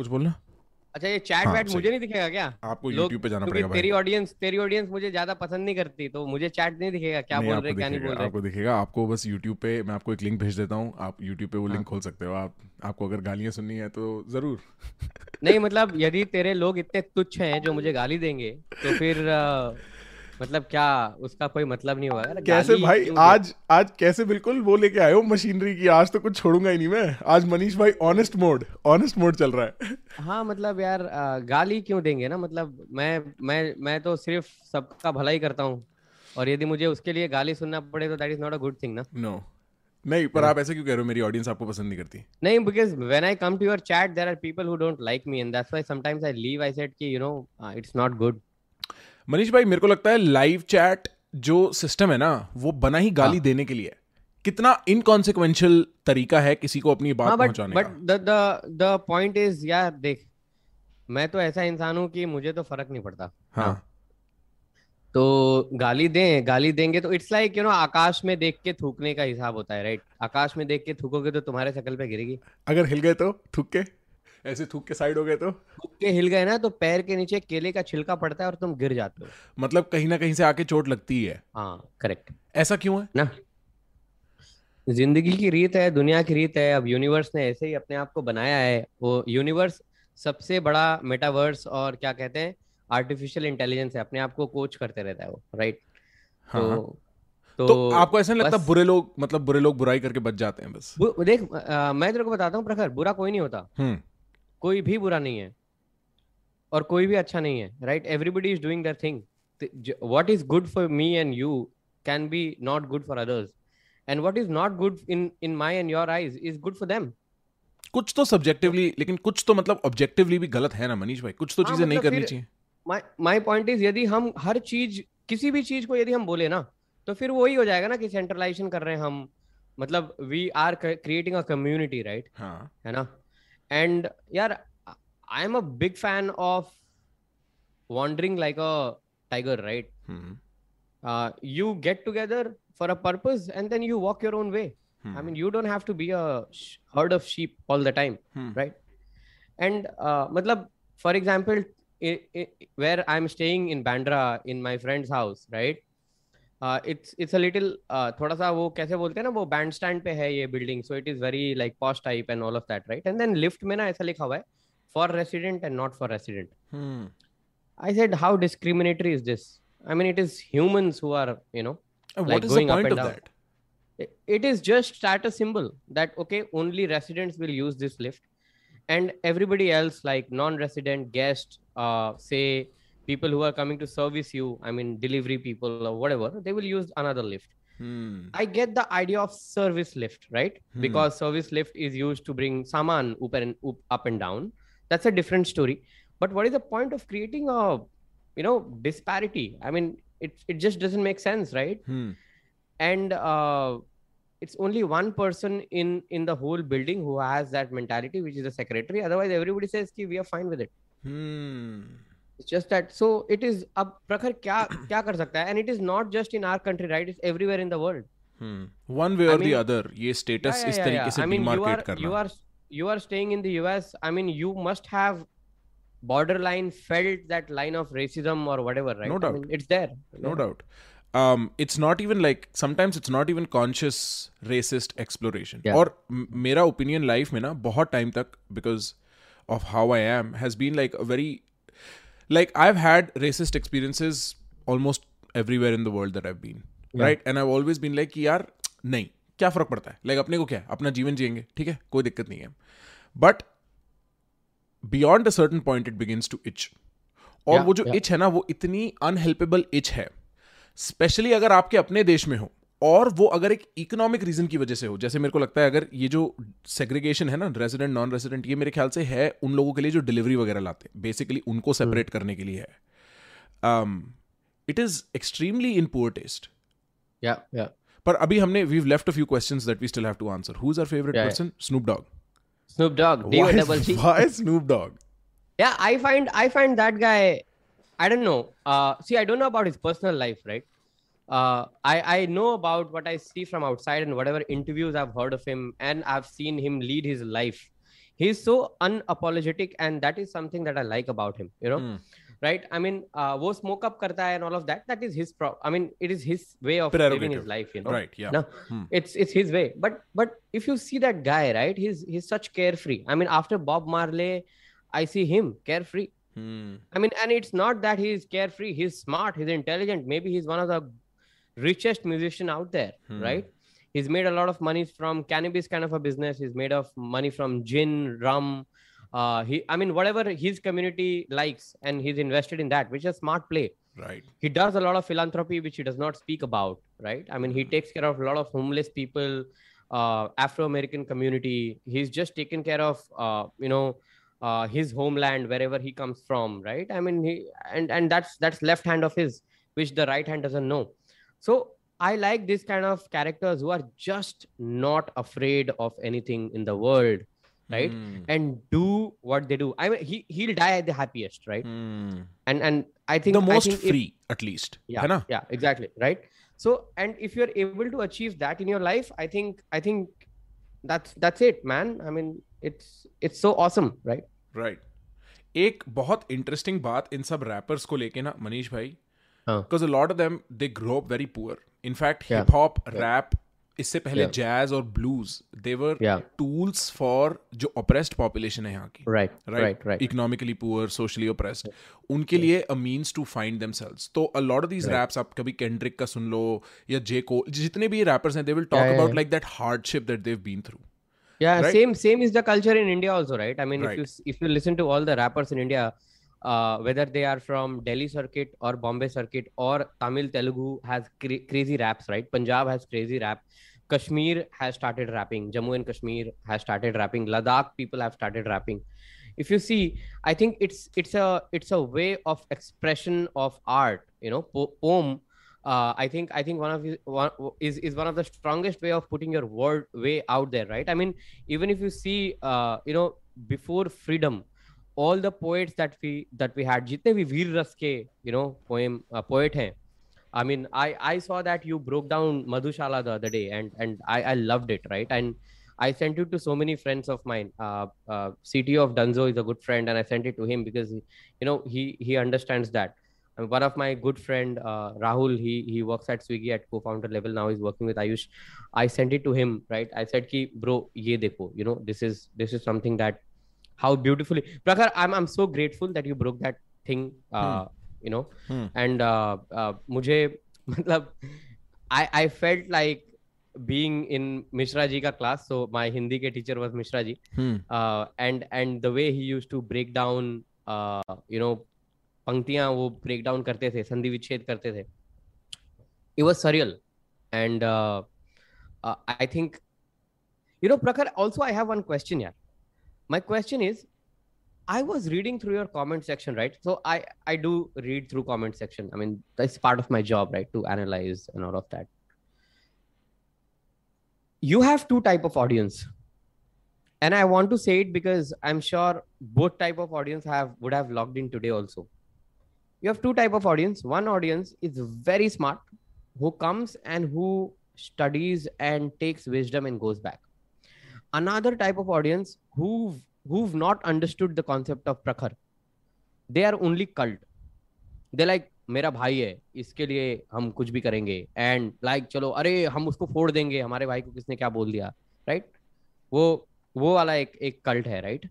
कुछ बोलना? अच्छा ये चैट हाँ, वैट मुझे नहीं दिखेगा क्या? आपको YouTube पे जाना पड़ेगा भाई। तेरी ऑडियंस तेरी ऑडियंस मुझे ज़्यादा पसंद नहीं करती तो मुझे चैट नहीं दिखेगा। क्या नहीं, बोल रहे क्या नहीं बोल रहे? आपको दिखेगा। आपको बस YouTube पे मैं आपको एक लिंक भेज देता हूँ। आप YouTube पे वो हाँ। लिंक खोल सकते हो। आप आपको अगर गालियाँ सुननी है तो ज़रूर। नहीं मतलब यदि तेरे लोग इतने तुच्छ हैं जो मुझे गाली देंगे तो फिर मतलब क्या उसका कोई मतलब नहीं होगा कैसे भाई आज आज कैसे बिल्कुल वो लेके आए हो मशीनरी की? आज तो कुछ छोड़ूँगा ही नहीं मैं। आज मनीष भाई ऑनेस्ट मोड ऑनेस्ट मोड चल रहा है। हाँ मतलब यार गाली क्यों देंगे ना? मतलब मैं मैं मैं तो सिर्फ़ सबका भला ही करता हूँ। और यदि मुझे उसके लिए गाली सुनना पड़े तो that is not a good thing ना। नो नहीं पर आप ऐसे क्यों कह रहे हो? मेरी ऑडियंस आपको पसंद नहीं करती। नहीं because when I come to your chat there are people who don't like me and that's why sometimes I leave I said कि you know it's not good Manish भाई मेरे को लगता है लाइव चैट जो सिस्टम है ना वो बना ही गाली हाँ। देने के लिए। है कितना इनकॉन्सिक्वेंशियल तरीका है किसी को अपनी बात हाँ बट पहुँचाने बट का। The the the point is यार देख मैं तो ऐसा इंसान हूँ कि मुझे तो फ़र्क नहीं पड़ता। हाँ। तो गाली दें गाली देंगे तो इट्स लाइक यू नो आकाश में देख के थूकने का हिसाब होता है राइट आकाश में देख के थूकोगे तो तुम्हारे शक्ल पे गिरेगी। अगर हिल गए तो थूक के? ऐसे थूक के साइड हो गए तो? थूक के हिल गए ना तो पैर के नीचे केले का छिलका पड़ता है और तुम गिर जाते हो। मतलब कहीं ना कहीं से आके चोट लगती है। हाँ करेक्ट ऐसा क्यों है? ना। ज़िंदगी की रीत है दुनिया की रीत है अब यूनिवर्स ने ऐसे ही अपने आप को बनाया है। वो यूनिवर्स सबसे बड़ा मेटावर्स और क्या कहते हैं आर्टिफिशियल इंटेलिजेंस है अपने आप को कोच करते रहता है वो राइट हाँ हाँ। तो तो, तो आपको ऐसा नहीं लगता बुरे लोग मतलब बुरे लोग बुराई करके बच जाते हैं बस? देख अ, मैं तेरे को बताता हूँ प्रखर बुरा कोई नहीं होता। हम्म। कोई भी बुरा नहीं है और कोई भी अच्छा नहीं है right everybody is doing their thing what is good for me and you can be not good for others and what is not good in in my and your eyes is good for them कुछ तो subjectively लेकिन कुछ तो मतलब objectively भी गलत है ना मनीष भाई? कुछ तो हाँ, चीज़ें नहीं मतलब करनी चाहिए। माय पॉइंट इज़ यदि हम हर चीज़ किसी भी चीज़ को यदि हम बोले ना तो फिर वही हो जाएगा ना कि सेंट्रलाइजेशन कर रहे हैं हम। मतलब we are creating a community right है ना? and yeah i'm a big fan of wandering like a tiger right mm-hmm. uh, you get together for a purpose and then you walk your own way mm-hmm. i hmm. mean you don't have to be a sh- herd of sheep all the time mm-hmm. right and uh, matlab, for example it, it, where i'm staying in bandra in my friend's house right uh, it's it's a little uh, थोड़ा सा वो कैसे बोलते हैं ना वो band stand पे है ये building so it is very like posh type and all of that right and then lift में ना ऐसा लिखा हुआ है for resident and not for resident hmm I said, how discriminatory is this? I mean, it is humans who are, you know, And like what is the going up point and of down. that it, it is just status symbol that okay, only residents will use this lift, and everybody else, like non-resident guests, uh, say people who are coming to service you i mean delivery people or whatever they will use another lift Hmm. I get the idea of service lift, right? Hmm. Because service lift is used to bring saman up and up and down. That's a different story. But what is the point of creating a, you know, disparity? I mean, it it just doesn't make sense, right? Hmm. And uh, it's only one person in in the whole building who has that mentality, which is the secretary. Otherwise, everybody says, "We are fine with it." Hmm It's just that. So it is. अब प्रखर क्या क्या कर सकता है? And it is not just in our country, right? It's everywhere in the world. Hmm one way I और the mean- other ये status Yeah, इस yeah, yeah, तरीके yeah. से I mean, you demarcate are करना you are you are staying in the US. I mean, you must have borderline felt that line of racism or whatever, right? No I doubt. mean, it's there. no doubt um it's not even like sometimes it's not even conscious racist exploration Yeah. और म- मेरा opinion life में ना बहुत time तक because of how I am has been like a very like I've had racist experiences almost everywhere in the world that I've been Yeah. right? And I've always been like यार नहीं क्या फ़र्क पड़ता है? Like अपने को क्या? है अपना जीवन जिएँगे ठीक है? कोई दिक्कत नहीं है. But beyond a certain point it begins to itch और Yeah, वो जो yeah. इच है ना वो इतनी अनहेल्पेबल इच है स्पेशली अगर आपके अपने देश में हो। और वो अगर एक इकोनॉमिक रीजन की वजह से हो जैसे मेरे को लगता है अगर ये जो सेग्रीगेशन है ना रेजिडेंट नॉन रेजिडेंट ये मेरे ख्याल से है उन लोगों के लिए जो डिलीवरी वगैरह लाते हैं बेसिकली उनको सेपरेट करने के लिए है it is extremely in poor taste Yeah, yeah. पर अभी हमने we left a few questions that we still have to answer who is our favourite. Person Snoop Dogg D O double G. Why Snoop Dogg? Yeah, I find I find that guy. I don't know. Uh, see, I don't know about his personal life, right? Uh, I I know about what I see from outside and whatever interviews I've heard of him, and I've seen him lead his life. he's so unapologetic and that is something that i like about him you know Hmm. right i mean uh, wo smoke up karta hai and all of that that is his pro i mean it is his way of living his life you know Right. Yeah. No. Hmm. it's it's his way but but if you see that guy right he's he's such carefree i mean after bob marley i see him carefree Hmm. i mean and it's not that he's carefree he's smart he's intelligent maybe he's one of the richest musician out there Hmm. right? He's made a lot of money from cannabis kind of a business. He's made of money from gin rum uh he i mean whatever his community likes and he's invested in that which is a smart play. Right. he does a lot of philanthropy which he does not speak about right? I mean he takes care of a lot of homeless people uh, afro-american community. He's just taken care of uh, you know uh, his homeland wherever he comes from right? I mean he and and that's that's left hand of his which the right hand doesn't know so i like this kind of characters who are just not afraid of anything in the world right Hmm. and do what they do i mean he he'll die at the happiest right Hmm. and and i think The I most think if- free, at least. yeah है ना? yeah exactly right so and if you're able to achieve that in your life i think i think that's that's it man i mean it's it's so awesome right right एक बहुत interesting बात इन सब rappers को लेके ना मनीष भाई हाँ. because a lot of them they grow up very poor in fact. Hip hop rap इससे पहले. जैज और blues they were Yeah. Tools for जो ऑप्रेस्ड पॉपुलेशन है यहाँ की। Right right? right economically poor socially oppressed उनके लिए a means to find themselves तो a lot of these raps आप कभी केंड्रिक का सुन लो या जे को जितने भी रैपर्स हैं they will talk about. Like that hardship that they've been through yeah right? same same is the culture in india also right? I mean Right. if you if you listen to all the rappers in india uh, whether they are from delhi circuit or bombay circuit or tamil telugu has cra- crazy raps right? Punjab has crazy rap. Kashmir has started rapping. Jammu and kashmir has started rapping. Ladakh people have started rapping. If you see i think it's it's a it's a way of expression of art you know po- poem. Uh, I think I think one of one is is one of the strongest way of putting your word way out there, right? I mean, even if you see, uh, you know, before freedom, all the poets that we that we had jitne bhi veer ke you know poem uh, poet hain. I mean i i saw that you broke down madhushala the other day and and i i loved it right? And i sent it to so many friends of mine. Uh, uh cto of dunzo is a good friend and i sent it to him because you know he he understands that. One of my good friend uh, rahul he he works at swiggy at co-founder level. Now he's working with ayush. I sent it to him right? I said ki bro ye dekho you know this is this is something that how beautifully, Prakhar, I'm I'm so grateful that you broke that thing, uh, hmm. you know, Hmm. and uh, uh, मुझे मतलब I I felt like being in Mishra ji ka class. So my Hindi ke teacher was Mishra ji, Hmm. uh, and and the way he used to break down, uh, you know, पंक्तियाँ वो break down करते थे संधि विच्छेद करते थे it was surreal and uh, uh, i think you know prakhar also i have one question here my question is i was reading through your comment section right? So i i do read through comment section. I mean that's part of my job right to analyze and all of that. You have two type of audience. And i want to say it because i'm sure both type of audience have would have logged in today also. You have two type of audience. One audience is very smart who comes and who studies and takes wisdom and goes back another type of audience who've who've not understood the concept of prakhar. They are only cult they like मेरा भाई है इसके लिए हम कुछ भी करेंगे. And like like, चलो अरे हम उसको फोड़ देंगे हमारे भाई को किसने क्या बोल दिया? Right right? वो वो वाला एक एक कल्ट है राइट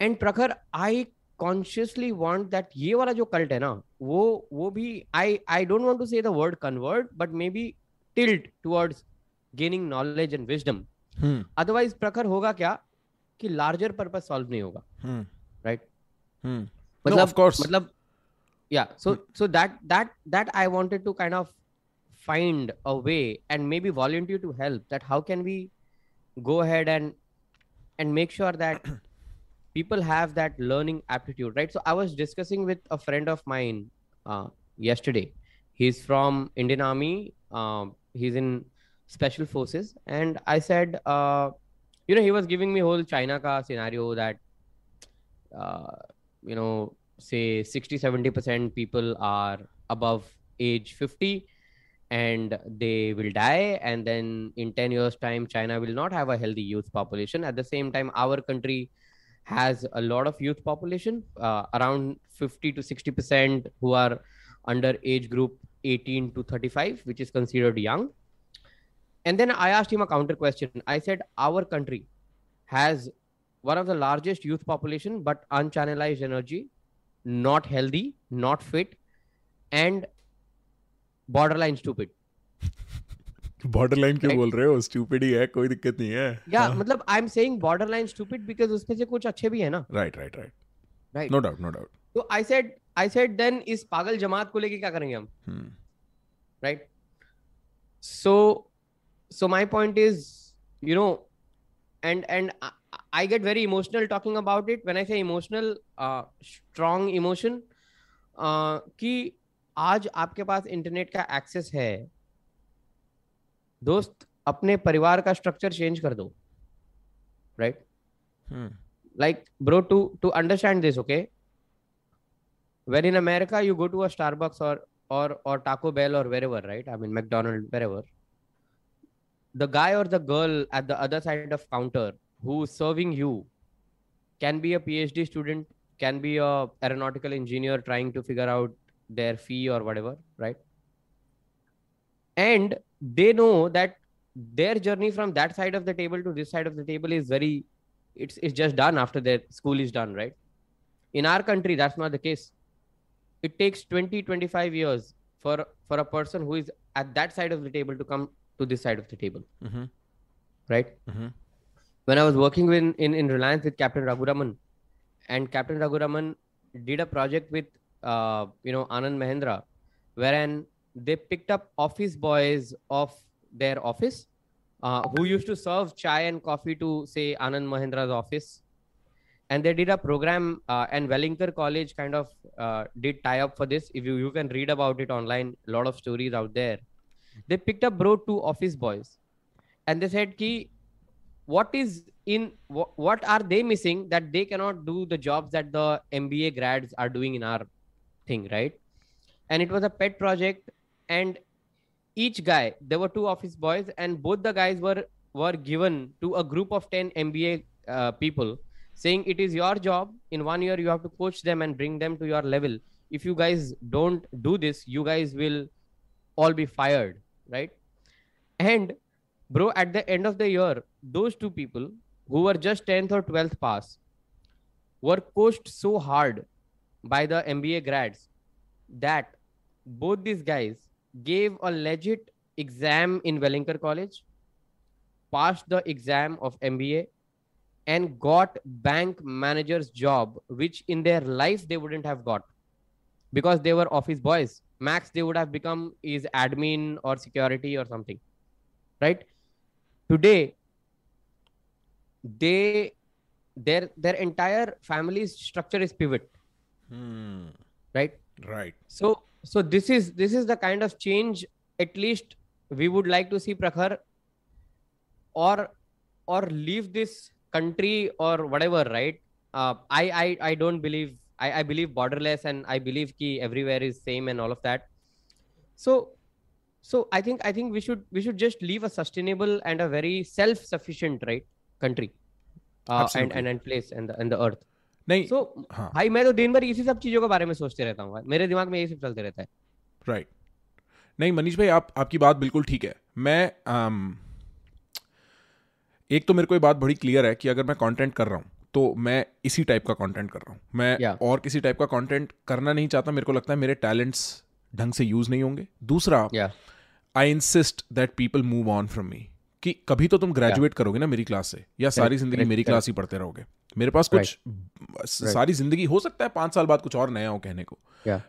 एंड प्रखर आई कॉन्शियसली वांट दैट ये वाला जो कल्ट है ना वो वो भी I I don't want to say the word convert but maybe tilt towards gaining knowledge and wisdom. Hmm. Otherwise Prakhar होगा क्या? कि लार्जर पर्पज सॉल्व नहीं होगा। हम्म। Right hmm. मतलब मतलब या so so that that that I wanted to kind of find a way and maybe volunteer to help that how can we go head and and make sure that people have that learning aptitude right so I was discussing with a friend of mine yesterday he is from Indian army he is in special forces. And i said uh, you know he was giving me whole china ka scenario that uh, you know say 60 70% people are above age 50 and they will die. And then in 10 years time china will not have a healthy youth population. At the same time our country has a lot of youth population uh, around 50 to 60 percent who are under age group 18 to 35 which is considered young and then i asked him a counter question i said our country has one of the largest youth population but unchannelized energy not healthy not fit and borderline stupid borderline क्यों बोल रहे हो stupid ही है कोई दिक्कत नहीं है या मतलब I am saying borderline stupid because उसमें से कुछ अच्छे भी है ना right right right right no doubt no doubt तो I said I said then इस पागल जमात को लेके क्या करेंगे हम right so so my point is you know and and I I get very emotional talking about it. When I say emotional, uh, strong emotion, uh, कि आज आपके पास इंटरनेट का एक्सेस है दोस्त अपने परिवार का स्ट्रक्चर चेंज कर दो right like bro to to understand this okay when in america you go to a starbucks or or or taco bell or wherever right i mean mcdonald wherever the guy or the girl at the other side of counter who's serving you can be a phd student can be a aeronautical engineer trying to figure out their fee or whatever right? And they know that their journey from that side of the table to this side of the table is very it's it's just done after their school is done right? In our country that's not the case. It takes 20 25 years for for a person who is at that side of the table to come to this side of the table Mhm. right Mhm. when i was working in, in in reliance with captain raghuraman and captain raghuraman did a project with uh, you know anand mahendra wherein they picked up office boys of their office uh, who used to serve chai and coffee to say anand mahendra's office and they did a program uh, and Wellinger College kind of uh, did tie up for this. If you you can read about it online, a lot of stories out there. They picked up bro two office boys, and they said, "Ki, what is in wh- what are they missing that they cannot do the jobs that the MBA grads are doing in our thing, right?" And it was a pet project, and each guy there were two office boys, and both the guys were were given to a group of ten MBA uh, people saying it is your job. In one year you have to coach them and bring them to your level. If you guys don't do this you guys will all be fired right and bro at the end of the year those two people who were just 10th or 12th pass were coached so hard by the mba grads that both these guys gave a legit exam in Wellinger College, passed the exam of MBA, and got bank manager's job, which in their life they wouldn't have got because they were office boys. Max, they would have become is admin or security or something, right? Today, they their their entire family's structure is pivot, Hmm. right? Right. so so this is this is the kind of change at least we would like to see prakhar or or leave this country or whatever right uh, I, I i don't believe I, I believe borderless and i believe ki everywhere is same and all of that so so i think i think we should we should just leave a sustainable and a very self-sufficient right country uh, and, and and place and the, and the earth नहीं so हाँ भाई मैं तो दिन भर इसी सब चीज़ों के बारे में सोचते रहता हूँ। मेरे दिमाग में यही सब चलते रहता है राइट नहीं मनीष भाई आप आपकी बात बिल्कुल ठीक है मैं um, एक तो मेरे को ये बात बड़ी क्लियर है कि अगर मैं कंटेंट कर रहा हूँ तो मैं इसी टाइप का कंटेंट कर रहा हूँ। मैं Yeah. और किसी टाइप का कंटेंट करना नहीं चाहता मेरे को लगता है मेरे टैलेंट्स ढंग से यूज़ नहीं होंगे। दूसरा I insist that people move on from me कि कभी तो तुम ग्रेजुएट yeah. करोगे ना मेरी क्लास से या सारी ज़िंदगी मेरी. क्लास ही पढ़ते रहोगे। मेरे पास कुछ right. सारी ज़िंदगी हो सकता है पाँच साल बाद कुछ और नया हो कहने को।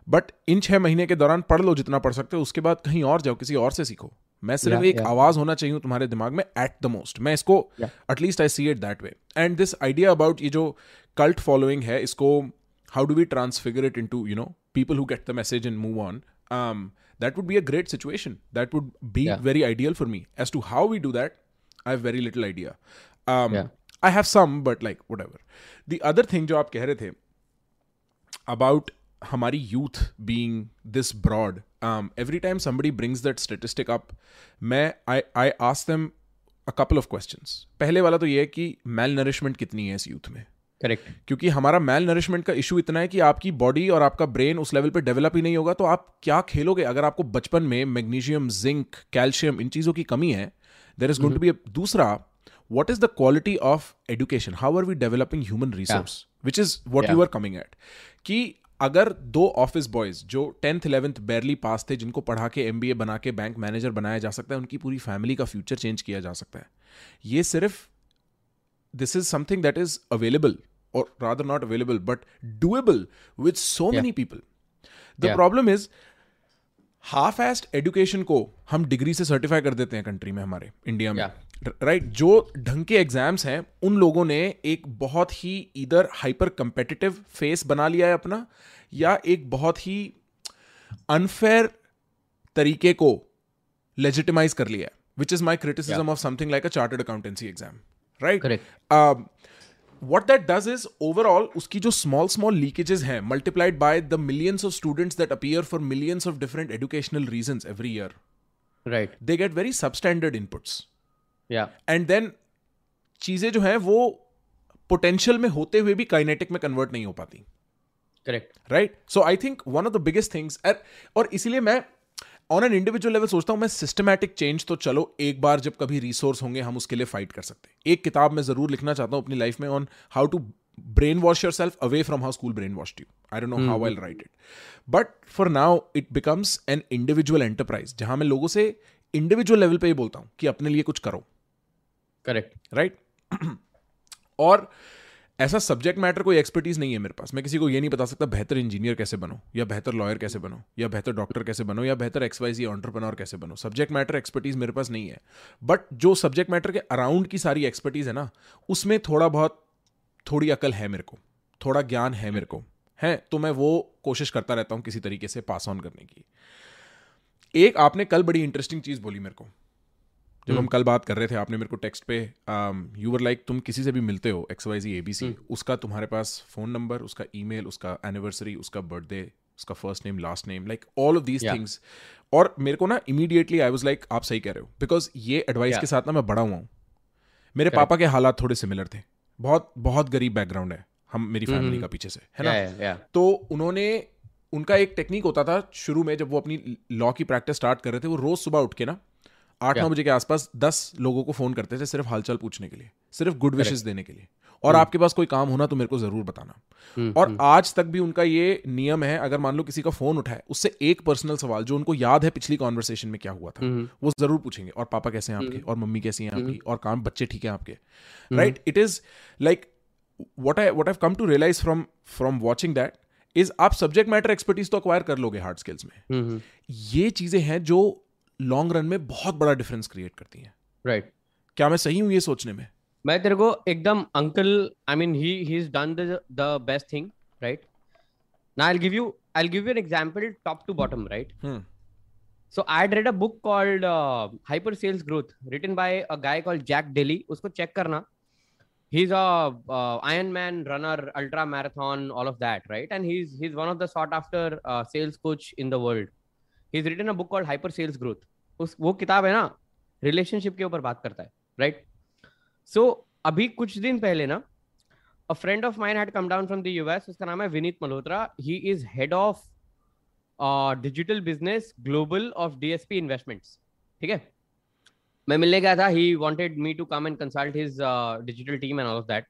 बट इन छह महीने के दौरान पढ़ लो जितना पढ़ सकते हो उसके बाद कहीं और जाओ किसी और से सीखो। मैं सिर्फ़ yeah, एक yeah. आवाज़ होना चाहिए तुम्हारे दिमाग में एट द मोस्ट मैं इसको at least I see it that way and this idea about ये जो कल्ट फॉलोइंग है इसको how do we transfigure it into you know people who get the message in move on that would be a great situation that would be very ideal for me as to how we do that I have very little idea I have some but like whatever the other thing जो आप कह रहे थे about हमारी youth being this broad broad every time somebody brings that statistic up मैं I I ask them a couple of questions पहले वाला तो ये है कि मेल नरिशमेंट कितनी है इस यूथ में? करेक्ट क्योंकि हमारा मेल नरिशमेंट का इशू इतना है कि आपकी बॉडी और आपका ब्रेन उस लेवल पे डेवलप ही नहीं होगा तो आप क्या खेलोगे? अगर आपको बचपन में मैग्नीशियम जिंक कैल्शियम इन चीज़ों की कमी है there is going to be दूसरा what is the quality of education? How are we developing human resource? Which is what Yeah. you are coming at. कि अगर दो ऑफ़िस बॉयज़ जो टेंथ इलेवंथ बैरली पास थे जिनको पढ़ा के MBA बना के बैंक मैनेजर बनाया जा सकता है उनकी पूरी फैमिली का फ्यूचर चेंज किया जा सकता है। ये सिर्फ़ this is something that is available और rather not available but doable with so many people the problem is half-assed education को हम डिग्री से सर्टिफाई कर देते हैं कंट्री में हमारे इंडिया में। राइट जो ढंग के एग्ज़ाम्स हैं उन लोगों ने एक बहुत ही इधर हाइपर कंपेटिटिव फेस बना लिया है अपना या एक बहुत ही अनफेयर तरीके को लेजिटिमाइज कर लिया है which is my criticism of something like a chartered accountancy exam right what that does is overall उसकी जो स्मॉल स्मॉल लीकेजेस हैं multiplied by the millions of students that appear for millions of different educational reason every year right they get very substandard inputs and then चीज़ें जो हैं वो potential में होते हुए भी काइनेटिक में कन्वर्ट नहीं हो पाती। Correct right so I think one of the biggest things और इसीलिए मैं ऑन एन इंडिविजुअल लेवल सोचता हूँ मैं सिस्टमैटिक चेंज तो चलो एक बार जब कभी रिसोर्स होंगे हम उसके लिए फाइट कर सकते हैं। एक किताब मैं ज़रूर लिखना चाहता हूँ अपनी लाइफ में on how to brainwash yourself away from how school brainwash you I don't know how I write it but for now it becomes an individual enterprise जहाँ मैं लोगों से इंडिविजुअल लेवल पे ही बोलता हूँ कि अपने लिए कुछ करो। Correct right right? और ऐसा सब्जेक्ट मैटर कोई एक्सपर्टीज नहीं है मेरे पास। मैं किसी को ये नहीं बता सकता, बेहतर इंजीनियर कैसे बनो? या बेहतर लॉयर कैसे बनो? या बेहतर डॉक्टर कैसे बनो? या बेहतर एक्स वाई जी ऑन्टरप्रनोर कैसे बनो? सब्जेक्ट मैटर एक्सपर्टीज मेरे पास नहीं है। बट जो सब्जेक्ट मैटर के अराउंड की सारी एक्सपर्टीज है ना, उसमें थोड़ा बहुत थोड़ी अकल है मेरे को। थोड़ा ज्ञान है मेरे को। है? तो मैं वो कोशिश करता रहता हूँ किसी तरीके से पास ऑन करने की। एक, आपने कल बड़ी इंटरेस्टिंग चीज़ बोली मेरे को। जब हम कल बात कर रहे थे आपने मेरे को टेक्स्ट पे यू वर लाइक तुम किसी से भी मिलते हो X Y Z A B C उसका तुम्हारे पास फ़ोन नंबर उसका ईमेल उसका एनिवर्सरी उसका बर्थडे उसका first name last name like all of these things और मेरे को ना इमीडिएटली आई वॉज़ लाइक आप सही कह रहे हो बिकॉज़ ये एडवाइस Yeah. के साथ ना मैं बड़ा हुआ हूँ। मेरे Correct. पापा के हालात थोड़े सिमिलर थे। बहुत बहुत गरीब बैकग्राउंड है हम मेरी हम्म, फैमिली का पीछे से है ना? या या तो उन्होंने उनका एक टेक्निक होता था शुरू में जब वो अपनी लॉ की प्रैक्टिस स्टार्ट कर रहे थे वो रोज सुबह उठ के ना आठ नौ बजे के आसपास दस लोगों को फ़ोन करते थे सिर्फ़ हालचाल पूछने के लिए सिर्फ़ गुड विशेष देने के लिए। और आपके पास कोई काम होना तो मेरे को ज़रूर बताना। हम्म, और आज तक भी उनका ये नियम है अगर मान लो किसी का फ़ोन उठाए उससे एक पर्सनल सवाल जो उनको याद है पिछली कॉन्वर्सेशन में क्या हुआ था वो ज़रूर पूछेंगे और पापा कैसे हैं आपके और मम्मी कैसी हैं आपकी और काम बच्चे ठीक हैं आपके। Right it is like what I what I've come to realize from from watching that is आप सब्जेक्ट मैटर एक्सपर्टीज तो अक्वायर कर लोगे हार्ड स्किल्स में। ये चीज़ें हैं जो लॉन्ग रन में बहुत बड़ा डिफरेंस क्रिएट करती हैं। Right right. क्या मैं सही हूँ ये सोचने में? मैं तेरे को एकदम uncle I mean he he is done the the best thing right now I will give you I will give you an example top to bottom right so I read a book called hyper sales growth written by a guy called Jack Daly उसको check करना। He is a iron man runner ultra marathon all of that right and he is he is one of the short after sales coach in the world world. He's written a book called Hyper Sales Growth. उस वो किताब है ना relationship के ऊपर बात करता है राइट right? सो so, अभी कुछ दिन पहले ना a friend of mine had come down from the US. उसका नाम है Vineet Malhotra. He is head of digital business global of DSP investments ठीक है मैं मिलने गया था he wanted me to come and consult his digital team and all of that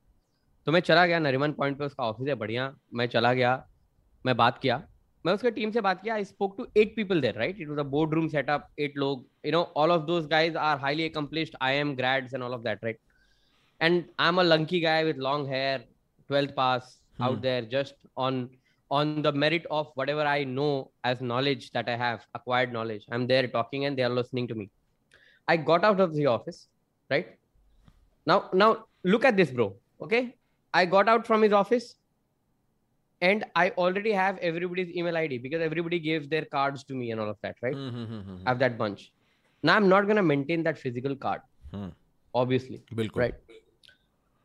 तो मैं चला गया नरिमन पॉइंट पे उसका ऑफ़िस है बढ़िया मैं चला गया मैं बात किया मैं उसके टीम से बात किया I spoke to eight people there right it was a board room setup eight लोग you know all of those guys are highly accomplished I am grads and all of that right and I am a lanky guy with long hair 12th pass out there just on on the merit of whatever I know as knowledge that I have acquired knowledge I am there talking and there are listening to me I got out of the office right now now look at this bro okay I got out from his office and I already have everybody's email ID because everybody gave their cards to me and all of that, right? Mm-hmm. I have that bunch. Now I'm not gonna maintain that physical card, Hmm. obviously. बिल्कुल Right.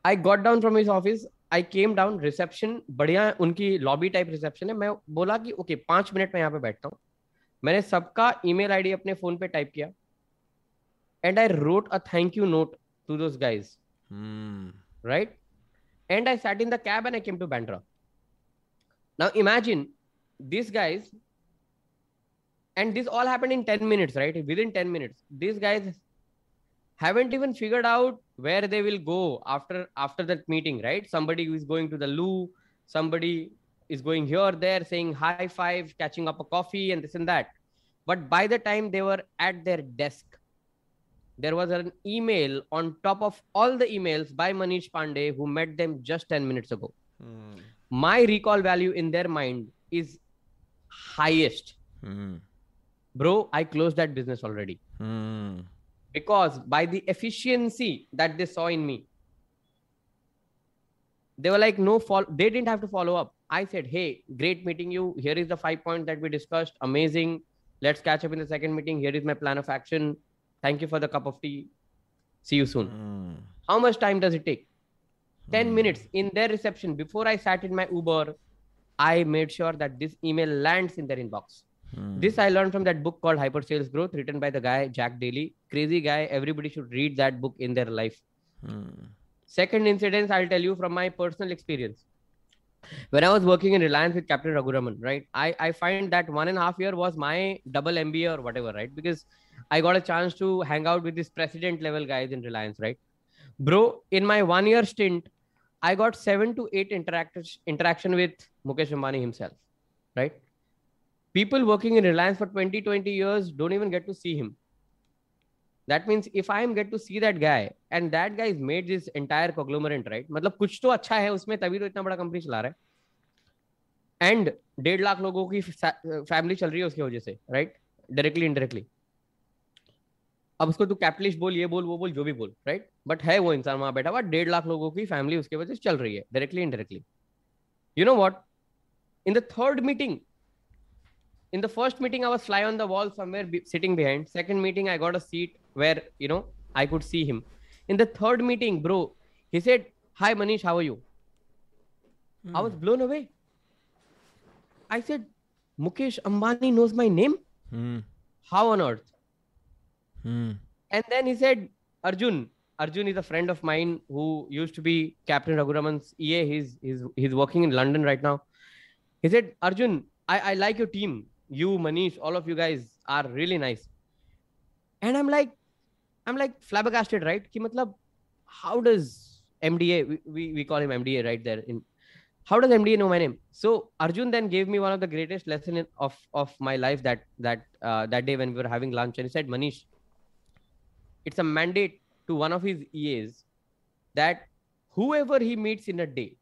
I got down from his office. I came down reception बढ़िया उनकी lobby type reception है मैं बोला कि okay okay, पाँच minute में यहाँ पे बैठता हूँ मैंने सबका ईमेल आईडी अपने फ़ोन पे टाइप किया and I wrote a thank you note to those guys right and I sat in the cab and I came to Bandra Now imagine these guys, and this all happened in 10 minutes, right? Within 10 minutes, these guys haven't even figured out where they will go after after that meeting, right? Somebody is going to the loo, somebody is going here, there, saying high five, catching up a coffee, and this and that. But by the time they were at their desk, there was an email on top of all the emails by Manish Pandey who met them just 10 minutes ago. Mm my recall value in their mind is highest. Mm bro i closed that business already. Hmm. because by the efficiency that they saw in me they were like no follow they didn't have to follow up. I said hey great meeting you. Here is the five points that we discussed. Amazing. Let's catch up in the second meeting. Here is my plan of action. Thank you for the cup of tea. See you soon. Mm. how much time does it take 10 mm. minutes in their reception before i sat in my uber i made sure that this email lands in their inbox Hmm. This I learned from that book called Hyper Sales Growth, written by the guy Jack Daly. Crazy guy. Everybody should read that book in their life. Hmm. Second incident, I'll tell you from my personal experience. When I was working in Reliance with Captain Raghuraman, right? I, I find that one and a half year was my double MBA or whatever, right? Because I got a chance to hang out with these president level guys in Reliance, right? Bro, in my one year stint, I got seven to eight interact- interaction with Mukesh Ambani himself, right? people working in reliance for 20 20 years don't even get to see him that means if i am get to see that guy and that guy is made this entire conglomerate right मतलब कुछ तो अच्छा है उसमें तभी तो इतना बड़ा कंपनी चला रहा है एंड डेढ़ लाख लोगों की फैमिली चल रही है उसकी वजह से राइट डायरेक्टली इनडायरेक्टली अब उसको तू कैपिटलिस्ट बोल ये बोल वो बोल जो भी बोल राइट बट है वो इंसान वहाँ बैठा हुआ डेढ़ लाख लोगों की फैमिली उसके वजह से चल रही है directly indirectly you know what in the meeting in the first meeting I was fly on the wall somewhere sitting behind second meeting I got a seat where you know I could see him in the meeting bro he said hi Manish how you I was blown away I said Mukesh Ambani knows my name how on earth Mm. And then he said, Arjun. Arjun is a friend of mine who used to be Captain Raghuraman's EA. He's, he's, he's working in London right now. He said, Arjun, I, I like your team you manish all of you guys are really nice and i'm like i'm like flabbergasted right ki matlab how does mda we, we, we call him mda right there in how does mda know my name so arjun then gave me one of the greatest lesson of of my life that that uh, that day when we were having lunch and he said manish it's a mandate to one of his eas that whoever he meets in a day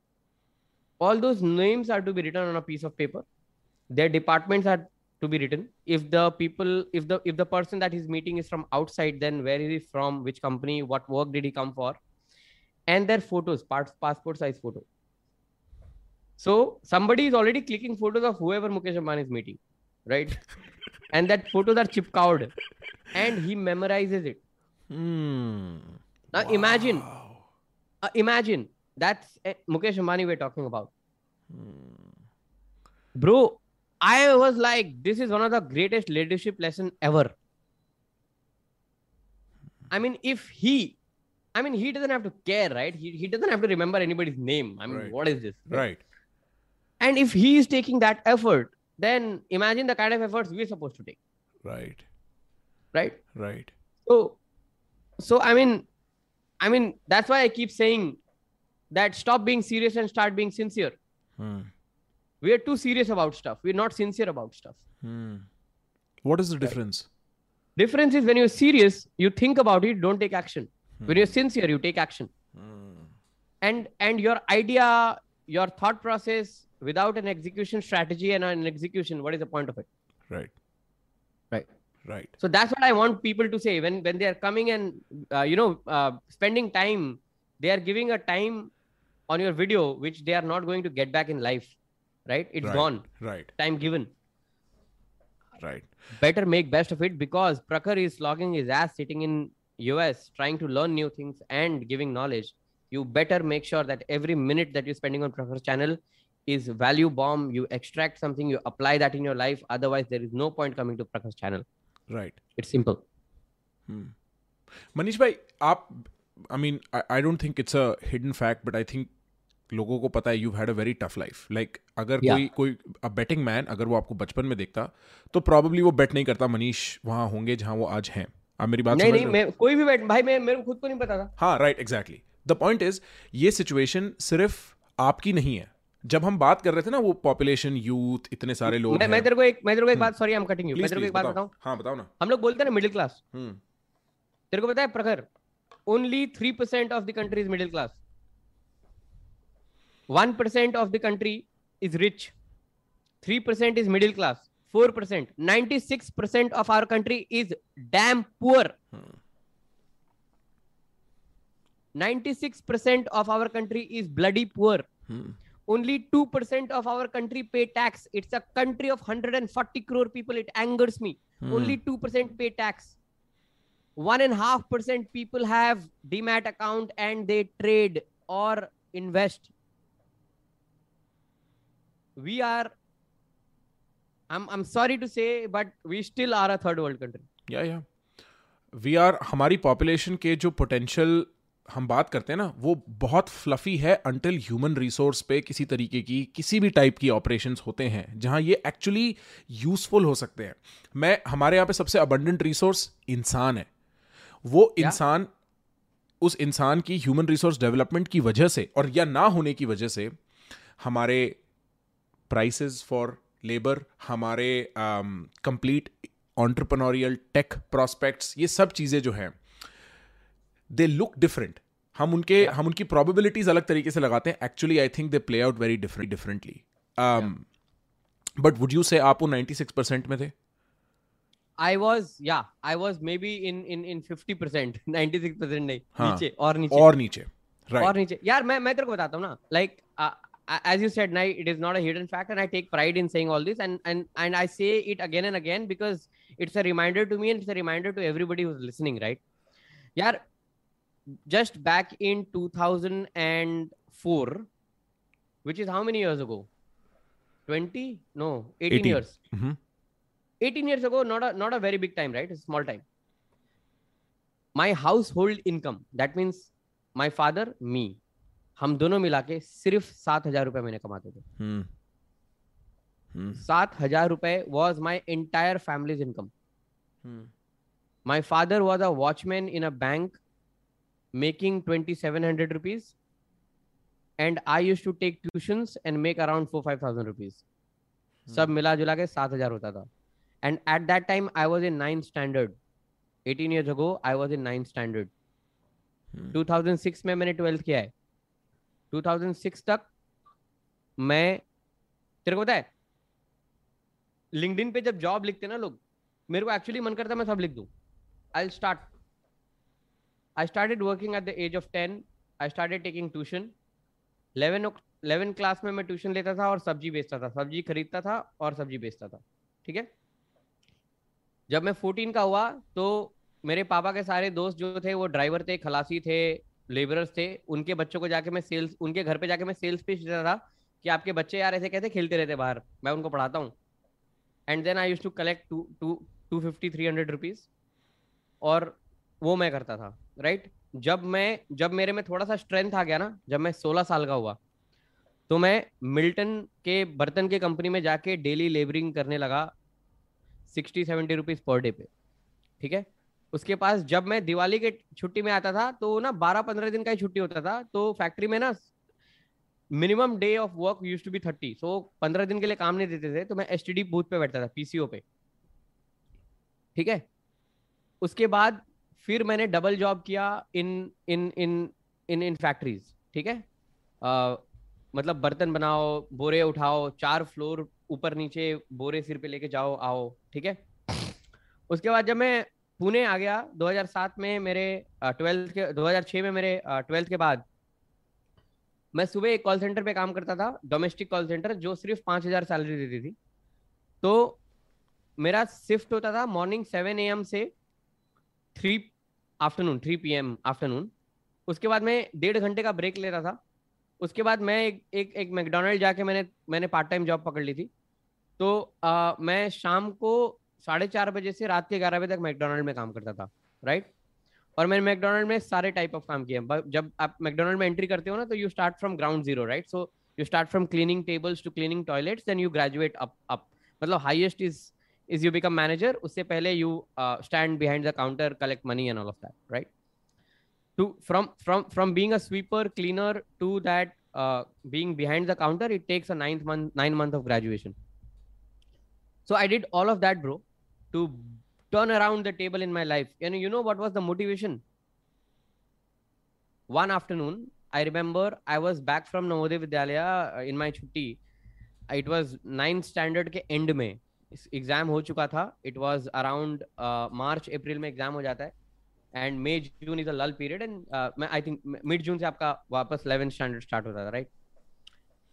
all those names are to be written on a piece of paper. Their departments are to be written. If the people if the if the person that he's meeting is from outside then where is he from? Which company? What work did he come for? And their photos part, passport size photo. So somebody is already clicking photos of whoever mukesh ambani is meeting right? And that photos are chip cowed and he memorizes it hmm. now wow. imagine uh, imagine that's uh, mukesh ambani we're talking about hmm. bro I was like, this is one of the greatest leadership lesson ever. I mean, if he, I mean, he doesn't have to care, right? He, he doesn't have to remember anybody's name. I mean, right. what is this? Right? right. And if he is taking that effort, then imagine the kind of efforts we're supposed to take. Right. Right. Right. So, so I mean, I mean, that's why I keep saying that stop being serious and start being sincere. Hmm we are too serious about stuff we're not sincere about stuff hmm. what is the difference right. difference is when you're serious you think about it don't take action hmm. when you're sincere you take action hmm. and and your idea your thought process without an execution strategy and an execution what is the point of it right right. So that's what i want people to say. When when they are coming and uh, you know uh, spending time they are giving a time on your video which they are not going to get back in life. Right? It's right. gone. Right. Time given. Right. Better make best of it because Prakhar is logging his ass sitting in us trying to learn new things and giving knowledge. You better make sure that every minute that you're spending on Prakhar channel is value bomb. You extract something, you apply that in your life. Otherwise, there is no point coming to Prakhar channel. Right. It's simple. Manish bhai, आप I mean I don't think it's a hidden fact, but I think लोगों को पता है you had a very tough life like अगर Yeah. कोई कोई अ betting man अगर वो आपको बचपन में देखता तो प्रॉब्ली वो बेट नहीं करता मनीष वहाँ होंगे जहाँ वो आज हैं. आप मेरी बात नहीं नहीं मैं कोई भी बैठ भाई मैं मेरे को खुद को नहीं पता था। हाँ right exactly the point is ये सिचुएशन सिर्फ़ आपकी नहीं है। जब हम बात कर रहे थे ना वो पॉपुलेशन यूथ इतने सारे लोग मैं मैं तेरे को एक मैं तेरे को एक बात sorry I am cutting you मैं तेरे को एक बात बताऊँ? हाँ बताओ ना। हम लोग बोलते हैं ना मिडिल क्लास हम्म। तेरे को पता है Prakhar only three percent of the country is middle class one percent of the country is rich three percent is middle class four percent ninety six percent of our country is damn poor ninety six percent of our country hmm only 2% of our country pay tax it's a country of 140 crore people it angers me only 2% pay tax one and a half percent people have demat account and they trade or invest we are i'm i'm sorry to say but we still are a third world country या या we are हमारी population के जो potential हम बात करते हैं ना वो बहुत फ्लफी है अंटिल ह्यूमन रिसोर्स पे किसी तरीके की किसी भी टाइप की ऑपरेशन होते हैं जहाँ ये एक्चुअली यूजफुल हो सकते हैं। मैं हमारे यहाँ पे सबसे अबंडेंट रिसोर्स इंसान है। वो इंसान उस इंसान की ह्यूमन रिसोर्स डेवलपमेंट की वजह से और या ना होने की वजह से हमारे प्राइसेस फॉर लेबर हमारे कंप्लीट ऑन्टरप्रनोरियल टेक प्रॉस्पेक्ट्स ये सब चीज़ें जो हैं दे लुक डिफरेंट हम उनके yeah. हम उनकी प्रोबेबिलिटीज अलग तरीके से लगाते हैं actually I think they play out very different differently but would you say आप वो 96 परसेंट में थे i was yeah i was maybe in in in 50% 96% नहीं हाँ, नीचे और नीचे और नीचे और राइट नीचे यार मैं मैं तेरे को बताता हूँ ना like as you said now it is not a hidden fact and i take pride in saying all this and and and i say it again and again because it's a reminder to me and it's a reminder to everybody who's listening right yeah just back in 2004 which is how many years ago 20 no 18, 18. years mm-hmm. 18 years ago not a not a very big time right it's a small time my household income that means my father me हम दोनों मिला के सिर्फ़ सात हज़ार रुपए महीने कमाते थे सात हज़ार रुपए was my entire family's income my father was a watchman in a bank seven hundred rupees and I use to take tuition and make around four five thousand rupees सब मिला जुला के सात हज़ार होता था। And at that time I was in ninth standard eighteen years ago I was in ninth standard 2006 में मैंने ट्वेल्थ किया है। 2006 तक मैं तेरे को पता है लिंक्डइन पे जब जॉब लिखते ना लोग मेरे को एक्चुअली मन करता है मैं सब लिख दूँ। I start I started working at the age of ten I started taking tuition eleven eleven class में मैं ट्यूशन लेता था और सब्ज़ी बेचता था। सब्ज़ी खरीदता था और सब्ज़ी बेचता था। ठीक है? जब मैं फोर्टीन का हुआ तो मेरे पापा के सारे दोस्त जो थे, वो ड्राइवर थे, खलासी थे लेबरर्स थे, उनके बच्चों को जाके मैं सेल्स उनके घर पे जाके मैं सेल्स पिच देता था कि आपके बच्चे यार ऐसे कैसे खेलते रहते बाहर। मैं उनको पढ़ाता हूँ। And then I use to collect two two two fifty three hundred rupees और वो मैं करता था राइट जब मैं, जब मेरे में थोड़ा सा स्ट्रेंथ आ गया ना, जब मैं सोलह साल का हुआ तो मैं मिल्टन के, बर्तन के कंपनी में जाके डेली लेबरिंग करने लगा sixty seventy rupees per day pay, ठीक है? उसके पास जब मैं दिवाली के छुट्टी में आता था तो ना बारह, पंद्रह दिन का ही छुट्टी होता था तो फैक्ट्री में ना minimum day of work use to be thirty so पंद्रह दिन के लिए काम नहीं देते थे तो मैं एसटीडी बूथ पे बैठता था पीसीओ पे, ठीक है? उसके बाद फिर मैंने डबल जॉब किया इन in in in in factories ठीक है? मतलब बर्तन बनाओ, बोरे उठाओ, चार फ्लोर ऊपर नीचे बोरे सिर पे लेके जाओ, आओ, ठीक है? उसके बाद जब मैं पुणे आ गया 2007 में मेरे ट्वेल्थ के 2006 में मेरे ट्वेल्थ के बाद मैं सुबह एक कॉल सेंटर पे काम करता था डोमेस्टिक कॉल सेंटर जो सिर्फ़ पाँच हज़ार सैलरी देती थी। तो मेरा शिफ्ट होता था मॉर्निंग सेवन ए से three afternoon three P M afternoon उसके बाद मैं डेढ़ घंटे का ब्रेक ले रहा था। उसके बाद मैं एक एक, एक मैकडोनल्ड जाके मैंने मैंने पार्ट टाइम जॉब पकड़ ली थी। तो आ, मैं शाम को साढ़े चार बजे से रात के ग्यारह बजे तक मैकडोनल्ड में काम करता था राइट और मैंने मैकडोनल्ड में सारे टाइप ऑफ़ काम किए। जब आप मैकडोनल्ड में एंट्री करते हो ना तो you start from ground zero right so you start from cleaning tables to cleaning toilets then you graduate up up मतलब highest is is you become manager उससे पहले you uh, stand behind the counter collect money and all of that right to from from from being a sweeper cleaner to that uh, being behind the counter it takes a ninth month nine month of graduation so i did all of that bro to turn around the table in my life and you know what was the motivation one afternoon i remember i was back from navodaya vidyalaya uh, in my chutti it was ninth standard ke end mein exam हो चुका था। It was around March April में exam हो जाता है। And may June is a लल period and मैं I think mid जून से आपका वापस इलेवेंथ स्टैंडर्ड स्टार्ट होता था right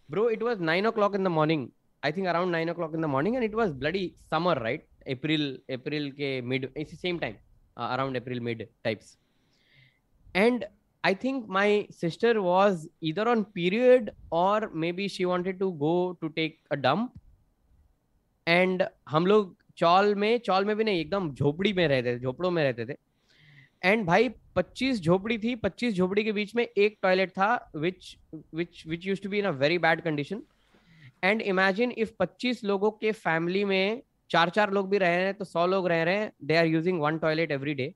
bro it was nine o'clock in the morning I think around nine o'clock in the morning and it was bloody summer right April April के mid इसी same time around April mid types and I think my sister was either on period or maybe she wanted to go to take a dump. And हम लोग चौल में चौल में भी नहीं, एकदम झोपड़ी में रहते थे, झोपड़ों में रहते थे। एंड भाई 25 झोपड़ी थी 25 झोपड़ी के बीच में एक टॉयलेट था which which which use to be in a very bad condition and imagine if 25 लोगों के फैमिली में चार चार लोग भी रह रहे हैं तो सौ लोग रह रहे हैं they are using one toilet every day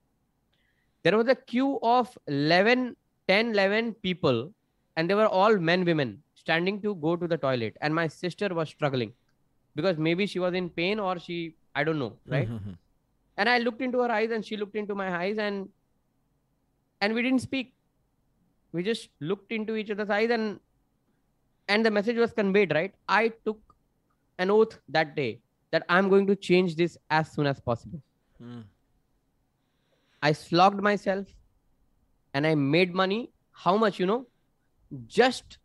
there was a queue of 11 10 11 people, and they were all men, women standing to go to the toilet, and my sister was struggling because maybe she was in pain or she i don't know right? Mm-hmm. and i looked into her eyes and she looked into my eyes and and we didn't speak. We just looked into each other's eyes and and the message was conveyed right? I took an oath that day that i'm going to change this as soon as possible. Mm. i slogged myself and i made money. How much you know? Just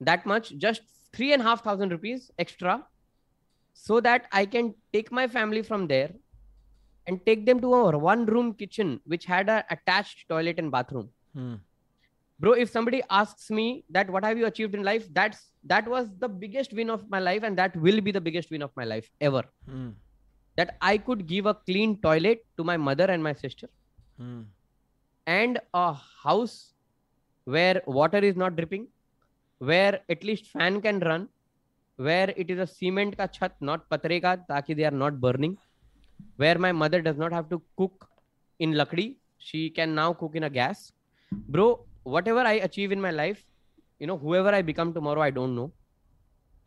that much just three and a half thousand rupees extra so that I can take my family from there and take them to our one room kitchen, which had a attached toilet and bathroom. Hmm. Bro, if somebody asks me that what have you achieved in life, that's that was the biggest win of my life, and that will be the biggest win of my life ever. Hmm. That I could give a clean toilet to my mother and my sister, hmm. and a house where water is not dripping, where at least fan can run, where it is a cement ka chat, not patre ka, taki they are not burning. Where my mother does not have to cook in lakdi, she can now cook in a gas. Bro, whatever I achieve in my life, you know, whoever I become tomorrow, I don't know.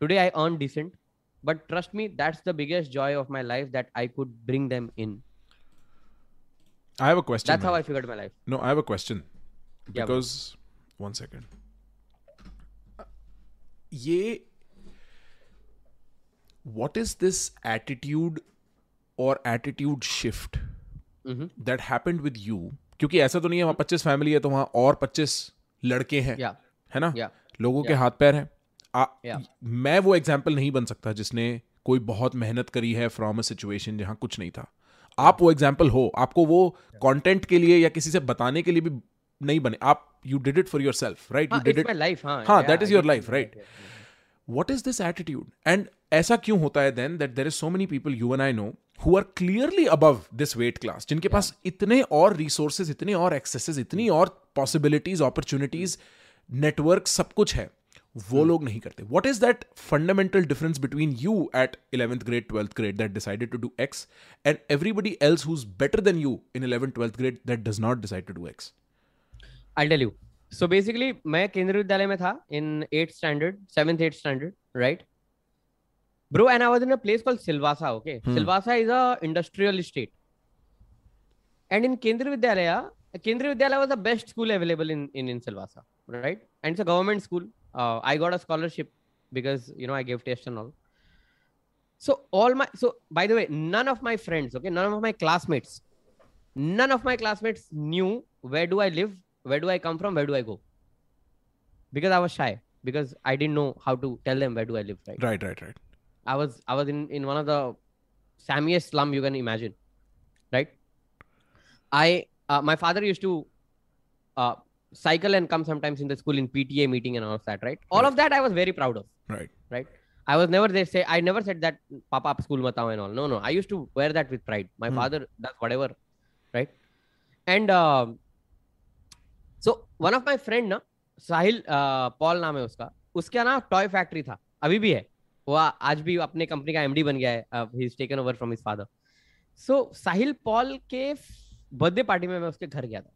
Today I earn decent, but trust me, that's the biggest joy of my life that I could bring them in. I have a question. That's man. how I figured my life. No, I have a question. Because, yeah, one second. Uh, ये what is this attitude or attitude shift that happened with you? क्योंकि ऐसा तो नहीं है वहाँ पच्चीस family है तो वहाँ और पच्चीस लड़के हैं yeah. है ना? Yeah. लोगों yeah. के हाथ पैर हैं। yeah. मैं वो एग्ज़ाम्पल नहीं बन सकता जिसने कोई बहुत मेहनत करी है फ्रॉम अ सिचुएशन जहाँ कुछ नहीं था। आप वो एग्ज़ाम्पल हो आपको वो कंटेंट के लिए या किसी से बताने के लिए भी नहीं बने। आप you did it for yourself right you did it life हाँ that is your life right what is this attitude and ऐसा क्यों होता है then that there is so many people you and I know who are clearly above this weight class जिनके पास इतने और resources इतने और एक्सेसेस इतनी और पॉसिबिलिटीज अपॉर्चुनिटीज़ नेटवर्क सब कुछ है वो hmm. लोग नहीं करते। What is that fundamental difference between you at eleventh grade twelfth grade that decided to do X and everybody else who is better than you in eleven twelfth grade that does not decide to do X I tell you so basically मैं केंद्रीय विद्यालय में था in eight standard seventh eight standard right bro and I in place called Silvassa okay Silvassa is a industrial state and in Kendriya Vidyalaya Kendriya Vidyalaya was the best school available in in in Silvassa right and it's a government school I got a scholarship because you know I give test and all so all my so by the way none of my friends okay none of my classmates none of my classmates knew where do i live where do I come from, where do I go? Because I was shy, because I didn't know how to tell them where do I live, right? Right, right, right. I was I was in in one of the sammiest slum you can imagine, right? I uh, my father used to uh, cycle and come sometimes in the school in PTA meeting and all of that, right? All Right. of that I was very proud of. Right. Right. I was never they say I never said that Papa up school matao and all. No, no. I used to wear that with pride. My Hmm. father does whatever, right? And um, one of my friend ना Sahil Paul नाम है उसका उसका ना toy factory था अभी भी है। वो आज भी अपने कंपनी का एमडी बन गया है he is taken over from his father so Sahil Paul के बर्थडे पार्टी में मैं उसके घर गया था।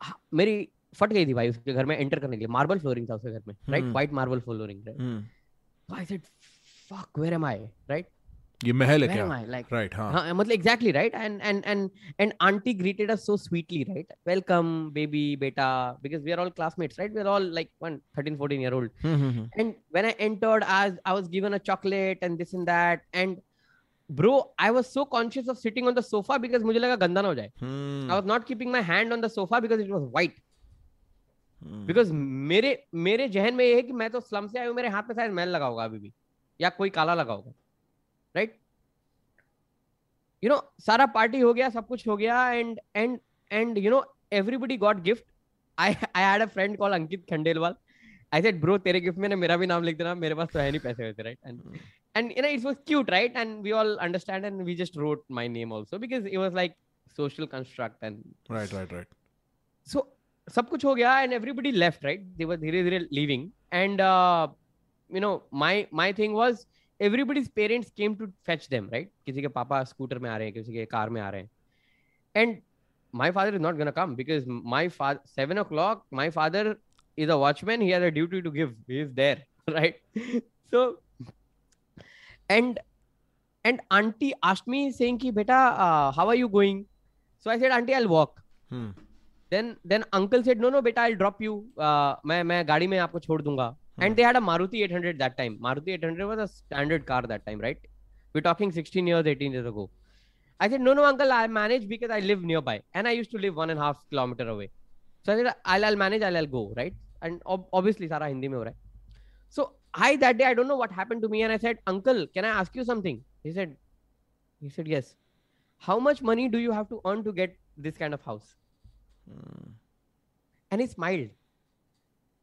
हाँ, मेरी फट गई थी भाई उसके घर में एंटर करने के लिए। मार्बल फ्लोरिंग था उसके घर में right. White marble flooring right I said fuck where am I right ये महल है क्या लाइक राइट हाँ हाँ मतलब exactly right and and and and aunty greeted us so sweetly right welcome baby beta because we are all classmates right we are all like one 13 14 year old hmm, hmm, hmm, and when i entered as i was given a chocolate and this and that and bro i was so conscious of sitting on the sofa because मुझे लगा गंदा ना हो जाए hmm, i was not keeping my hand on the sofa because it was white hmm, because मेरे मेरे जहन में ये है कि मैं तो स्लम से आया हूँ मेरे हाथ में शायद मैल लगा होगा अभी भी या कोई काला लगा होगा राइट यू नो सारा पार्टी हो गया सब कुछ हो गया and and and you know everybody got gift I I had a friend call Ankit Khandelwal I said bro तेरे गिफ्ट में ना मेरा भी नाम लिख देना मेरे पास तो है नहीं पैसे वैसे right and and you know it was cute right? And we all understand and we just wrote my name also because it was like social construct and right right right. So सब कुछ हो गया and everybody left right they were धीरे धीरे living and you know my my thing was everybody's parents came to fetch them right किसी के पापा scooter में आ रहे हैं किसी के कार में आ रहे हैं। And my father is not gonna come because my father seven o'clock my father is a watchman he duty to give is there right so and and aunty Ashmi Seng की बेटा how are you going so I said aunty I walk then then uncle said no no बेटा I drop you मैं मैं गाड़ी में आपको छोड़ दूँगा. Hmm. and they had a maruti 800 that time. Maruti 800 was a standard car that time right? We're talking 16 years 18 years ago. I said no no uncle i manage because i live nearby. And i used to live one and a half kilometer away. So i said i'll, I'll manage I'll, I'll, go right? And ob- obviously sara hindi mein ho hai. So i that day i don't know what happened to me and i said uncle can i ask you something? He said he said yes. How much money do you have to earn to get this kind of house? Hmm. and he smiled.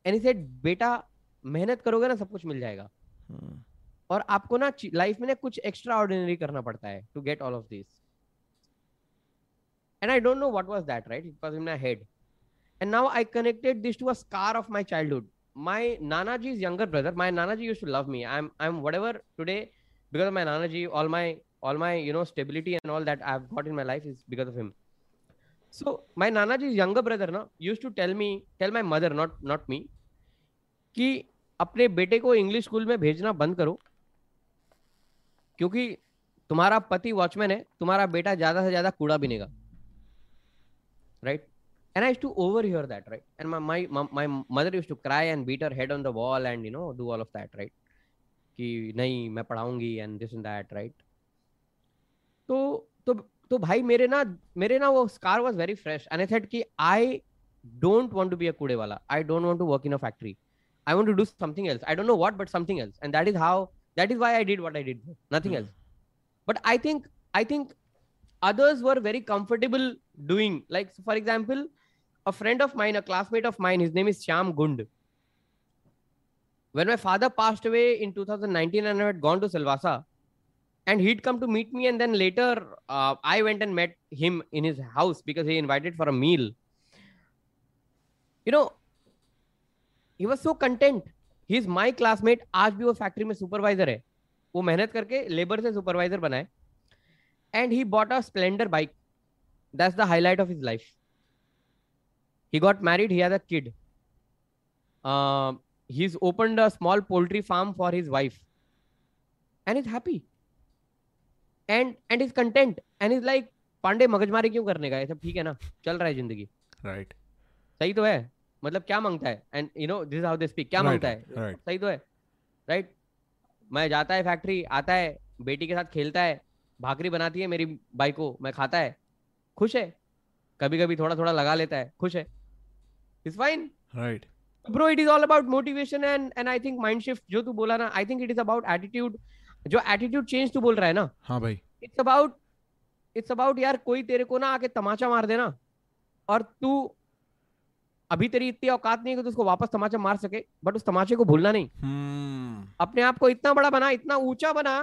And he said beta मेहनत करोगे ना सब कुछ मिल जाएगा। हाँ। और आपको ना लाइफ में ना कुछ एक्स्ट्रा ऑर्डिनरी करना पड़ता है to get all of this and I don't know what was that right it was in my head and now I connected this to a scar of my childhood my Nanaji is younger brother my Nanaji used to love me I am I am whatever today because of my Nanaji all my all my you know stability and all that I have got in my life is because of him so my Nanaji is younger brother ना used to tell me tell my mother not not me कि अपने बेटे को English school में भेजना बंद करो। क्योंकि तुम्हारा पति वॉचमैन है, तुम्हारा बेटा ज़्यादा से ज़्यादा कूड़ा बिनेगा right and I to overhear that right and my my mother use to cry and beat head on the wall and you know do all of that right कि नहीं, मैं पढ़ाऊँगी and this in that right तो तो भाई मेरे ना मेरे ना वो scar was very fresh and I don't want to be a कूड़े वाला I don't want to work in a factory I want to do something else. I don't know what, but something else. And that is how that is why I did what I did. Nothing Hmm. else. But I think I think others were very comfortable doing like for example a friend of mine, a classmate of mine, his name is Shyam Gund. When my father passed away in 2019 and I had gone to Silvassa, and he'd come to meet me, and then later uh, I went and met him in his house because he invited for a meal. You know, he was so content he is my classmate आज भी वो factory में supervisor है. वो मेहनत करके labour से supervisor बनाए. And he bought a Splendor bike that's the highlight of his life he got married he kid he is open a small poultry farm for his wife and is happy and and is content and is like Pandey मगजमारी क्यों करने का ये सब ठीक है ना? चल रहा है ज़िंदगी. Right right. सही तो है. मतलब क्या माँगता है? And you know this how they speak क्या Right, माँगता है? right. सही तो है राइट मैं जाता है फैक्ट्री आता है बेटी के साथ खेलता है भाकरी बनाती है मेरी बाई को मैं खाता है। खुश है? कभी कभी थोड़ा थोड़ा लगा लेता है। खुश है? Is fine right. Bro it is all about motivation and and I think mind shift जो तू बोला ना I think it is about attitude जो एटीट्यूड चेंज तू बोल रहा है ना? हाँ भाई। इट्स अबाउट इट्स अबाउट यार कोई तेरे को ना आके तमाचा मार देना। और तू अभी तेरी इतनी औकात नहीं है कि तू उसको वापस तमाचा मार सके बट उस तमाचे को भूलना नहीं। हम्म। अपने आप को इतना बड़ा बना इतना ऊँचा बना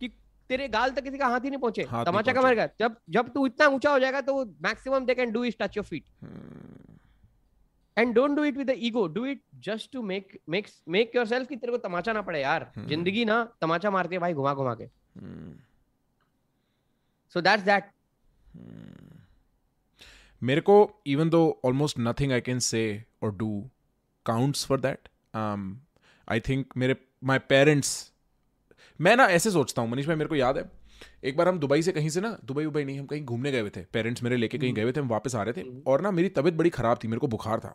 कि तेरे गाल तक किसी का हाथ ही नहीं पहुँचे तमाचा का। मर गया। जब जब तू इतना ऊँचा हो जाएगा तो maximum they can do is touch your feet and don't do it with ego do it just to make make make yourself कि तेरे को तमाचा ना पड़े यार। हम्म। ज़िंदगी ना तमाचा मारती है भाई घुमा घुमा के सो दैट्स दैट। मेरे को even though almost nothing I can say और do counts for that I think मेरे माई पेरेंट्स मैं ना ऐसे सोचता हूँ मनीष भाई मेरे को याद है एक बार हम दुबई से कहीं से ना दुबई उबई नहीं हम कहीं घूमने गए हुए थे पेरेंट्स मेरे लेके कहीं गए हुए थे हम वापस आ रहे थे हम्म। और ना मेरी तबीयत बड़ी खराब थी मेरे को बुखार था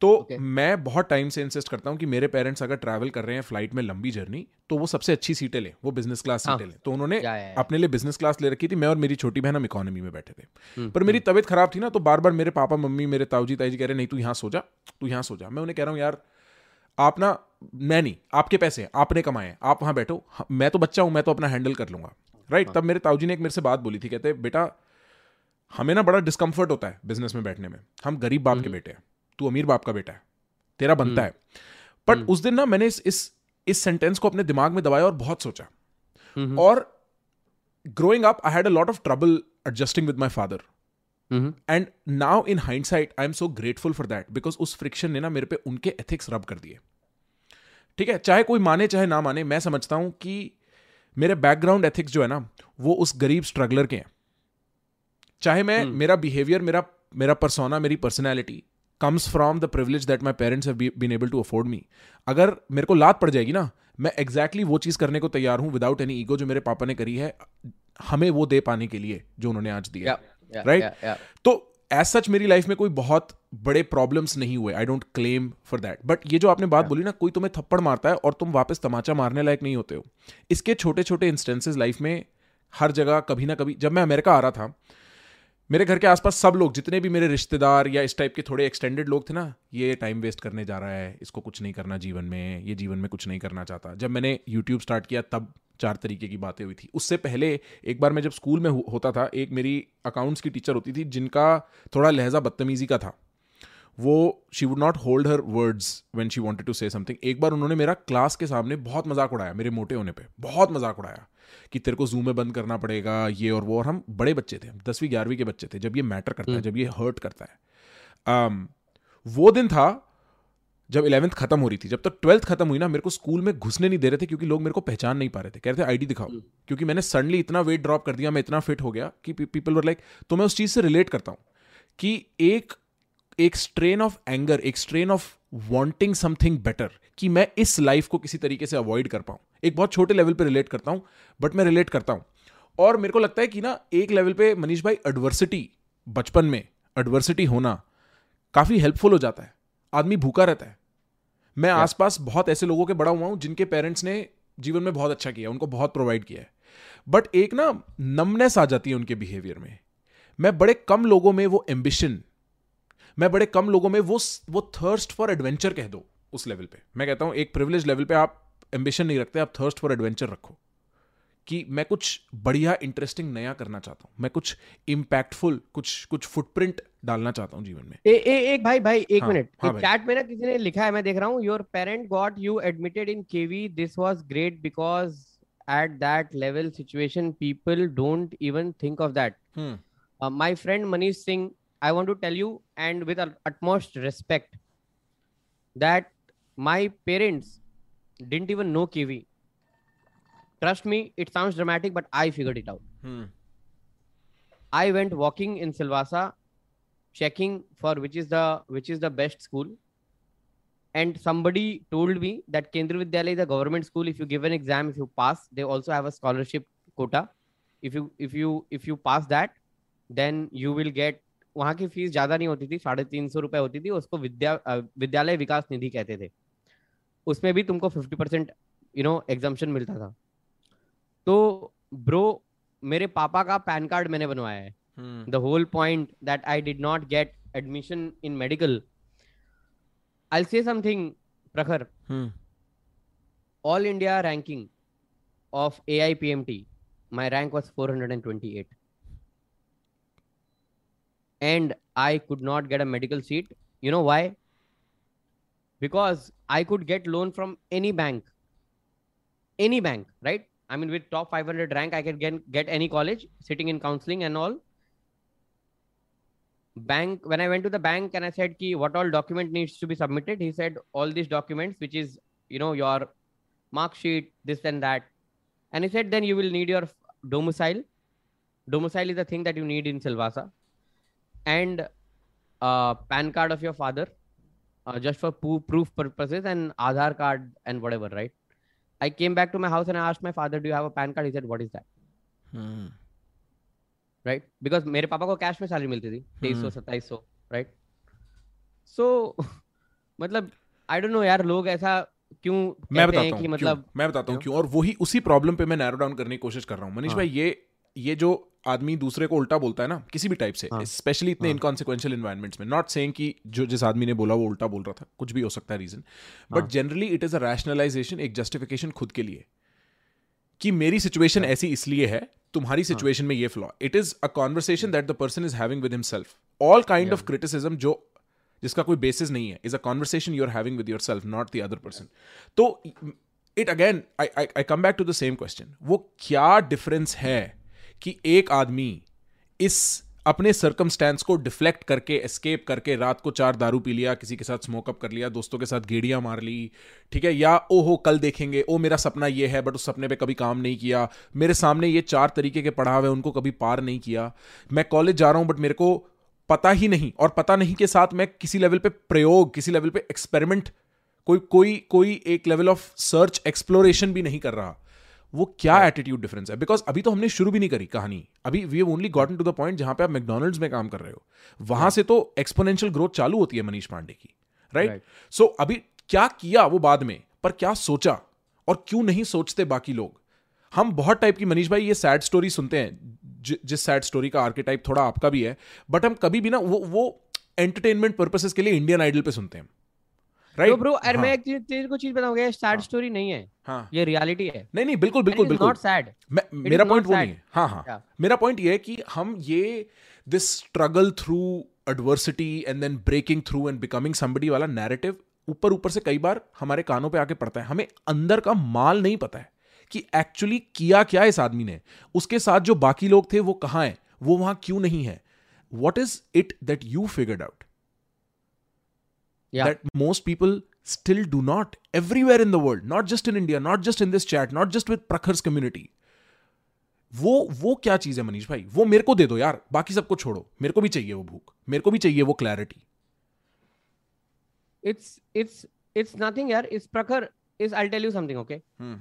तो Okay. मैं बहुत टाइम से इंसिस्ट करता हूँ कि मेरे पेरेंट्स अगर ट्रैवल कर रहे हैं फ़्लाइट में लंबी जर्नी तो वो सबसे अच्छी सीटें लें वो बिज़नेस क्लास हाँ। सीटें लें। तो उन्होंने या, या, या। अपने लिए बिज़नेस क्लास ले रखी थी मैं और मेरी छोटी बहन हम इकोनॉमी में बैठे थे। हम्म, पर मेरी तबीयत खराब थी ना तो बार बार मेरे पापा मम्मी मेरे ताऊजी ताई जी कह रहे नहीं तू यहाँ सो जा तू यहाँ सो जा। मैं उन्हें कह रहा हूँ यार आप ना मैं नहीं आपके पैसे हैं आपने कमाए हैं आप वहाँ बैठो हाँ, मैं तो बच्चा हूँ मैं तो अपना हैंडल कर लूँगा। राइट तब मेरे ताऊजी ने एक मेरे से बात बोली थी कहते बेटा हमें ना बड़ा डिस्कम्फर्ट होता है बिज़नेस में बैठने में। हम गरीब बाप के बेटे हैं। तू अमीर बाप का बेटा है तेरा बनता है। बट उस दिन ना मैंने इस इस इस सेंटेंस को अपने दिमाग में दबाया और बहुत सोचा। हम्म, और growing up I had a lot of trouble adjusting with my father hmm, and now in hindsight I am so grateful for that because उस फ्रिक्शन ने ना मेरे पे उनके एथिक्स रब कर दिए। ठीक है? चाहे कोई माने चाहे ना माने मैं समझता हूँ कि मेरे बैकग्राउंड एथिक्स जो है ना वो उस गरीब स्ट्रगलर के हैं। चाहे मैं मेरा बिहेवियर मेरा मेरा परसोना मेरी personality comes from the privilege that my parents have been able to afford me अगर मेरे को लात पड़ जाएगी ना मैं एग्जैक्टली exactly वो चीज़ करने को तैयार हूँ विदाउट एनी ईगो जो मेरे पापा ने करी है हमें वो दे पाने के लिए जो उन्होंने आज दिया या। तो एज सच मेरी लाइफ में कोई बहुत बड़े प्रॉब्लम्स नहीं हुए I don't claim for that but ये जो आपने बात yeah. बोली ना कोई तुम्हें थप्पड़ मारता है और तुम वापस तमाचा मारने लायक नहीं होते हो इसके छोटे छोटे इंस्टेंसेस लाइफ में हर जगह कभी ना कभी जब मैं अमेरिका आ रहा था मेरे घर के आसपास सब लोग, जितने भी मेरे रिश्तेदार या इस टाइप के थोड़े एक्सटेंडेड लोग थे ना, ये टाइम वेस्ट करने जा रहा है, इसको कुछ नहीं करना जीवन में, ये जीवन में कुछ नहीं करना चाहता। जब मैंने यूट्यूब स्टार्ट किया, तब चार तरीके की बातें हुई थी। उससे पहले एक बार मैं जब स्कूल में होता था, एक मेरी अकाउंट्स की टीचर होती थी, जिनका थोड़ा लहजा बदतमीजी का था। वो she would not hold her words when she wanted to say something एक बार उन्होंने मेरा क्लास के सामने बहुत मज़ाक उड़ाया, मेरे मोटे होने पर बहुत मज़ाक उड़ाया। कि तेरे को जूम में बंद करना पड़ेगा ये और वो। और हम बड़े बच्चे थे दसवीं ग्यारहवीं के बच्चे थे जब ये मैटर करता है जब ये हर्ट करता है। Um, वो दिन था जब इलेवेंथ खत्म हो रही थी जब तक ट्वेल्थ खत्म हुई ना मेरे को स्कूल में घुसने नहीं दे रहे थे क्योंकि लोग मेरे को पहचान नहीं पा रहे थे। कह रहे थे आईडी दिखाओ। क्योंकि मैंने सडनली इतना वेट ड्रॉप कर दिया मैं इतना फिट हो गया कि पीपल वर लाइक तो मैं उस चीज़ से रिलेट करता हूँ कि एक एक स्ट्रेन ऑफ़ एंगर एक strain of wanting something better कि मैं इस लाइफ को किसी तरीके से अवॉइड कर पाऊँ। एक बहुत छोटे लेवल पे रिलेट करता हूँ बट मैं रिलेट करता हूँ। और मेरे को लगता है कि ना एक लेवल पे मनीष भाई एडवर्सिटी बचपन में एडवर्सिटी होना काफ़ी हेल्पफुल हो जाता है। आदमी भूखा रहता है। मैं आसपास बहुत ऐसे लोगों के बड़ा हुआ हूँ जिनके पेरेंट्स ने जीवन में बहुत अच्छा किया उनको बहुत प्रोवाइड किया है। बट एक ना नमनेस आ जाती है उनके बिहेवियर में। मैं बड़े कम लोगों में वो एम्बिशन मैं बड़े कम लोगों में वो वो थर्स्ट फॉर एडवेंचर कह दो उस लेवल पे। मैं कहता हूँ एक प्रिविलेज लेवल पे आप एम्बिशन नहीं रखते आप थर्स्ट फॉर एडवेंचर रखो। कि मैं कुछ बढ़िया इंटरेस्टिंग नया करना चाहता हूँ। मैं कुछ इम्पैक्टफुल कुछ कुछ फुटप्रिंट डालना चाहता हूँ जीवन में। ए, ए, एक भाई भाई एक हाँ, मिनट हाँ चैट में ना किसी ने लिखा है मैं देख रहा हूँ your parent got you admitted in KV this was great because at that level situation people don't even think of that friend Manish Singh, I want to tell you, and with ut- utmost respect, that my parents didn't even know KV. Trust me, it sounds dramatic, but I figured it out. Hmm I went walking in Silvassa, checking for which is the which is the best school. And somebody told me that Kendra Vidyalaya is a government school. If you give an exam, if you pass, they also have a scholarship quota. If you if you if you pass that, then you will get वहाँ की fees ज़्यादा नहीं होती थी साढ़े तीन सौ रुपए होती थी उसको विद्या अ, विद्यालय विकास निधि कहते थे उसमें भी तुमको fifty percent you know exemption मिलता था। तो ब्रो मेरे पापा का पैन कार्ड मैंने बनवाया है। The whole point that I did not get admission in medical I say something Prakhar all India ranking of A I P M T my rank was four hundred and twenty eight and I could not get a medical seat you know why Because I could get loan from any bank. Any bank, right? I mean, with top 500 rank, I can get, get any college sitting in counseling and all. Bank, when I went to the bank and I said, Ki, what all document needs to be submitted? He said, all these documents, which is, you know, your mark sheet, this and that. And he said, then you will need your domicile. Domicile is the thing that you need in Silvassa. And uh, PAN card of your father, uh, just for proof purposes, and Aadhaar card and whatever, right? I came back to my house and I asked my father, "Do you have a PAN card?" He said, "What is that?" Hmm. Right? Because मेरे पापा को cash में salary मिलती थी तेईस सौ सत्ताईस सौ राइट सो मतलब आई डोंट नो यार लोग ऐसा क्यों मैं बताता हूँ मतलब मैं बताता हूँ क्यों और वही उसी प्रॉब्लम पे मैं नैरो डाउन करने की कोशिश कर रहा हूँ मनीष हाँ. भाई ये ये जो आदमी दूसरे को उल्टा बोलता है ना किसी भी टाइप से स्पेशली हाँ, इतने इनकॉन्सिक्वेंशियल हाँ, इन्वायरमेंट्स में। नॉट सेइंग कि जो जिस आदमी ने बोला वो उल्टा बोल रहा था कुछ भी हो सकता है reason but generally it is a rationalisation एक जस्टिफिकेशन खुद के लिए। कि मेरी सिचुएशन हाँ। ऐसी इसलिए है तुम्हारी सिचुएशन में ये flaw it is a conversation that the person is having with himself all kind of criticism जो जिसका कोई बेसिस नहीं है is a conversation you are having with yourself not the other person तो it again I I come back to the same question वो क्या difference है कि एक आदमी इस अपने सर्कमस्टेंस को डिफ्लेक्ट करके एस्केप करके रात को चार दारू पी लिया, किसी के साथ स्मोकअप कर लिया, दोस्तों के साथ गेड़ियाँ मार ली, ठीक है? या ओ हो कल देखेंगे, ओ, मेरा सपना ये है, बट उस सपने पे कभी काम नहीं किया, मेरे सामने ये चार तरीके के पढ़ाव है, उनको कभी पार नहीं किया। मैं कॉलेज जा रहा हूँ, बट मेरे को पता ही नहीं, और पता नहीं के साथ मैं किसी लेवल पे प्रयोग, किसी लेवल पे एक्सपेरिमेंट कोई कोई कोई एक लेवल ऑफ़ सर्च एक्सप्लोरेशन भी नहीं कर रहा। वो क्या एटीट्यूड डिफरेंस है? बिकॉज़ अभी तो हमने शुरू भी नहीं करी कहानी। अभी we only gotten to the point जहाँ पे आप मैकडोनल्ड्स में काम कर रहे हो। वहाँ से तो एक्सपोनेंशियल ग्रोथ चालू होती है मनीष पांडे की right right? So right. so, अभी क्या किया वो बाद में? पर क्या सोचा? और क्यों नहीं सोचते बाकी लोग? हम बहुत टाइप की मनीष भाई ये सैड स्टोरी सुनते हैं ज, जिस सैड स्टोरी का आर्किटाइप थोड़ा आपका भी है बट हम कभी भी ना वो वो एंटरटेनमेंट पर्पसेस के लिए इंडियन आइडल पे सुनते हैं। राइट तो ब्रो अरे मैं हाँ। एक चीज़ को चीज़ बताऊँगा सैड स्टोरी नहीं है। हाँ। ये रियलिटी है। नहीं नहीं बिल्कुल बिल्कुल बिल्कुल। नॉट सैड मेरा पॉइंट वो नहीं है। हाँ हाँ। मेरा पॉइंट ये है कि हम ये this struggle through adversity and then breaking through and becoming somebody वाला नैरेटिव ऊपर ऊपर से कई बार हमारे कानों पे आके पड़ता है। हमें अंदर का माल नहीं पता है कि एक्चुअली किया क्या इस आदमी ने। उसके साथ जो बाकी लोग थे वो कहाँ हैं? वो वहाँ क्यों नहीं है? What is it that you figured out yeah. that most people still do not everywhere in the world not just in india not just in this chat not just with prakhar's community वो वो क्या चीज़ है मनीष भाई वो मेरे को दे दो यार बाकी सबको छोड़ो मेरे को भी चाहिए वो भूख मेरे को भी चाहिए वो clarity it's it's it's nothing yaar it's prakhar is i'll tell you something okay hmm.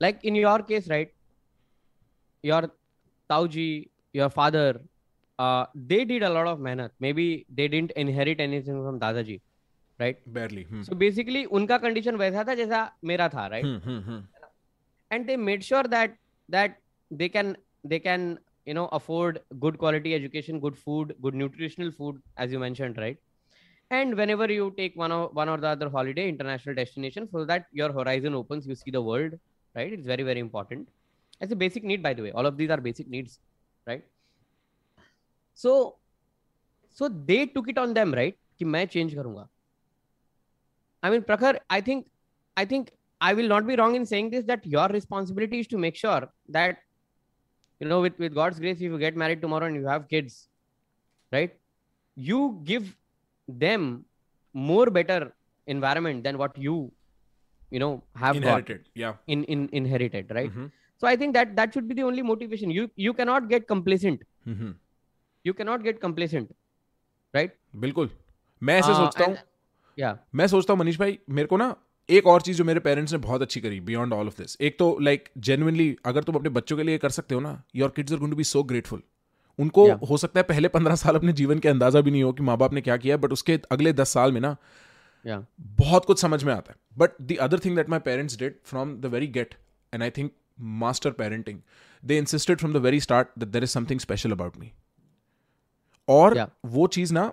like in your case right your tauji your father uh, they did a lot of mehnat. Maybe they didn't inherit anything from Dadaji, right? Barely. Hmm. So basically, उनका condition वैसा था जैसा मेरा था, right? Hmm, hmm, hmm. And they made sure that that they can they can you know afford good quality education, good food, good nutritional food, as you mentioned, right? And whenever you take one or one or the other holiday, international destination, so that your horizon opens, you see the world, right? It's very very important. It's a basic need, by the way. All of these are basic needs, right? So so they took it on them right कि मैं change करूंगा I mean Prakhar I think I think I will not be wrong in saying this that your responsibility is to make sure that you know with with god's grace if you get married tomorrow and you have kids right you give them more better environment than what you you know have inherited got yeah in in inherited right mm-hmm. so i think that that should be the only motivation you you cannot get complacent mm-hmm. You can not get complacent right बिल्कुल। मैं ऐसे uh, सोचता हूँ या मैं सोचता हूँ मनीष भाई मेरे को ना एक और चीज़ जो मेरे पेरेंट्स ने बहुत अच्छी करी बियॉन्ड ऑल ऑफ़ दिस एक तो लाइक like, जेनुअनली अगर तुम अपने बच्चों के लिए कर सकते हो ना your kids are going to be so grateful उनको yeah. हो सकता है पहले पंद्रह साल अपने जीवन के अंदाज़ा भी नहीं हो कि माँ बाप ने क्या किया बट उसके अगले दस साल में ना yeah. बहुत कुछ समझ में आता है। But the other thing that my parents did from the very get and I think master parenting they insisted from the very start that there is something special about me और yeah. वो चीज़ ना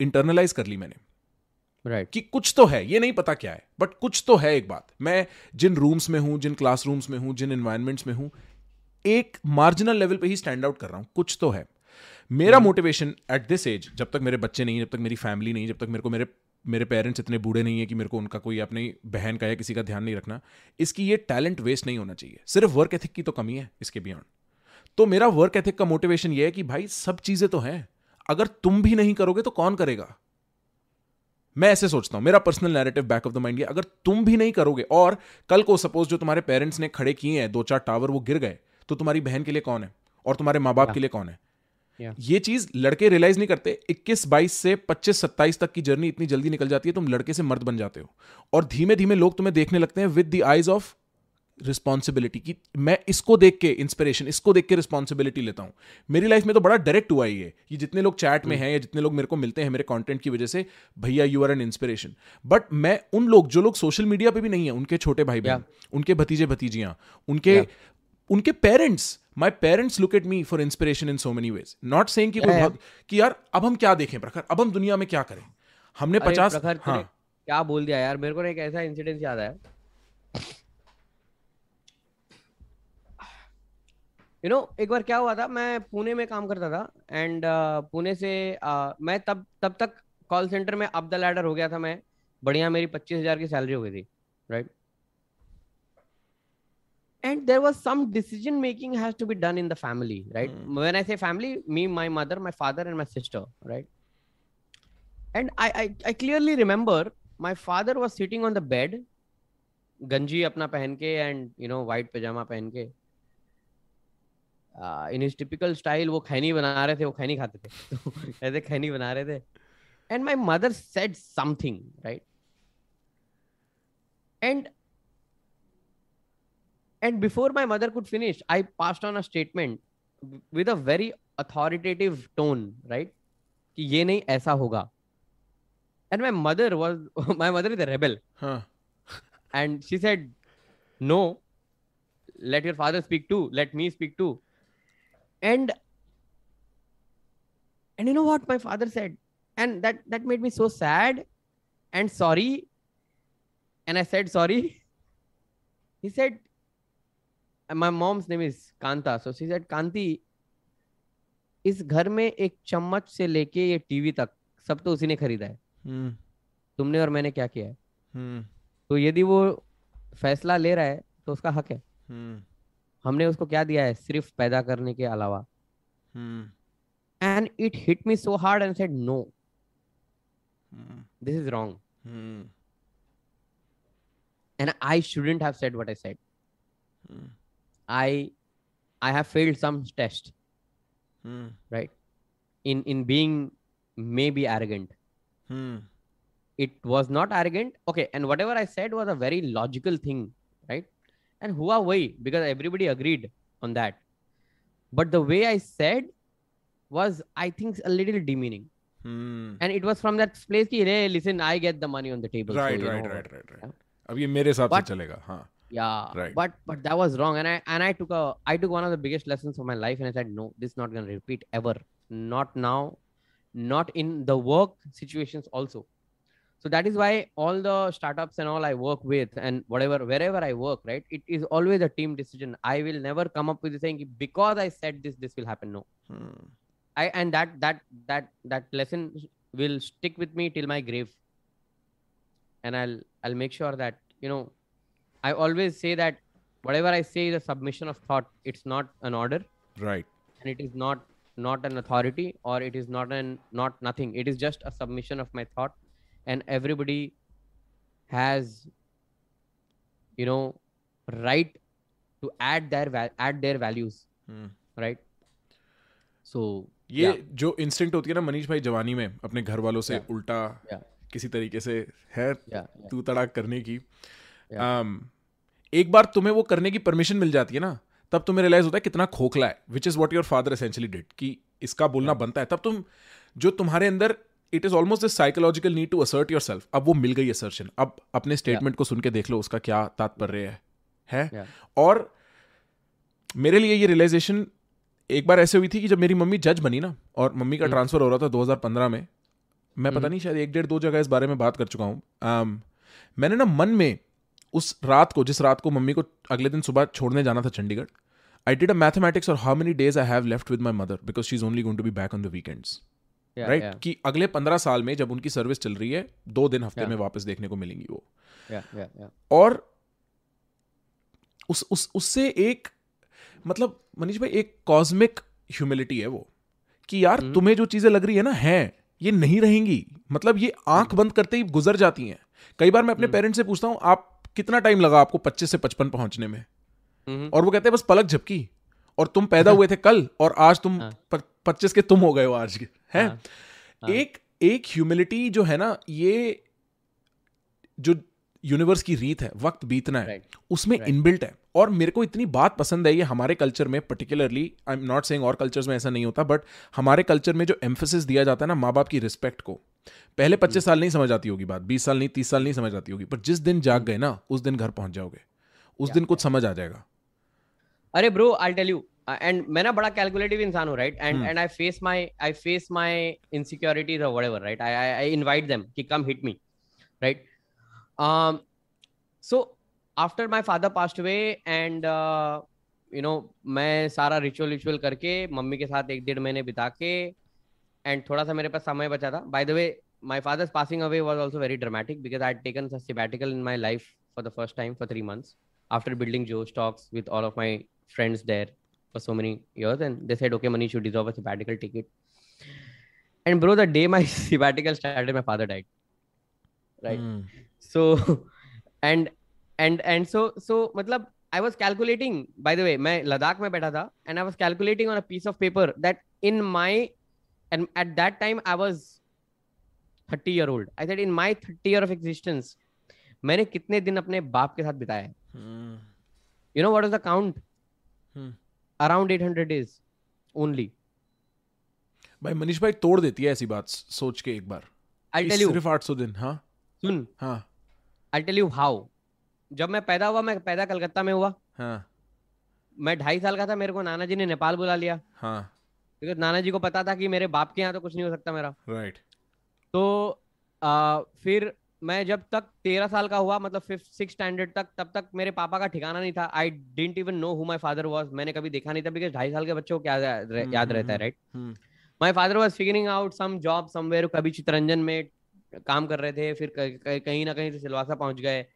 internalise कर ली मैंने right right. कि कुछ तो है ये नहीं पता क्या है बट कुछ तो है एक बात। मैं जिन रूम्स में हूँ जिन क्लासरूम्स में हूँ जिन एनवायरमेंट्स में हूँ एक मार्जिनल लेवल पे ही स्टैंड आउट कर रहा हूँ कुछ तो है। मेरा मोटिवेशन एट दिस एज जब तक मेरे बच्चे नहीं जब तक मेरी फैमिली नहीं जब तक मेरे को मेरे मेरे पेरेंट्स इतने बूढ़े नहीं है कि मेरे को उनका कोई अपनी बहन का या किसी का ध्यान नहीं रखना इसकी ये टैलेंट वेस्ट नहीं होना चाहिए। सिर्फ़ वर्क एथिक की तो कमी है इसके बियॉन्ड तो मेरा वर्क एथिक का मोटिवेशन ये है कि भाई सब चीज़ें तो हैं। अगर तुम भी नहीं करोगे तो कौन करेगा? मैं ऐसे सोचता हूँ मेरा personal narrative back of the mind ये अगर तुम भी नहीं करोगे और कल को सपोज़ जो तुम्हारे पेरेंट्स ने खड़े किए हैं दो चार टावर वो गिर गए तो तुम्हारी बहन के लिए कौन है? और तुम्हारे माँ बाप के लिए कौन है? Yeah. ये चीज़ लड़के रियलाइज़ नहीं करते। 21 22 से 25 27 तक की जर्नी इतनी जल्दी निकल जाती है तुम लड़के से मर्द बन जाते हो। और धीमे धीमे लोग तुम्हें देखने लगते हैं with the eyes of responsibility कि मैं इसको देख के इंस्पिरेशन इसको देख के रिस्पॉन्सिबिलिटी लेता हूँ। मेरी लाइफ में तो बड़ा डायरेक्ट हुआ ही है ये जितने लोग चैट में हैं या जितने लोग मेरे को मिलते हैं मेरे कंटेंट की वजह से भैया you are an inspiration but मैं उन लोग जो लोग सोशल मीडिया पे भी नहीं है उनके छोटे भाई बहन उनके भतीजे भतीजियाँ उनके उनके parents my parents look at me for inspiration in so many ways not saying बहुत कि यार अब हम क्या देखें प्रखर अब हम दुनिया में क्या करें? हमने पचास हाँ। क्या बोल दिया यार मेरे को एक ऐसा इंसिडेंस याद आया। यू नो एक बार क्या हुआ था मैं पुणे में काम करता था एंड uh, पुणे से uh, मैं तब तब तक कॉल सेंटर में अप द लैडर हो गया था मैं। बढ़िया मेरी पच्चीस हज़ार की सैलरी हो गई थी right and there was some decision making has to be done in the family right when I say family me my mother my father and my sister right and I I clearly remember my father was sitting on the bed गंजी अपना पहन के and you know white पैजामा पहन के in is typical style वो खैनी बना रहे थे वो खैनी खाते थे। तो ऐसे खैनी बना रहे थे। And my mother said something right and and before my mother could finish I pass on a statement with a very authoritative tone right कि ये नहीं ऐसा होगा। And my mother was my mother is a rebel and she said no let your father speak to let me speak to and and you know what my father said and that that made me so sad and sorry and i said sorry he said my mom's name is kanta so she said kanti इस घर में एक चम्मच से लेके ये TV तक सब तो उसी ने खरीदा है हम्म तुमने और मैंने क्या किया है हम्म तो यदि वो फैसला ले रहा है तो उसका हक है हम्म हमने उसको क्या दिया है? सिर्फ़ पैदा करने के अलावा। And it hit me so hard and said no this is wrong and I shouldn't have said what I said I I have failed some test right? In in being maybe arrogant. Hmm. It was not arrogant. Okay and whatever i said was a very logical thing right? and huawei because everybody agreed on that but the way i said was i think a little demeaning hmm and it was from that place ki, hey listen i get the money on the table right so, you right know, right right yeah. Right अब ये मेरे हिसाब से But- चलेगा हाँ yeah Right. but but that was wrong and i and i took a i took one of the biggest lessons of my life and i said no this is not going to repeat ever not now not in the work situations also so that is why all the startups and all i work with and whatever wherever i work right it is always a team decision. I will never come up with saying because i said this this will happen. No. Hmm. i and that that that that lesson will stick with me till my grave. And i'll i'll make sure that you know i always say that whatever i say is a submission of thought. It's not an order. Right. And it is not not an authority or it is not an not nothing. It is just a submission of my thought. And everybody has you know right to add their add their values hmm right so ये yeah. जो instinct होती है ना मनीष भाई जवानी में अपने घर वालों से Yeah. उल्टा Yeah. किसी तरीके से है yeah, yeah. तू तड़ाक करने की Yeah. um, एक बार तुम्हें वो करने की परमिशन मिल जाती है ना तब तुम्हें रियलाइज़ होता है कितना खोखला है which is what your father essentially did कि इसका बोलना बनता है तब तुम जो तुम्हारे अंदर it is almost this psychological need to assert yourself अब वो मिल गई असर्शन अब अपने स्टेटमेंट yeah. को सुन के देख लो उसका क्या तात्पर्य है है Yeah. और मेरे लिए ये रियलाइजेशन एक बार ऐसे हुई थी कि जब मेरी मम्मी जज बनी ना और मम्मी का। ट्रांसफ़र हो रहा था 2015 में मैं पता हम्म। नहीं शायद एक डेढ़ दो जगह इस बारे में बात कर चुका हूँ um, मैंने ना मन में उस रात को जिस रात को मम्मी को अगले दिन सुबह छोड़ने जाना था Chandigarh I did a mathematics or how many days I have left with my mother because she's only going to be back on the weekends. yeah, right yeah, right? yeah. कि अगले पंद्रह साल में जब उनकी सर्विस चल रही है दो दिन हफ़्ते Yeah. में वापस देखने को मिलेंगी वो yeah, yeah, yeah. और उस उस उससे एक मतलब मनीष भाई एक कॉस्मिक ह्यूमिलिटी है वो कि यार हम्म। तुम्हें जो चीज़ें लग रही है ना है ये नहीं रहेंगी मतलब ये आँख बंद करते ही गुजर जाती हैं कई बार मैं अपने हम्म। पेरेंट्स से पूछता हूँ आप कितना टाइम लगा आपको 25 से 55 पहुँचने में. और वो कहते हैं बस पलक झपकी और तुम पैदा हुए थे कल और आज तुम हाँ। पच्चीस के तुम हो गए हो आज के हैं हाँ, हाँ। एक एक ह्यूमिलिटी जो है ना ये जो यूनिवर्स की रीत है वक्त बीतना है Right. उसमें Right. इनबिल्ट है और मेरे को इतनी बात पसंद है ये हमारे कल्चर में particularly I am not saying और कल्चर्स में ऐसा नहीं होता बट हमारे कल्चर में जो एम्फोसिस दिया जाता है ना माँ बाप की रिस्पेक्ट को पहले हम्म। पच्चीस साल नहीं समझ आती होगी बात बीस साल नहीं तीस साल नहीं समझ आती होगी पर जिस दिन जाग गए ना उस दिन घर पहुँच जाओगे उस दिन कुछ समझ आ जाएगा अरे bro I tell you and मैं ना बड़ा कैलकुलेटिव इंसान हूँ right and and I face my I face my insecurities और what right I I invite them कि come hit me right so after my father passed away and you know मैं सारा ritual ritual करके mummy के साथ एक डेढ़ महीने बिता के एंड थोड़ा सा मेरे पास समय बचा था। By the way my father's passing away was also very dramatic because I taken sabbatical in my life for the first time for three months after building जो stocks with all of my friends there for so many years. And they said, okay, Manish, you deserve a sabbatical ticket. And bro, the day my sabbatical started, my father died. Right. Hmm. So, and and and so so मतलब I was calculating. By the way, मैं लद्दाख में बैठा था and I was calculating on a piece of paper that in my and at that time I was 30 year old. I said in my 30 year of existence, मैंने कितने दिन अपने बाप के साथ बिताए हैं Hmm. You know what is the Hmm. Around 800 days only. भाई मनीष भाई तोड़ देती है ऐसी बात सोच के एक बार कि tell you. सिर्फ़ 800 दिन हाँ सुन हाँ I'll tell you how. जब मैं पैदा हुआ मैं पैदा कलकत्ता में हुआ हाँ मैं ढाई साल का था मेरे को नाना जी ने नेपाल बुला लिया हाँ क्योंकि नाना जी को पता था कि मेरे बाप के यहाँ तो कुछ नहीं हो सकता मेरा राइट right. तो आ, फिर मैं जब तक तेरह साल का हुआ मतलब फिफ्थ सिक्स स्टैंडर्ड तक तब तक मेरे पापा का ठिकाना नहीं था। I didn't even know who my father was मैंने कभी देखा नहीं था बिकॉज़ ढाई साल के बच्चों को क्या याद रहता है right hmm my father was figuring out some job somewhere कभी चितरंजन में काम कर रहे थे फिर कहीं ना कहीं से सिलवासा पहुँच गए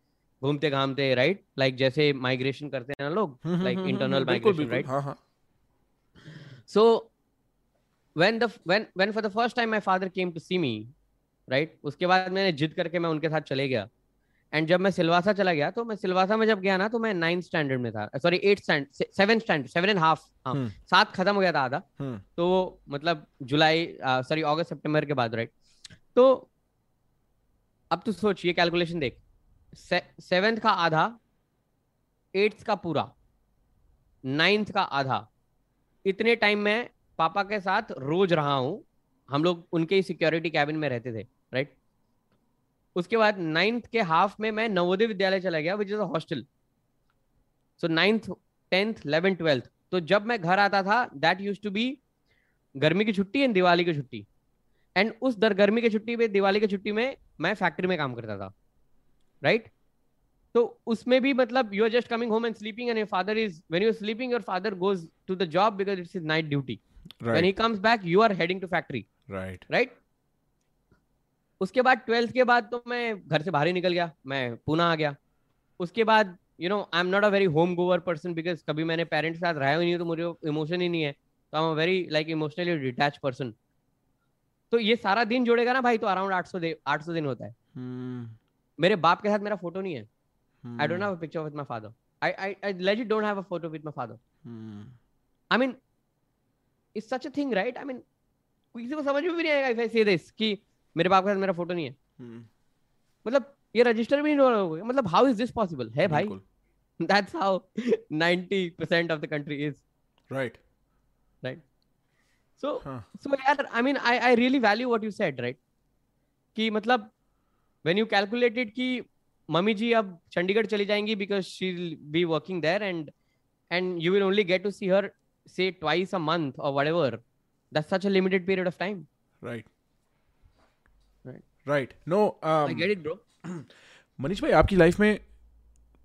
घूमते घामते राइट लाइक जैसे माइग्रेशन करते हैं ना लोग like internal migration right so when the when when for the first time my father came to see me right? उसके बाद मैंने जिद करके मैं उनके साथ चले गया। एंड जब मैं सिलवासा चला गया तो मैं सिलवासा में जब गया ना तो मैं नाइन्थ स्टैंडर्ड में था। Sorry eight stand seven standard seven and half हाँ। हम्म। सात खत्म हो गया था आधा। हम्म। तो वो मतलब जुलाई सॉरी अगस्त सितंबर के बाद राइट तो अब तू सोच ये कैलकुलेशन देख। सेवेंथ का आधा एट्थ का पूरा नाइन्थ का आधा। इतने टाइम में पापा के साथ रोज रहा हूँ। हम लोग उनके ही सिक्योरिटी कैबिन में रहते थे। राइट उसके बाद नाइन्थ के हाफ़ में मैं नवोदय विद्यालय चला गया which is a hostel so ninth tenth eleven twelfth तो जब मैं घर आता था दैट यूज़ टू बी गर्मी की छुट्टी एंड दिवाली की छुट्टी. एंड उस दर गर्मी की छुट्टी में दिवाली की छुट्टी में मैं फैक्ट्री में काम करता था राइट right? तो उसमें भी मतलब you are just coming home and sleeping and your father is when you are sleeping your father goes to the job because it's is night duty when he comes back you are heading to factory right right उसके बाद twelfth के बाद तो मैं घर से बाहर ही निकल गया मैं पूना आ गया। उसके बाद you know I am not a very home goer person because कभी मैंने पेरेंट्स के साथ रहा ही नहीं तो मुझे इमोशन ही नहीं है। तो I am very like emotionally detach person तो ये सारा दिन जोड़ेगा ना भाई तो अराउंड 800 दे 800 दिन होता है। हम्म। मेरे बाप के साथ मेरा फ़ोटो नहीं है। Don't have a picture with my father. I, I, I legit don't have a photo with my father. Hmm. I mean, it's such a thing, right? I mean, किसी को समझ में भी नहीं आएगा if I say this कि मेरे बाप के साथ मेरा फ़ोटो नहीं है। हम्म। मतलब ये रजिस्टर भी नहीं हो रहा मतलब हाउ इज़ दिस पॉसिबल है भाई। That's how 90% of the country is right right so so यार I mean I I really value what you said right कि मतलब व्हेन यू कैलकुलेटेड कि मम्मी जी अब चंडीगढ़ चली जाएँगी because she be working there and and you will only get to see her say twice a month or whatever. That's such a limited period of time right. Right no i get it bro. Manish भाई आपकी life में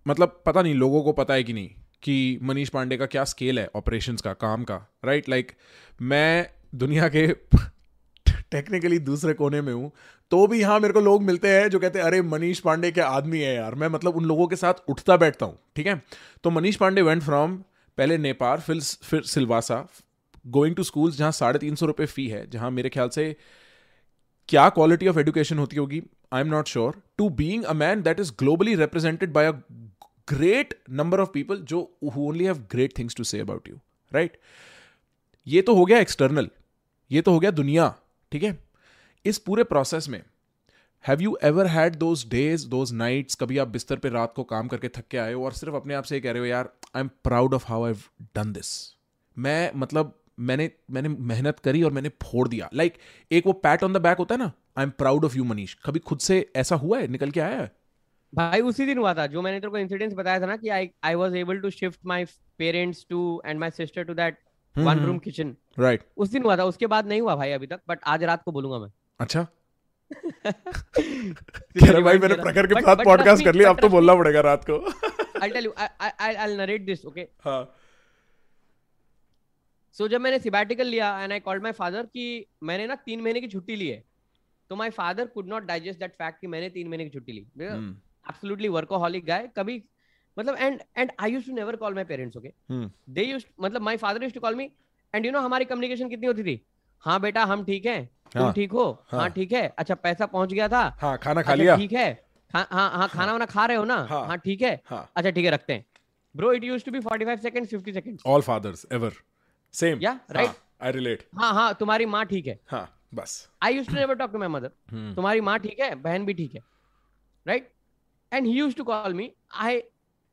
मतलब पता नहीं लोगों को पता है कि नहीं कि मनीष पांडे का क्या स्केल है ऑपरेशंस का काम का राइट right? लाइक like, मैं दुनिया के टेक्निकली दूसरे कोने में हूँ तो भी यहाँ मेरे को लोग मिलते हैं जो कहते हैं अरे मनीष पांडे के आदमी है यार। मैं मतलब उन लोगों के साथ उठता बैठता हूँ ठीक है? तो मनीष पांडे वेंट फ्रॉम पहले नेपाल फिर फिर सिलवासा गोइंग टू स्कूल्स जहाँ साढ़े तीन सौ रुपये फ़ी है जहाँ मेरे ख्याल से क्या क्वालिटी ऑफ़ एजुकेशन होती होगी? I am not sure to being a man that is globally represented by a great number of people जो only have great things to say about you right ये तो हो गया एक्सटर्नल ये तो हो गया दुनिया, ठीक है? इस पूरे प्रोसेस में have you ever had those days those nights कभी आप बिस्तर पे रात को काम करके थक के आए हो और सिर्फ़ अपने आप से कह रहे हो, यार I am proud of how I done this मैं मतलब मैंने मैंने मेहनत करी और मैंने फोड़ दिया। लाइक like, एक वो पैट ऑन द बैक होता है ना I am proud of you Manish कभी खुद से ऐसा हुआ है? निकल के आया है? भाई उसी दिन हुआ था। जो मैंने तेरे को इंसिडेंस बताया था ना कि I I was able to shift my parents to and my sister to that one room kitchen right उस दिन हुआ था। उसके बाद नहीं हुआ भाई अभी तक बट आज रात को बोलूँगा मैं। अच्छा। कह भाई मैंने प्रखर के साथ पॉडकास्ट कर लिया अब तो बोलना पड़ेगा रात को। I'll tell you I I I'll narrate this okay? हाँ। सो जब मैंने सिबैटिकल लिया and I called my father कि मैंने ना तीन महीने की छुट्टी ली है तो my father could not digest that fact कि मैंने तीन महीने की छुट्टी ली। एब्सोल्युटली वर्कोहॉलिक गाय कभी मतलब and and I used to never call my parents okay they used मतलब my father used to call me and you know हमारी कम्युनिकेशन कितनी होती थी? हाँ बेटा हम ठीक हैं तुम हाँ, ठीक हो? हाँ, हाँ ठीक है। अच्छा पैसा पहुँच गया था। हाँ खाना खा अच्छा, लिया। ठीक है। हाँ हाँ हाँ। खाना वाना खा रहे हो ना? हाँ, हाँ ठीक है। अच्छा ठीक है रखते हैं। Bro it used to be 45 seconds 50 seconds all fathers ever same या राइट आई रिलेट हाँ हाँ तुम्हारी माँ ठीक है। हाँ बस। I used to never talk to my mother तुम्हारी माँ ठीक है बहन भी ठीक है right and he used to call me I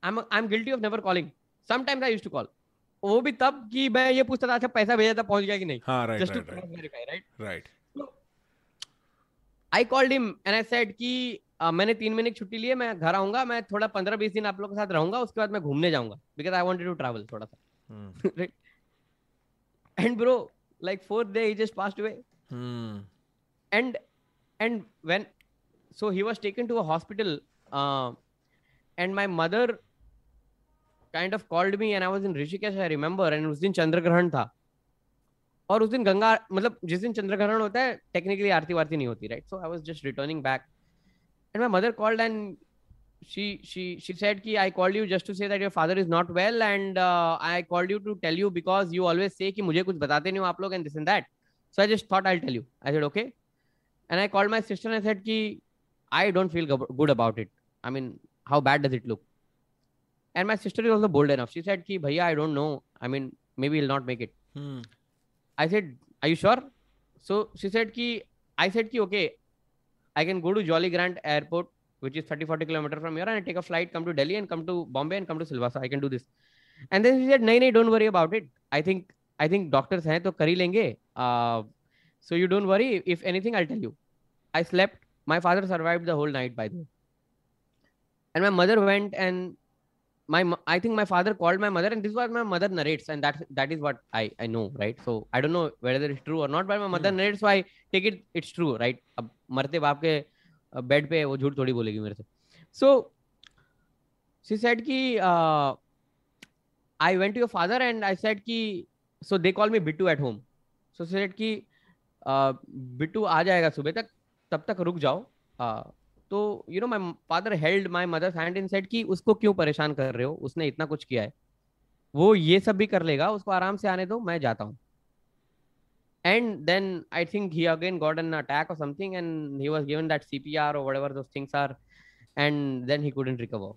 I am guilty of never calling sometimes I used to call वो भी तब कि मैं ये पूछता था अच्छा पैसा भेजा था पहुँच गया कि नहीं? हाँ right right right I called him and I said कि uh, मैंने तीन महीने की छुट्टी ली है मैं घर आऊँगा मैं थोड़ा पंद्रह बीस दिन आप लोग के साथ रहूँगा उसके बाद मैं घूमने जाऊँगा. Because I wanted to travel थोड़ा सा। Right And bro like fourth day he just passed away hmm. and and when so he was taken to a hospital uh, and my mother kind of called me and I was in Rishikesh, I remember, and उस दिन चंद्र ग्रहण था और उस दिन गंगा मतलब जिस दिन चंद्र ग्रहण होता है टेक्निकली आरती वारती नहीं होती right so I was just returning back and my mother called and she she she said ki i called you just to say that your father is not well and uh, i called you to tell you because you always say ki mujhe kuch batate nahi ho aap log and this and that. So i just thought i'll tell you. I said okay. And i called my sister and i said ki i don't feel good about it. I mean how bad does it look? And my sister is also bold enough. She said ki bhaiya i don't know. I mean maybe he'll not make it. Hmm. i said are you sure? So she said ki i said ki okay i can go to jolly grant airport which is 30 40 kilometers from here, and I take a flight, come to Delhi, and come to Bombay, and come to Silvassa. I can do this. And then she said, No, no, don't worry about it. I think I think doctors हैं तो कर ही लेंगे. Uh, so you don't worry. If anything, I'll tell you. I slept. My father survived the whole night, by the way. And my mother went and my i think my father called my mother and this is what my mother narrates and that that is what i i know right so i don't know whether it's true or not but my mother hmm. narrates so i take it it's true right अब मरते बाप के bed पे वो झूठ थोड़ी बोलेगी मेरे से। She said ki uh, i went to your father and i said ki so they call me bittu at home. So she said ki uh, आ जाएगा सुबह तक तब तक रुक जाओ। uh, तो you know my father held my mother hand in said कि उसको क्यों परेशान कर रहे हो? उसने इतना कुछ किया है। वो ये सब भी कर लेगा उसको आराम से आने दो मैं जाता हूँ। and then I think he again got an attack or something, and he was given that CPR or whatever those things are, and then he couldn't recover.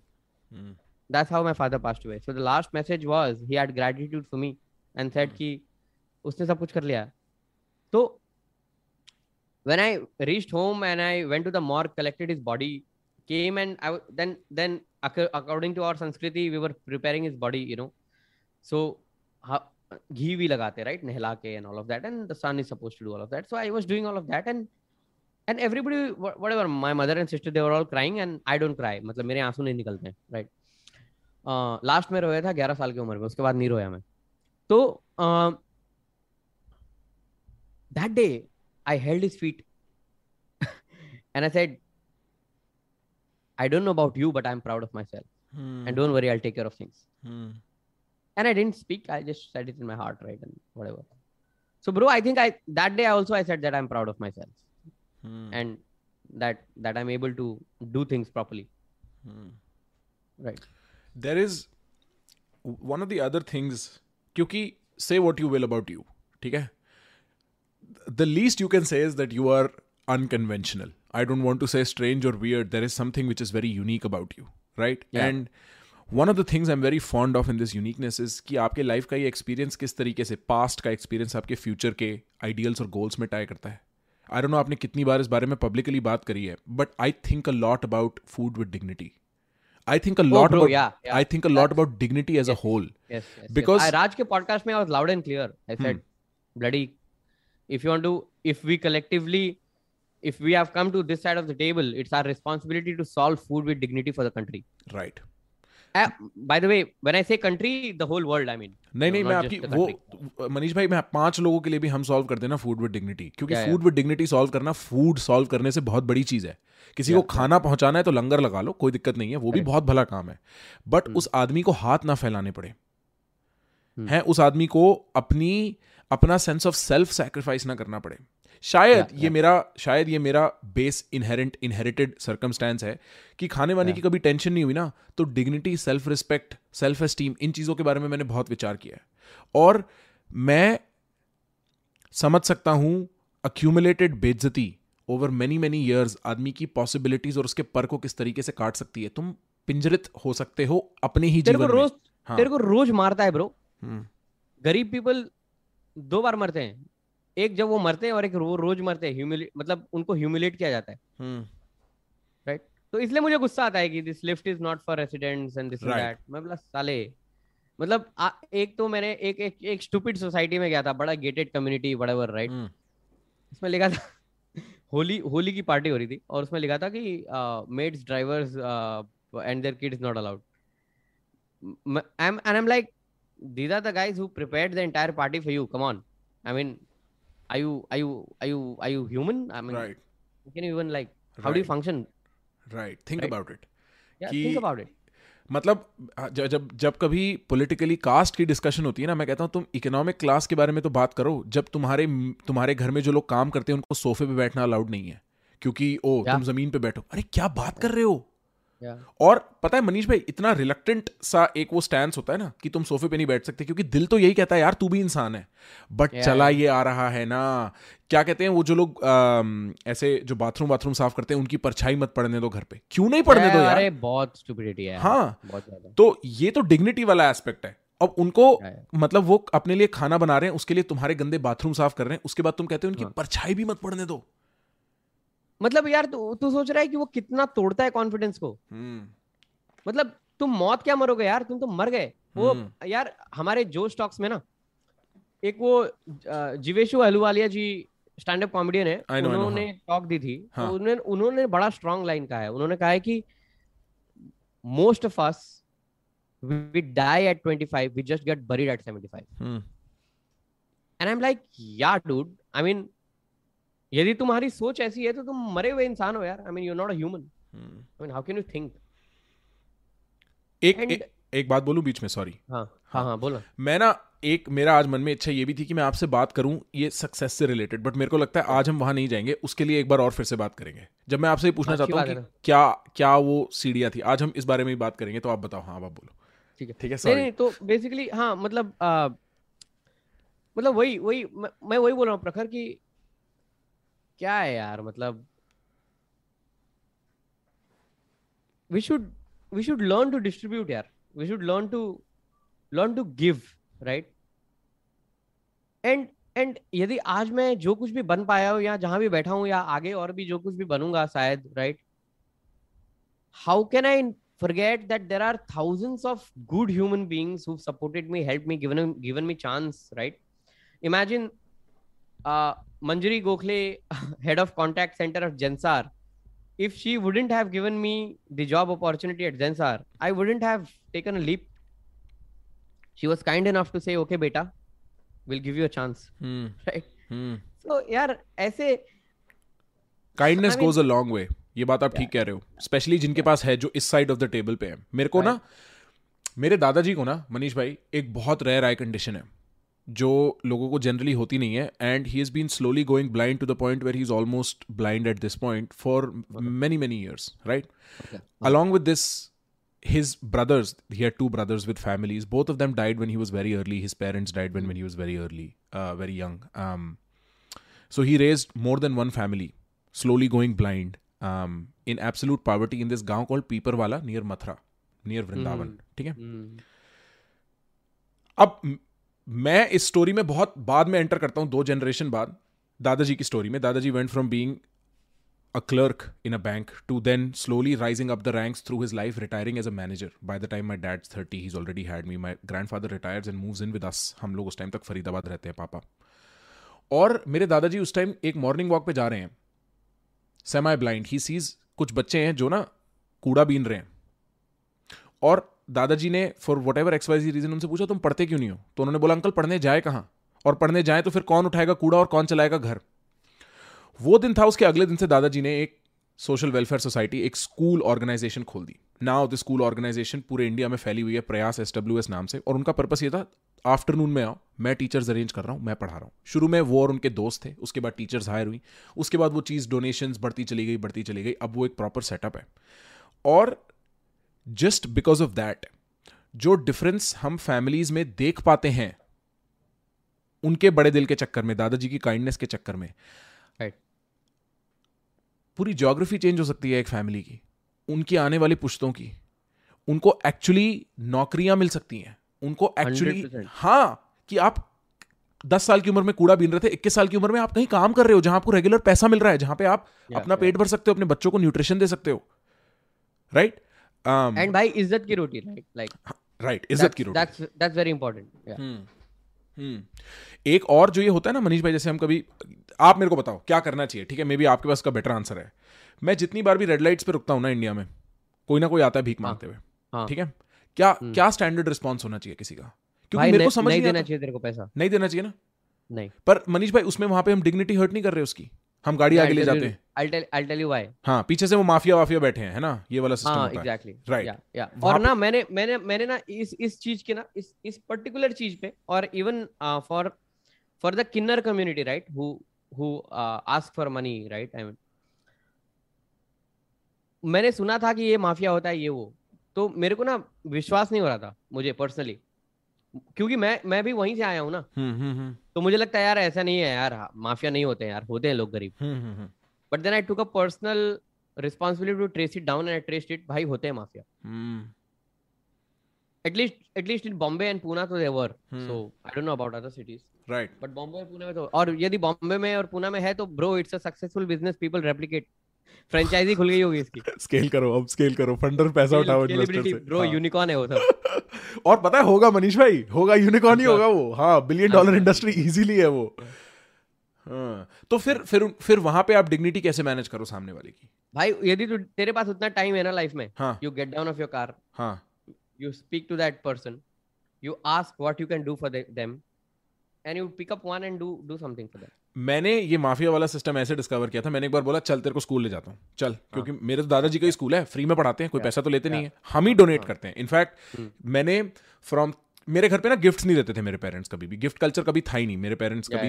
Mm. That's how my father passed away. So the last message was he had gratitude for me and said mm. कि उसने सब कुछ कर लिया तो when I reached home and I went to the morgue, collected his body, came and I then then according to our Sanskriti, we were preparing his body, you know. So घी भी लगाते right नहला के and all of that and son is suppose to do all of that so I was doing all of that and and everybody whatever my mother and sister they were all crying and I don't cry मतलब मेरे आँसू नहीं निकलते हैं right last में रोया था ग्यारह साल की उम्र में उसके बाद नहीं रोया मैं। तो that day I held his feet and I said I don't know about you but I am proud of myself and don't worry I take care of things and I didn't speak. I just said it in my heart, right, and whatever. So, bro, I think I that day also I said that I'm proud of myself, hmm. and that that I'm able to do things properly. Hmm. Right. There is one of the other things. Because say what you will about you, okay? The least you can say is that you are unconventional. I don't want to say strange or weird. There is something which is very unique about you, right? Yeah. And one of the things i'm very fond of in this uniqueness is कि आपके life का ये experience किस तरीके से past का experience आपके future के आइडियल्स और गोल्स में टाई करता है आई डोंट नो आपने कितनी बार इस बारे में पब्लिकली बात करी है but I think a lot about food with dignity I think a lot bro, about yeah, yeah. I think a lot about dignity as a whole. Yes. yes Because- yes. I, Raj ke podcast mein I was loud and clear. I said, bloody, if you want to, if we collectively, if we have come to this side of the table, it's our responsibility to solve food with dignity for the country. Right. By the way, when I say country, the whole world, I mean. नहीं नहीं मैं आपकी वो मनीष भाई मैं पाँच लोगों के लिए भी हम सॉल्व कर देना फ़ूड विद डिग्निटी क्योंकि फ़ूड विद डिग्निटी सॉल्व करना फ़ूड सॉल्व करने से बहुत बड़ी चीज़ है। किसी को खाना पहुंचाना है तो लंगर लगा लो कोई दिक्कत नहीं है वो भी बहुत भला काम है। But Hmm. उस आदमी को हाथ ना फैलाने पड़े। हैं उस आदमी को अपनी अपना सेंस ऑफ़ सेल्फ सेक्रीफाइस ना करना पड़े। शायद Yeah, ये मेरा शायद ये मेरा बेस इनहेरेंट इनहेरिटेड सर्कमस्टेंस है कि खाने वाने की कभी टेंशन नहीं हुई ना तो dignity self respect self esteem इन चीज़ों के बारे में मैंने बहुत विचार किया है। और मैं समझ सकता हूँ अक्यूमुलेटेड बेज्जती ओवर मेनी मेनी ईयर्स आदमी की पॉसिबिलिटीज और उसके पर को किस तरीके से काट सकती है। तुम पिंजरित हो सकते हो अपने ही जीवन में। रोज हाँ। तेरे को रोज मारता है ब्रो। हम्म, गरीब पीपल दो बार मरते हैं। एक जब वो मरते हैं और एक वो रोज मरते हैं मतलब उनको ह्यूमिलेट किया जाता है। हम्म, राइट तो इसलिए मुझे गुस्सा आता है कि this lift is not for residents and this Right. That मैं बोला साले मतलब आ, एक तो मैंने एक एक एक स्टूपिड सोसाइटी में गया था बड़ा गेटेड कम्युनिटी व्हाटएवर राइट उसमें लिखा था होली होली की पार्टी हो रही थी और उसमें लिखा था कि maids drivers and their kids not allowed I am and I am like these are the guys who prepared the entire party for you come on i mean are you are you are you are you human? I mean right. can even like how right. do you function? Right. Think right. about it. Yeah Ki... think about it. मतलब हाँ, जब, जब जब कभी politically cast की discussion होती है ना मैं कहता हूँ तुम इकोनॉमिक क्लास के बारे में तो बात करो। जब तुम्हारे तुम्हारे घर में जो लोग काम करते हैं उनको सोफे पे बैठना अलाउड नहीं है। क्योंकि ओ तुम ज़मीन पे बैठो। अरे क्या बात कर रहे हो? Yeah. और पता है मनीष भाई इतना रिलक्टेंट सा एक वो स्टैंड होता है ना कि तुम सोफे पे नहीं बैठ सकते क्योंकि दिल तो यही कहता है यार तू भी इंसान है बट Yeah, चला ये आ रहा है ना। क्या कहते हैं वो जो लोग ऐसे जो बाथरूम बाथरूम साफ़ करते हैं उनकी परछाई मत पड़ने दो घर पे। क्यों नहीं पड़ने दो यार? अरे बहुत स्टूपिडिटी है हाँ। बहुत तो ये तो डिग्निटी वाला एस्पेक्ट है। अब उनको मतलब वो अपने लिए खाना बना रहे हैं उसके लिए तुम्हारे गंदे बाथरूम साफ़ कर रहे हैं उसके बाद तुम कहते हो उनकी हाँ। परछाई भी मत पड़ने दो। मतलब यार तू तू सोच रहा है कि वो कितना तोड़ता है कॉन्फिडेंस को? हम्म, मतलब तुम मौत क्या मरोगे यार? तुम तो मर गए। वो हम्म। यार हमारे जो स्टॉक्स में ना एक वो Jeeveshu Ahluwalia ji stand up comedian है know, उन्होंने टॉक दी थी। हाँ। तो उन्होंने उन्होंने बड़ा स्ट्रांग लाइन कहा है। उन्होंने कहा है कि most of us we die at 25 we just get buried at 75 hmm, and I am like yeah dude I mean यदि तुम्हारी सोच ऐसी है तो तुम मरे हुए इंसान हो यार। I mean you not a human. I mean how can you think एक And- एक, एक बात बोलूँ बीच में सॉरी हाँ हाँ। हाँ बोलो। मैं ना एक मेरा आज मन में इच्छा ये भी थी कि मैं आपसे बात करूँ ये सक्सेस से रिलेटेड बट मेरे को लगता है आज हम वहाँ नहीं जाएँगे उसके लिए एक बार और फिर से बात करेंगे। जब मैं आपसे ये पूछना चाहता हूँ कि क्या क्या वो सीढ़ियाँ थी? आज हम इस बारे में ही बात करेंगे तो आप बताओ। हाँ आप बोलो। ठीक है। ठीक है सॉरी तो बेसिकली हाँ मतलब आ, मतलब वही वही मैं वही बोल रहा हूँ प्रखर की क्या है यार मतलब we should we should learn to distribute यार we should learn to learn to give right and and यदि आज मैं जो कुछ भी बन पाया हूँ या जहाँ भी बैठा हूँ या आगे और भी जो कुछ भी बनूँगा शायद right how can I forget that there are thousands of good human beings who've supported me, helped me, given given me chance, right? Imagine uh, Manjari Gokhale, head of contact center at Gensar. If she wouldn't have given me the job opportunity at Gensar, I wouldn't have taken a leap. She was kind enough to say, "Okay, beta, we'll give you a chance." Hmm Right? Hmm So, यार ऐसे kindness goes a long way ये बात आप ठीक कह रहे हो specially जिनके पास है जो इस साइड ऑफ़ द टेबल पे है मेरे को ना मेरे दादाजी को ना मनीष भाई एक बहुत रेयर आई कंडीशन है जो लोगों को जनरली होती नहीं है and he is been slowly going blind to the point where he is almost blind at this point for many many years right along with this his brothers he two brothers with families both of them died one he was very early his parents died one one he was very early very young so he raise more than one family slowly going blind in absolute poverty in this गाँव called पीपर वाला near Mathura near Vrindavan ठीक है? Hmm. अब मैं इस story में बहुत बाद में एंटर करता हूँ, दो जनरेशन बाद। दादाजी की स्टोरी में। दादाजी went from being a clerk in a bank to then slowly rising up the ranks through his life retiring as a manager by the time my dad thirty he's already had me my grandfather retires and move in with us हम लोग उस time तक फरीदाबाद रहते हैं, पापा। और मेरे दादाजी उस टाइम एक मॉर्निंग वॉक पर जा रहे हैं। सेमाई ब्लाइंड ही सीज कुछ बच्चे हैं जो ना कूड़ा बीन रहे हैं। और दादाजी ने for what ever XYZ reason उनसे पूछा, तुम पढ़ते क्यों नहीं हो? तो उन्होंने बोला, अंकल, पढ़ने जाए कहाँ? और पढ़ने जाए तो फिर कौन उठाएगा कूड़ा और कौन चलाएगा घर? वो दिन था, उसके अगले दिन से दादाजी ने एक सोशल वेलफेयर सोसाइटी एक स्कूल ऑर्गेनाइजेशन खोल दी। नाउ द स्कूल ऑर्गेनाइजेशन पूरे इंडिया में फैली हुई है, प्रयास एस डब्ल्यू एस नाम से। और उनका पर्पस ये था आफ्टरनून में आओ, मैं टीचर्स अरेंज कर रहा हूँ, मैं पढ़ा रहा हूँ। शुरू में वो और उनके दोस्त थे, उसके बाद टीचर्स हायर हुई। उसके बाद वो चीज़ डोनेशन बढ़ती चली गई, बढ़ती चली गई। अब वो एक प्रॉपर सेटअप है। और जस्ट बिकॉज़ ऑफ़ दैट जो डिफरेंस हम फैमिलीज़ में देख पाते हैं उनके बड़े दिल के चक्कर में दादाजी की काइंडनेस के चक्कर में right. पूरी ज्योग्राफी चेंज हो सकती है एक फैमिली की उनकी आने वाली पुश्तों की उनको एक्चुअली नौकरियाँ मिल सकती हैं उनको एक्चुअली हाँ कि आप दस साल की उम्र में कूड़ा बीन रहे थे इक्कीस साल की उम्र में आप कहीं काम कर रहे हो जहाँ आपको रेगुलर पैसा मिल रहा है जहाँ पे आप yeah, अपना yeah. पेट भर सकते हो अपने बच्चों को न्यूट्रिशन दे सकते हो राइट right? Um, एंड भाई इज़्ज़त की रोटी राइट लाइक राइट इज़्ज़त की रोटी that's that's very important hmm एक और जो ये होता है ना मनीष भाई जैसे हम कभी आप मेरे को बताओ क्या करना चाहिए? ठीक है मे बी आपके पास का बेटर आंसर है। मैं जितनी बार भी रेड लाइट्स पे रुकता हूँ ना इंडिया में कोई ना कोई आता है भीख हाँ, मांगते हुए। हाँ, ठीक है? क्या हम्म। क्या स्टैंडर्ड रिस्पॉन्स होना चाहिए किसी का? क्योंकि मेरे को समझ नहीं देना चाहिए तेरे को पैसा। नहीं देना चाहिए ना? नहीं। पर मनीष भाई उसमें वहाँ पे हम डिग्निटी हर्ट नहीं कर रहे उसकी। हम गाड़ी आगे ले जाते हैं I'll tell, I'll tell you why. हाँ पीछे से वो माफिया वाफिया बैठे हैं है ना ये वाला सिस्टम हाँ, exactly. है राइट right. या और ना मैंने मैंने मैंने ना इस इस चीज़ के ना इस इस पर्टिकुलर चीज़ पे और even for for the kinnar community right who who ask for money right I mean मैंने सुना था कि ये माफिया होता है ये वो तो मेरे को ना विश्वास नहीं हो रहा था मुझे पर्सनली क्योंकि मैं मैं भी वहीं से आया हूँ ना हम्म, हम्म, हम्म। तो मुझे लगता है यार ऐसा नहीं है यार माफिया नहीं होते यार होते हैं लोग गरीब। But then I took a personal responsibility to trace it down and trace it भाई होते हैं mafia. At least at least in Bombay and Poona तो there so I don't know about other cities right but Bombay Pune में तो और यदि बॉम्बे में और पुणे में है तो bro it's a successful business people replicate franchisee खुल गई होगी इसकी। स्केल करो अब स्केल करो। फंडर पैसा उठाओ इन्वेस्टर से। ब्रो यूनिकॉर्न है वो सब। और पता है होगा मनीष भाई होगा यूनिकॉर्न ही होगा वो। हाँ बिलियन डॉलर इंडस्ट्री इजीली है वो। हाँ। तो फिर फिर फिर वहाँ पे आप डिग्निटी कैसे मैनेज करो सामने वाले की? भाई यदि तू तेरे पास उतना टाइम है ना लाइफ में हाँ। You get down of your car हाँ। You speak to that person you ask what you can do for them and you pick up one and do do something for that मैंने ये mafia वाला system ऐसे discover किया था मैंने एक बार बोला चल तेरे को स्कूल ले जाता हूँ। चल हाँ. क्योंकि मेरे तो दादाजी का ही स्कूल है फ्री में पढ़ाते हैं कोई पैसा तो लेते नहीं है। हम ही डोनेट हाँ। करते हैं। In fact hmm. मैंने फ्रॉम मेरे घर पे ना गिफ्ट्स नहीं देते थे मेरे पेरेंट्स कभी भी। गिफ्ट कल्चर कभी था ही नहीं मेरे पेरेंट्स कभी।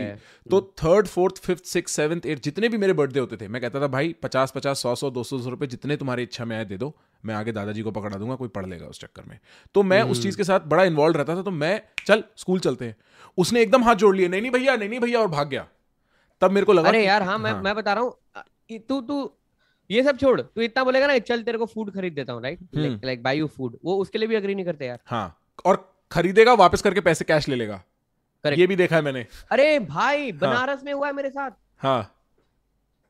तो third fourth fifth six seventh eight जितने भी मेरे बर्थडे होते थे मैं कहता था भाई पचास पचास सौ सौ दो सौ रुपए जितने तुम्हारी इच्छा में आए दे दो। मैं आगे दादाजी को पकड़ा दूँगा कोई पढ़ लेगा उस चक्कर में। तो मैं उस चीज़ हम्म। के साथ बड़ा इन्वॉल्व रहता था तो मैं चल स्कूल चलते हैं। उसने एकदम हाथ जोड़ लिए नहीं नहीं भैया नहीं नहीं भैया और भाग गया। तब मेरे को लगा अरे यार हाँ मैं हाँ। मैं बता रहा हूँ तू तू ये सब छोड़ तू इतना बोलेगा ना चल तेरे को फ़ूड खरीद देता हूँ right like buy you food वो उसके लिए भी अग्री नहीं करते यार। हाँ और खरीदेगा वापस करके पैसे कैश ले लेगा। Correct. ये भी देखा है मैंने। अरे भाई हाँ। बनारस हाँ. में हुआ है मेरे साथ। हाँ।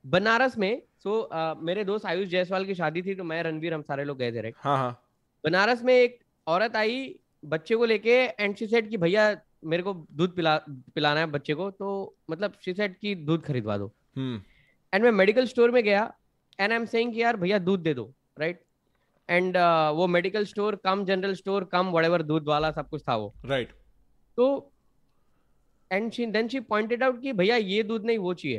बनारस में सो मेरे दोस्त आयुष जायसवाल की शादी थी तो मैं रणवीर हम सारे लोग गए थे राइट हाँ हाँ। बनारस में एक औरत आई बच्चे को लेके एंड शी सेड कि भैया मेरे को दूध पिला पिलाना है बच्चे को तो मतलब शी सेड कि दूध खरीदवा दो। एंड मैं मेडिकल स्टोर में गया एंड आई एम सेइंग कि यार भैया दूध दे दो राइट एंड uh, वो medical store cum general store cum whatever दूध वाला सब कुछ था वो। Right right. तो and she then she pointed out कि भैया ये दूध नहीं वो चाहिए।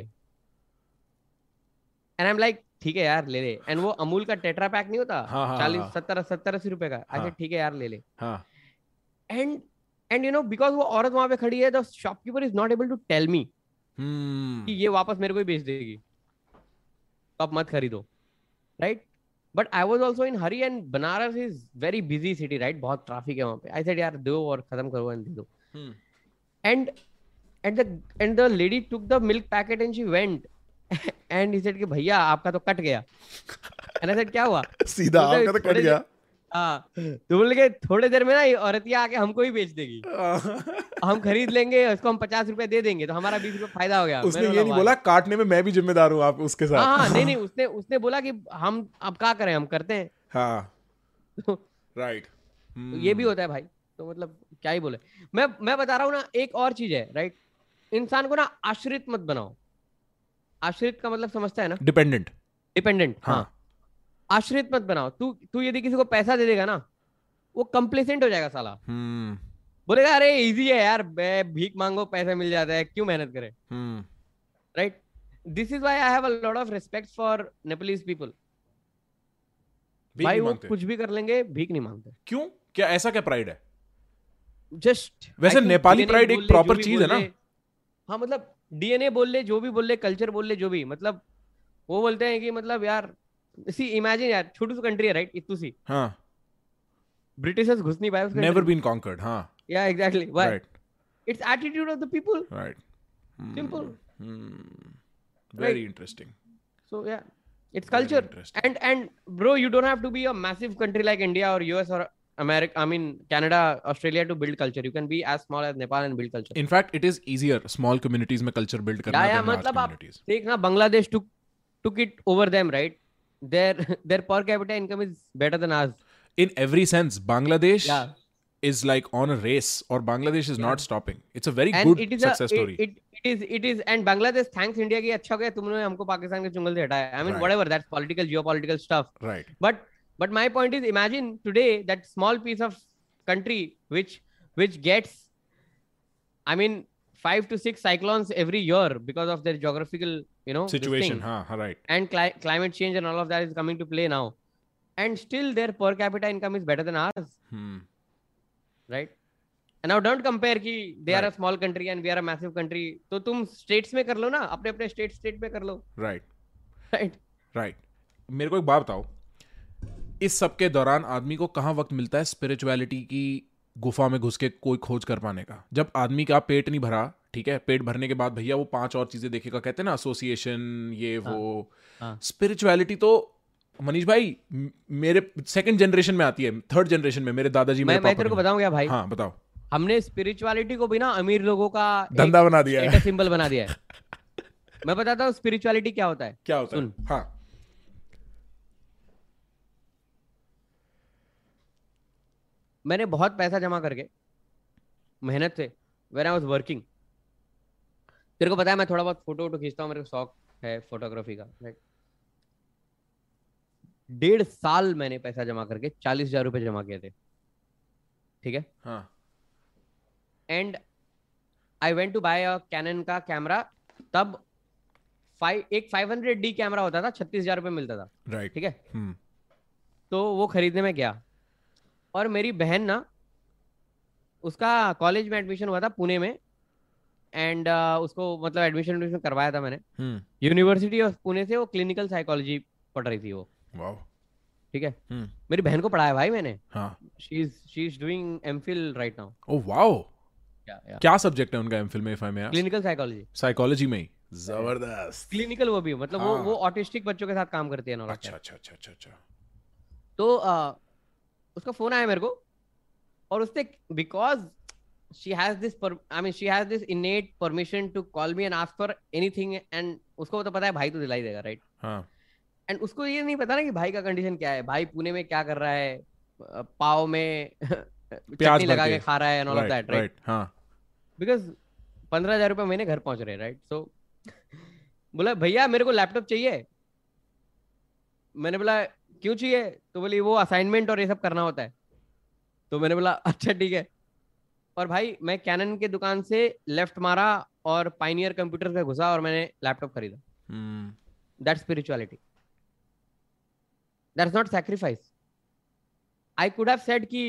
एंड आई एम लाइक ठीक है यार ले ले। एंड वो अमूल का टेट्रा पैक नहीं होता हाँ, हाँ, चालीस हाँ। सत्तर सत्तर अस्सी रुपए का। हाँ। ठीक है यार ले ले। हाँ। And and you know because वो औरत वहाँ पे खड़ी है the shopkeeper is not able to tell me कि ये वापस मेरे को ही बेच देगी। तो आप मत खरीदो right but I was also in hurry and Banaras is very busy city right बहुत ट्रैफ़िक है वहाँ पे। आई सेड यार दो और खत्म करो एंड दे दो. And and the and the lady took the milk packet and she went. And he said कि भैया आपका तो कट गया. एंड आई said क्या हुआ? सीधा आपका तो कट गया। हाँ। तो बोल के थोड़े देर में ना ये औरतिया आके हमको ही बेच देगी। हम खरीद लेंगे उसको हम पचास रुपए दे देंगे तो हमारा बीस रुपए फ़ायदा हो गया। उसने ये नहीं बोला काटने में मैं भी जिम्मेदार हूँ आप उसके हाँ हाँ नहीं नहीं उसने उसने बोला कि हम अब क्या करें हम करते हैं। हाँ। तो राइट तो ये भी होता है भाई तो मतलब क्या ही बोले। मैं मैं बता रहा हूँ ना एक और चीज़ है राइट इंसान को ना आश्रित मत बनाओ। आश्रित का मतलब समझता है ना? डिपेंडेंट डिपेंडेंट हाँ। आश्रित मत बनाओ। तू तू यदि किसी को पैसा दे देगा ना वो कंप्लेसेंट हो जाएगा साला। हम्म। बोलेगा अरे इजी है यार भीख मांगो पैसा मिल जाता है क्यों मेहनत करे? Right this is why I have a lot of respect for Nepalese people भाई वो कुछ भी कर लेंगे भीख नहीं मांगते। क्यों? क्या ऐसा क्या प्राइड है? जस्ट वैसे नेपाली pride एक proper चीज़ है ना? हाँ मतलब डीएनए बोल ले जो भी बोल ले कल्चर बोल ले जो भी मतलब वो बोलते हैं कि मतलब यार सी इमेजिन यार छोटी सी कंट्री है राइट इतनी सी हाँ ब्रिटिशर्स घुस नहीं पाए नेवर बीन कॉन्कर्ड हाँ yeah exactly why right it's attitude of the people right Simple. Very interesting so yeah it's culture and and bro you don't have to be a massive country like india or us or america i mean canada australia to build culture you can be as small as nepal and build culture In fact, it is easier small communities में culture build करना yeah, yeah, मतलब आप communities. देख ना took took it over them right their their per capita income is better than ours in every sense bangladesh yeah. is like on a race or bangladesh is yeah. not stopping it's a very and good it is success a, it, story it, it is it is and bangladesh thanks india ki acha gaya tumne humko pakistan ke jungle se hataya i mean right. whatever that's political geopolitical stuff right but but my point is imagine today that small piece of country which which gets i mean 5 to 6 cyclones every year because of their geographical you know Situation. Huh, right. and cli- climate change and all of that is coming to play now and still their per capita income is better than ours Hmm. right and now don't compare कि they right. are a small country and we are a massive country तो तुम states में कर लो ना अपने अपने state state में कर लो Right. right राइट मेरे को एक बात बताओ इस सब के दौरान आदमी को कहाँ वक्त मिलता है स्पिरिचुअलिटी की गुफा में घुस के कोई खोज कर पाने का जब आदमी का पेट नहीं भरा ठीक है पेट भरने के बाद भैया वो पाँच और चीज़ें देखेगा कहते हैं ना एसोसिएशन ये वो। हाँ। स्पिरिचुअलिटी तो मनीष भाई मेरे सेकंड जनरेशन में आती है थर्ड जनरेशन में मेरे दादाजी मैं मैं तेरे के बताऊँ क्या भाई? हाँ बताओ। हमने स्पिरिचुअलिटी को भी ना अमीर लोगों का धंधा बना दिया है। सिंबल बना दिया है। मैं बताता हूँ स्पिरिचुअलिटी क्या होता है। क्या होता है? हाँ। मैंने बहुत पैसा जमा करके मेहनत से वेर आई वॉज़ वर्किंग तेरे को पता है मैं थोड़ा बहुत फ़ोटो वोटो खींचता हूँ मेरे को शौक है फोटोग्राफी का। डेढ़ साल मैंने पैसा जमा करके चालीस हज़ार रुपए जमा किए थे। ठीक है? हाँ। And I went to buy a Canon का कैमरा तब फाइव एक 500 डी कैमरा होता था छत्तीस हज़ार रुपये मिलता था। राइट ठीक है? हम्म। तो वो खरीदने में गया। और मेरी बहन ना उसका कॉलेज में एडमिशन हुआ था पुणे में एंड uh, उसको मतलब एडमिशन एडमिशन करवाया था मैंने। यूनिवर्सिटी ऑफ़ पुणे से वो क्लिनिकल साइकोलॉजी पढ़ रही थी वो। वाओ ठीक है? हम्म। मेरी बहन को पढ़ाया भाई मैंने। हाँ। She is she is doing MPhil right now oh wow yeah yeah क्या सब्जेक्ट है उनका एमफिल में if I may clinical psychology psychology में ही। ज़बरदस्त। क्लिनिकल वो भी मतलब हाँ। वो वो ऑटिस्टिक बच्चों के साथ काम करती है ना अच्छा अच्छा अच्छा अच्छा अच्छा। तो अ, उसका फ़ोन आया मेरे को और उसने because she has this I mean she has this innate permission to call me and ask for anything and उसको तो पता है भाई तो दिलाई देगा राइट हाँ। एंड उसको ये नहीं पता ना कि भाई का कंडीशन क्या है? भाई पुणे में क्या कर रहा है? पाव में चटनी लगा के। खा रहा है and all of that right right हाँ। बिकॉज़ पंद्रह हज़ार रुपये महीने घर पहुँच रहे राइट सो बोला भैया मेरे को लैपटॉप चाहिए। मैंने बोला क्यों चाहिए? तो बोली वो असाइनमेंट और ये सब करना होता है। तो मैंने बोला अच्छा ठीक है। और भाई मैं कैनन के दुकान से लेफ़्ट मारा और पाइनियर कंप्यूटर पे घुसा और मैंने लैपटॉप खरीदा। That spirituality that's not sacrifice I could have said कि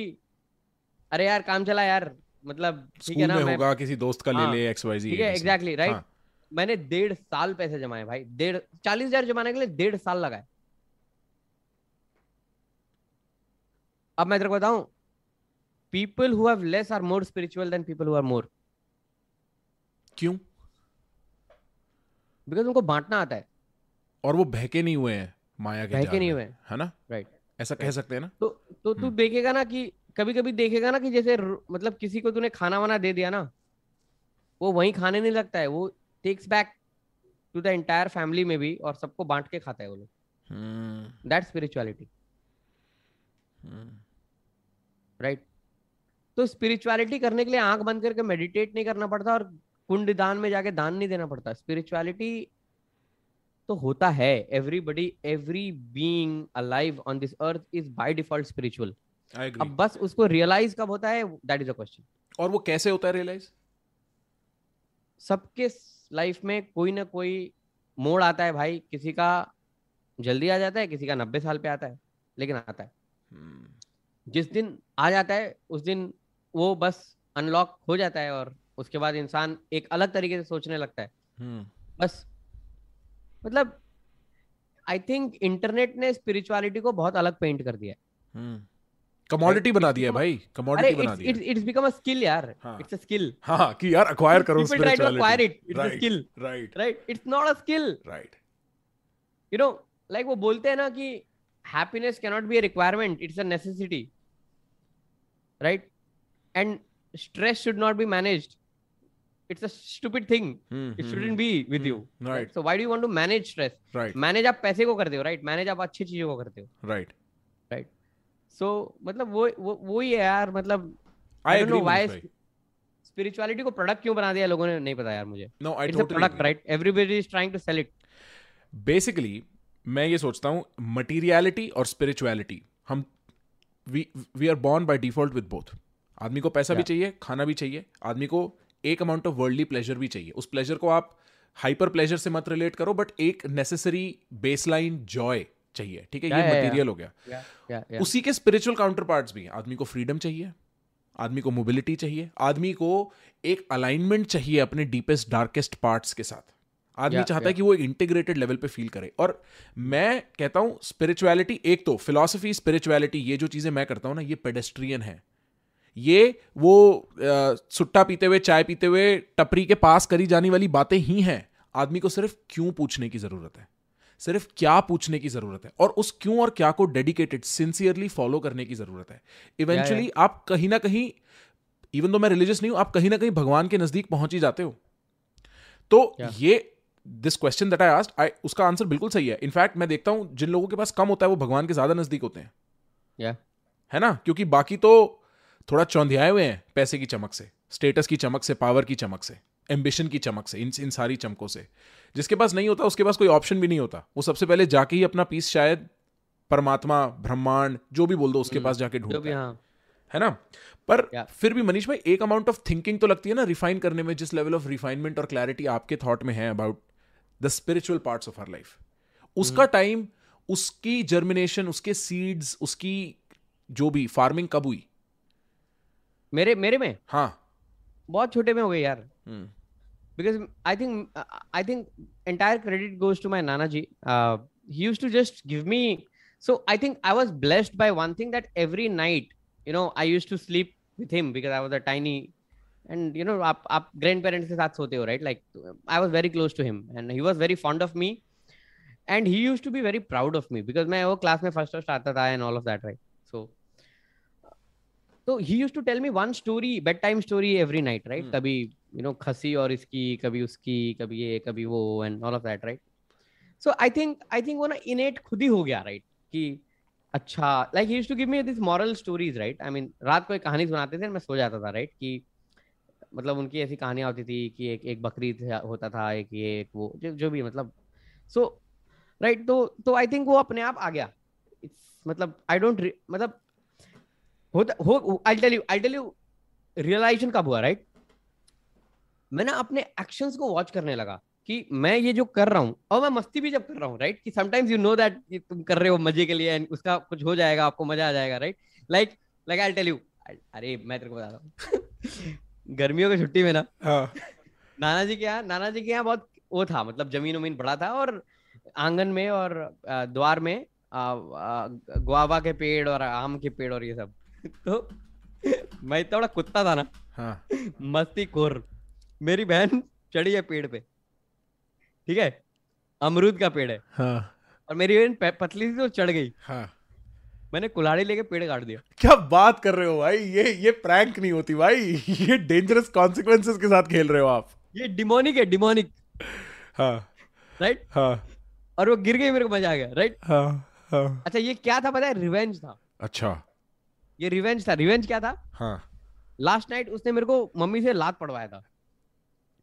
अरे यार काम चला यार मतलब ठीक है ना मैं होगा किसी दोस्त का हाँ, ले एक्स वाई जी ठीक है एग्जैक्टली राइट मैंने डेढ़ साल पैसे जमाए भाई डेढ़ चालीस हज़ार जमाने के लिए डेढ़ साल लगाए। अब मैं तेरे को बताऊँ people who have less are more spiritual than people who are more क्यों? बिकॉज़ उनको बांटना आता है। और वो बहके नहीं हुए हैं माया के बहके नहीं हुए है। ना? Right right. ऐसा right. कह सकते हैं ना? तो तो तू हम्म। देखेगा ना कि कभी कभी देखेगा ना कि जैसे मतलब किसी को तूने खाना वाना दे दिया ना वो वहीं खाने नहीं लगता है वो takes back to the entire family में भी और सबको बांट के खाता है वो लोग। दैट स्पिरिचुअलिटी राइट तो स्पिरिचुअलिटी करने के लिए आँख बंद करके मेडिटेट नहीं करना पड़ता और कुंड दान में जाके दान नहीं देना पड़ता। स्पिरिचुअलिटी तो होता है। Everybody every being alive on this earth is by default spiritual अब बस उसको रियलाइज़ कब होता है दैट इज़ अ क्वेश्चन और वो कैसे होता है रियलाइज़ सबके लाइफ में कोई ना कोई मोड़ आता है भाई। किसी का जल्दी आ जाता है किसी का नब्बे साल पे आता है लेकिन आता है। hmm. जिस दिन आ जाता है उस दिन वो बस अनलॉक हो जाता है और उसके बाद इंसान एक अलग तरीके से सोचने लगता है। hmm. बस। मतलब आई थिंक इंटरनेट ने स्पिरिचुअलिटी को बहुत अलग पेंट कर दिया है। कमोडिटी बना दिया है भाई। कमोडिटी बना दिया इट्स बिकम अ स्किल यार। इट्स अ स्किल हाँ कि यार एक्वायर करो spirituality people try to acquire it it's a skill right right it's not a skill right you know like वो बोलते हैं ना कि happiness can not be a requirement it's a necessity right and stress should not be managed it's a stupid thing. Mm, it shouldn't mm, be with mm, you. right. right? So why do you want to manage stress? Right. Manage आप पैसे को करते हो right? Manage आप अच्छी चीज़ों को करते हो. Right. Right. So मतलब वो वो वो ही है यार मतलब I, I don't know why spirituality को प्रोडक्ट क्यों बना दिया लोगों ने? नहीं पता यार मुझे. No I totally product right everybody is trying to sell it basically मैं ये सोचता हूँ मटीरियलिटी और स्पिरिचुअलिटी हम we we are born by default with both आदमी को पैसा yeah. भी चाहिए खाना भी चाहिए आदमी को एक अमाउंट ऑफ़ वर्ल्डली प्लेजर भी चाहिए। उस प्लेजर को आप हाइपर प्लेजर से मत रिलेट करो बट एक नेसेसरी बेसलाइन जॉय चाहिए ठीक है? ये मटेरियल हो गया। उसी के स्पिरिचुअल काउंटर पार्ट भी आदमी को फ्रीडम चाहिए आदमी को मोबिलिटी चाहिए आदमी को एक अलाइनमेंट चाहिए अपने डीपेस्ट डार्केस्ट पार्ट्स के साथ। आदमी yeah, चाहता yeah. है कि वो एक इंटीग्रेटेड लेवल पे फील करे। और मैं कहता हूँ स्पिरिचुअलिटी एक तो फिलोसफी स्पिरिचुअलिटी ये जो चीज़ें मैं करता हूँ ना ये पेडेस्ट्रियन है। ये वो सुट्टा पीते हुए चाय पीते हुए टपरी के पास करी जाने वाली बातें ही हैं। आदमी को सिर्फ़ क्यों पूछने की ज़रूरत है? सिर्फ़ क्या पूछने की ज़रूरत है? और उस क्यों और क्या को डेडिकेटेड सिंसियरली फॉलो करने की ज़रूरत है? इवेंचुअली आप कहीं ना कहीं इवन दो मैं रिलीजियस नहीं हूँ आप कहीं ना कहीं भगवान के नज़दीक पहुँच ही जाते हो। तो ये this question that I asked I उसका आंसर बिल्कुल सही है। इनफैक्ट मैं देखता हूँ जिन लोगों के पास कम होता है वो भगवान के ज़्यादा नज़दीक होते हैं। Yeah. है ना? क्योंकि बाकी तो थोड़ा चौंधियाए हुए हैं पैसे की चमक से स्टेटस की चमक से पावर की चमक से एम्बिशन की चमक से इन इन सारी चमकों से। जिसके पास नहीं होता उसके पास कोई ऑप्शन भी नहीं होता। वो सबसे पहले जाके ही अपना पीस शायद परमात्मा ब्रह्मांड जो भी बोल दो उसके हम्म, पास जाके ढूंढता है। हाँ। है ना? पर फिर भी मनीष भाई एक अमाउंट ऑफ़ थिंकिंग तो लगती है ना रिफाइन करने में जिस लेवल ऑफ़ रिफाइनमेंट और क्लैरिटी आपके थॉट में है about the spiritual parts of our life उसका टाइम हम्म। उसकी जर्मिनेशन उसके सीड्स उसकी जो भी फ़ार्मिंग कब हुई मेरे मेरे में? हाँ। बहुत छोटे में हो गए यार। Because I think I think entire credit goes to my nana ji he use to just give me so I think I was blessed by one thing that every night you know I use to sleep with him because I was a tiny and you know आप आप grandparents के साथ सोते हो right like I was very close to him and he was very fond of me and he use to be very proud of me because मैं वो class में first first आता था and all of that right so तो he use to tell me one story bedtime story every night right कभी you know खसी और इसकी कभी उसकी कभी ये कभी वो and all of that right so I think I think वो ना इनेट खुद ही हो गया राइट right? कि अच्छा like he to give me this moral stories right I mean रात को एक कहानी सुनाते थे मैं सो जाता था राइट right? कि मतलब उनकी ऐसी कहानियाँ होती थी कि एक एक बकरी होता था एक ये एक वो जो जो भी मतलब। सो so, राइट right, तो तो आई थिंक वो अपने आप आ गया। इट्स मतलब आई डोंट मतलब हो I tell you I tell you realisation कब हुआ राइट मैं ना अपने एक्शंस को वॉच करने लगा कि मैं ये जो कर रहा हूँ और मैं मस्ती भी जब कर रहा हूँ राइट कि समटाइम्स यू नो दैट तुम कर रहे हो मज़े के लिए and उसका कुछ हो जाएगा आपको मज़ा आ जाएगा right like like I tell you अरे मैं तेरे को बता रहा हूँ। गर्मियों की छुट्टी में ना हाँ। नाना जी के यहाँ नाना जी के यहाँ बहुत वो था मतलब ज़मीन उमीन बड़ा था और आँगन में और द्वार में गुआवा के पेड़ और आम के पेड़ और ये सब। तो मैं इतना बड़ा कुत्ता था ना। हाँ। मस्ती खोर। मेरी बहन चढ़ी है पेड़ पे। ठीक है? अमरूद का पेड़ है। हाँ। और मेरी बहन पतली थी तो चढ़ गई। हाँ। मैंने कुल्हाड़ी लेके पेड़ काट दिया। क्या बात कर रहे हो भाई? ये ये प्रैंक नहीं होती भाई। ये डेंजरस कॉन्सिक्वेंसेस के साथ खेल रहे हो आप। ये डिमोनिक है डिमोनिक हाँ। राइट हाँ। और वो गिर गई मेरे को मज़ा आ गया। राइट हाँ हाँ। अच्छा ये क्या था पता है? रिवेंज था। अच्छा। ये रिवेंज था। रिवेंज क्या था? हाँ। लास्ट नाइट उसने मेरे को मम्मी से लात पड़वाया था।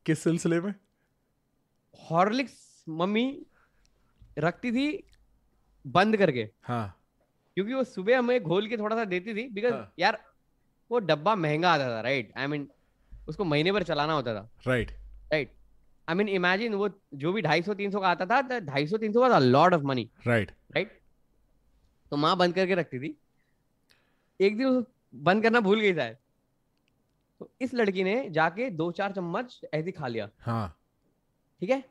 किस सिलसिले में? हॉर्लिक्स मम्मी रखती थी बंद करके। हाँ। क्योंकि वो सुबह हमें घोल के थोड़ा सा देती थी बिकॉज़ हाँ। यार वो डब्बा महँगा आता था राइट आई मीन उसको महीने भर चलाना होता था। Right right I mean imagine वो जो भी ढाई सौ तीन सौ का आता था ढाई सौ तीन सौ का lord of money right right तो माँ बंद करके रखती थी। एक दिन बंद करना भूल गई शायद। तो इस लड़की ने जाके दो चार चम्मच ऐसे खा लिया। हाँ। ठीक है?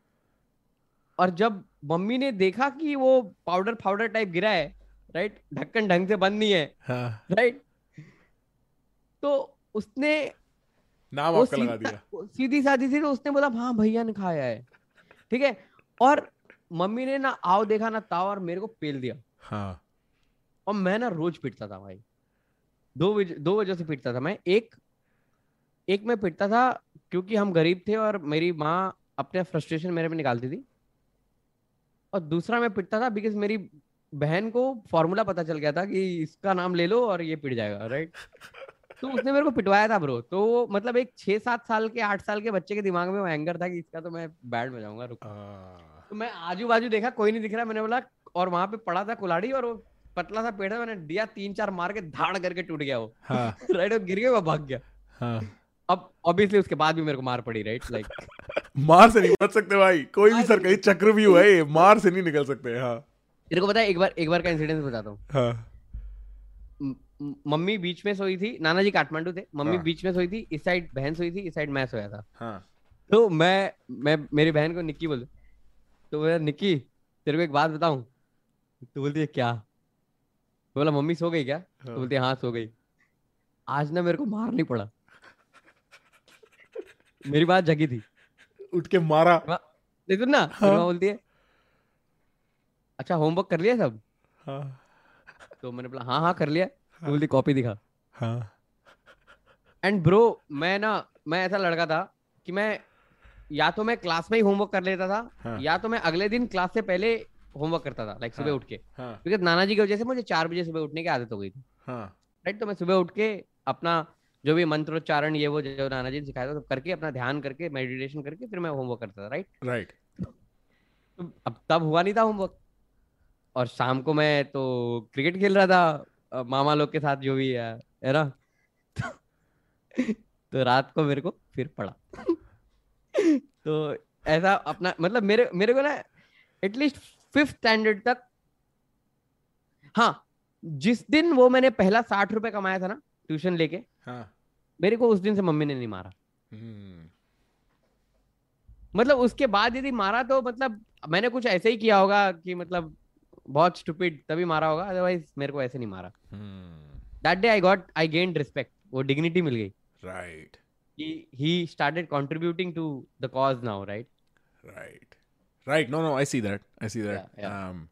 और जब मम्मी ने देखा कि वो पाउडर पाउडर टाइप गिरा है राइट ढक्कन ढंग से बंद नहीं है हाँ। राइट तो उसने नाम वो आपका लगा दिया। सीधी सादी थी तो उसने बोला हाँ भैया ने खाया है। ठीक है? और मम्मी ने ना आओ देखा ना ताव और मेरे को पेल दिया। हाँ। और मैं ना रोज पीटता था भाई। दो दो वजह से पीटता था मैं। एक एक मैं पीटता था क्योंकि हम गरीब थे और मेरी माँ अपने फ्रस्ट्रेशन मेरे पे निकालती थी। और दूसरा मैं पिटता था बिकॉज़ मेरी बहन को फॉर्मूला पता चल गया था कि इसका नाम ले लो और ये पिट जाएगा राइट तो उसने मेरे को पिटवाया था ब्रो तो मतलब एक छह सात साल के आठ साल के बच्चे के दिमाग में वो एंगर था कि इसका तो मैं बैड में जाऊँगा रुक। तो मैं आजू बाजू देखा कोई नहीं दिख रहा। मैंने बोला और वहाँ पे पड़ा था कुलाड़ी और वो पतला सा पेड़ है मैंने दिया तीन चार मार के धाड़ करके टूट गया वो। हाँ। राइट वो गिर गया वो भाग गया। हाँ। अब ऑब्वियसली उसके बाद भी मेरे को मार पड़ी राइट लाइक मार से नहीं बच सकते भाई। कोई भी सर कहीं चक्र भी हुआ है मार से नहीं निकल सकते हाँ। तेरे को पता है एक बार एक बार का इंसिडेंट बताता हूँ। हाँ। मम्मी बीच में सोई थी नाना जी काठमांडू थे। मम्मी हाँ। बीच में सोई थी इस साइड बहन सोई थी इस साइड मैं सोया था। हाँ। तो मैं मैं मेरी बहन को निक्की बोल तो बोला निक्की तेरे को एक बात बताऊँ? तो बोलती है क्या? बोला मम्मी सो गई क्या? तो हाँ। बोलती हाँ सो गई। आज ना मेरे को मार नहीं पड़ा। मेरी बात जगी थी। उठ के मारा। नहीं सुन ना हाँ। बोलती है अच्छा होमवर्क कर लिया सब? हाँ। तो मैंने बोला हाँ हाँ कर लिया। तो हाँ। बोलती कॉपी दिखा। हाँ। एंड ब्रो मैं ना मैं ऐसा लड़का था कि मैं या तो मैं क्लास में ही होमवर्क कर लेता था हाँ। या तो मैं अगले दिन क्लास से पहले होमवर्क करता था लाइक सुबह हाँ। उठ के हाँ। बिकॉज़ नाना जी की वजह से मुझे चार बजे सुबह उठने की आदत हो गई थी। हाँ। राइट तो मैं सुबह उठ के अपना जो भी मंत्रोच्चारण ये वो जो नाना जी ने सिखाया था सब करके अपना ध्यान करके मेडिटेशन करके फिर मैं होमवर्क करता था राइट राइट तो अब तब हुआ नहीं था होमवर्क। और शाम को मैं तो क्रिकेट खेल रहा था मामा लोग के साथ जो भी है है ना? तो, तो रात को मेरे को फिर पड़ा। तो ऐसा अपना मतलब मेरे मेरे को ना एटलीस्ट फिफ्थ स्टैंडर्ड तक। हाँ जिस दिन वो मैंने पहला साठ रुपए कमाया था ना ट्यूशन लेके हाँ। मेरे को उस दिन से मम्मी ने नहीं मारा। हम्म, मतलब उसके बाद यदि मारा तो मतलब मैंने कुछ ऐसे ही किया होगा कि मतलब बहुत स्टूपिड तभी मारा होगा अदरवाइज़ मेरे को ऐसे नहीं मारा। That day I got I gain respect वो डिग्निटी मिल गई। Right he started contributing to the cause now right right right no no I see that I see that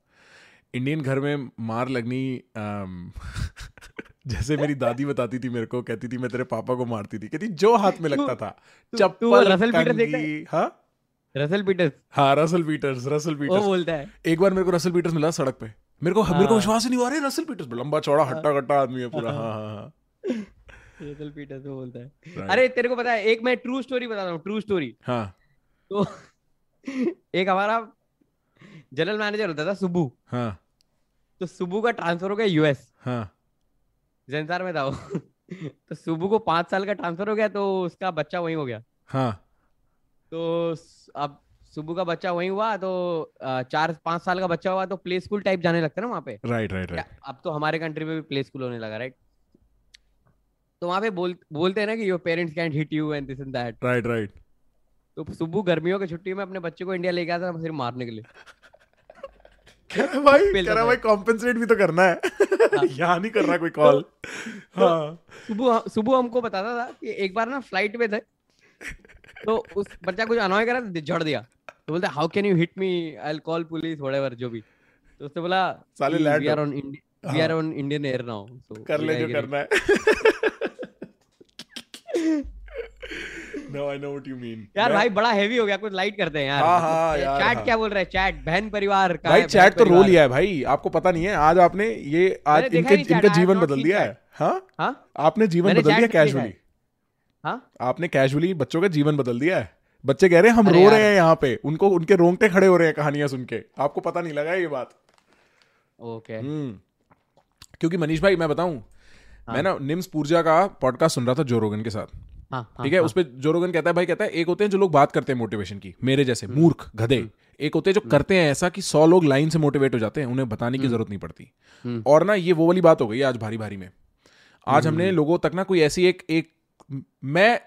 Indian घर में मार लगनी um, जैसे मेरी दादी बताती थी मेरे को कहती थी मैं तेरे पापा को मारती थी। कहती जो हाथ में लगता था। चप्पल रसल पीटर देखता हाँ? रसल पीटर्स हाँ रसल पीटर्स रसल वो बोलता है। एक बार मेरे को रसल पीटर्स मिला सड़क पे। मेरे को मेरे को हाँ। विश्वास ही नहीं हुआ अरे रसल पीटर्स लंबा चौड़ा हट्टा कट्टा आदमी है पूरा। हाँ हाँ हाँ। रसल पीटर्स वो बोलता है। अरे तेरे को पता है एक मैं ट्रू स्टोरी बताता हूँ ट्रू स्टोरी हाँ। तो एक हमारा जनरल मैनेजर होता था सुब्बू। हाँ। तो सुब्बू का ट्रांसफ़र हो गया यूएस हाँ। जैनसार में था वो। तो सुबू को पाँच साल का ट्रांसफ़र हो गया तो उसका बच्चा वहीं हो गया। हाँ। तो अब सुबह का बच्चा वही हुआ तो चार पाँच साल का बच्चा हुआ तो प्ले स्कूल टाइप जाने लगता है ना वहाँ पे। राइट राइट राइट अब तो हमारे कंट्री में भी प्ले स्कूल होने लगा राइट तो वहाँ पे बोल बोलते हैं ना कि your parents can't hit you and this and that right right तो सुबह गर्मियों की छुट्टी में अपने बच्चे को इंडिया लेके आया था सिर्फ़ मारने के लिए। भाई कह रहा भाई कॉम्पेंसेट भी तो करना है। यहाँ नहीं कर रहा कोई कॉल हाँ। सुबह सुबह हमको बताता था कि एक बार ना फ़्लाइट में थे तो उस बच्चा कुछ अनॉय करा तो झड़ दिया। तो बोलते how can you hit me I will call police whatever जो भी। तो उसने बोला साले we are on we are on Indian air now कर ले जो करना है। No I know what you mean यार भाई बड़ा हैवी हो गया कुछ लाइट करते हैं यार। हाँ, हाँ, मतलब यार, चैट हाँ। क्या बोल रहा है? चैट बहन परिवार का भाई चैट तो रो लिया है भाई आपको पता नहीं है आज आपने ये आज इनके इनका जीवन बदल दिया है. हाँ हाँ? आपने जीवन बदल दिया कैजुअली है। हाँ? आपने कैजुअली बच्चों का जीवन बदल दिया है। बच्चे कह रहे हैं हम रो रहे हैं यहाँ पे। उनको उनके रोंगटे खड़े हो रहे हैं कहानियाँ सुन के। आपको पता नहीं लगा ये बात। ओके। हम्म। क्योंकि मनीष भाई मैं बताऊँ हाँ। मैं ना निम्स पूर्जा का पॉडकास्ट सुन रहा था जो रोगन के साथ। हाँ हाँ, ठीक है हाँ, उस पे जो रोगन कहता है भाई कहता है एक होते हैं जो लोग बात करते हैं मोटिवेशन की मेरे जैसे हम्म। मूर्ख गधे। एक होते हैं जो करते हैं ऐसा कि सौ लोग लाइन से मोटिवेट हो जाते हैं उन्हें बताने की ज़रूरत नहीं पड़ती। हम्म। और ना ये वो वाली बात हो गई आज भारी भारी में। आज हमने लोगों तक ना कोई ऐसी एक एक मैं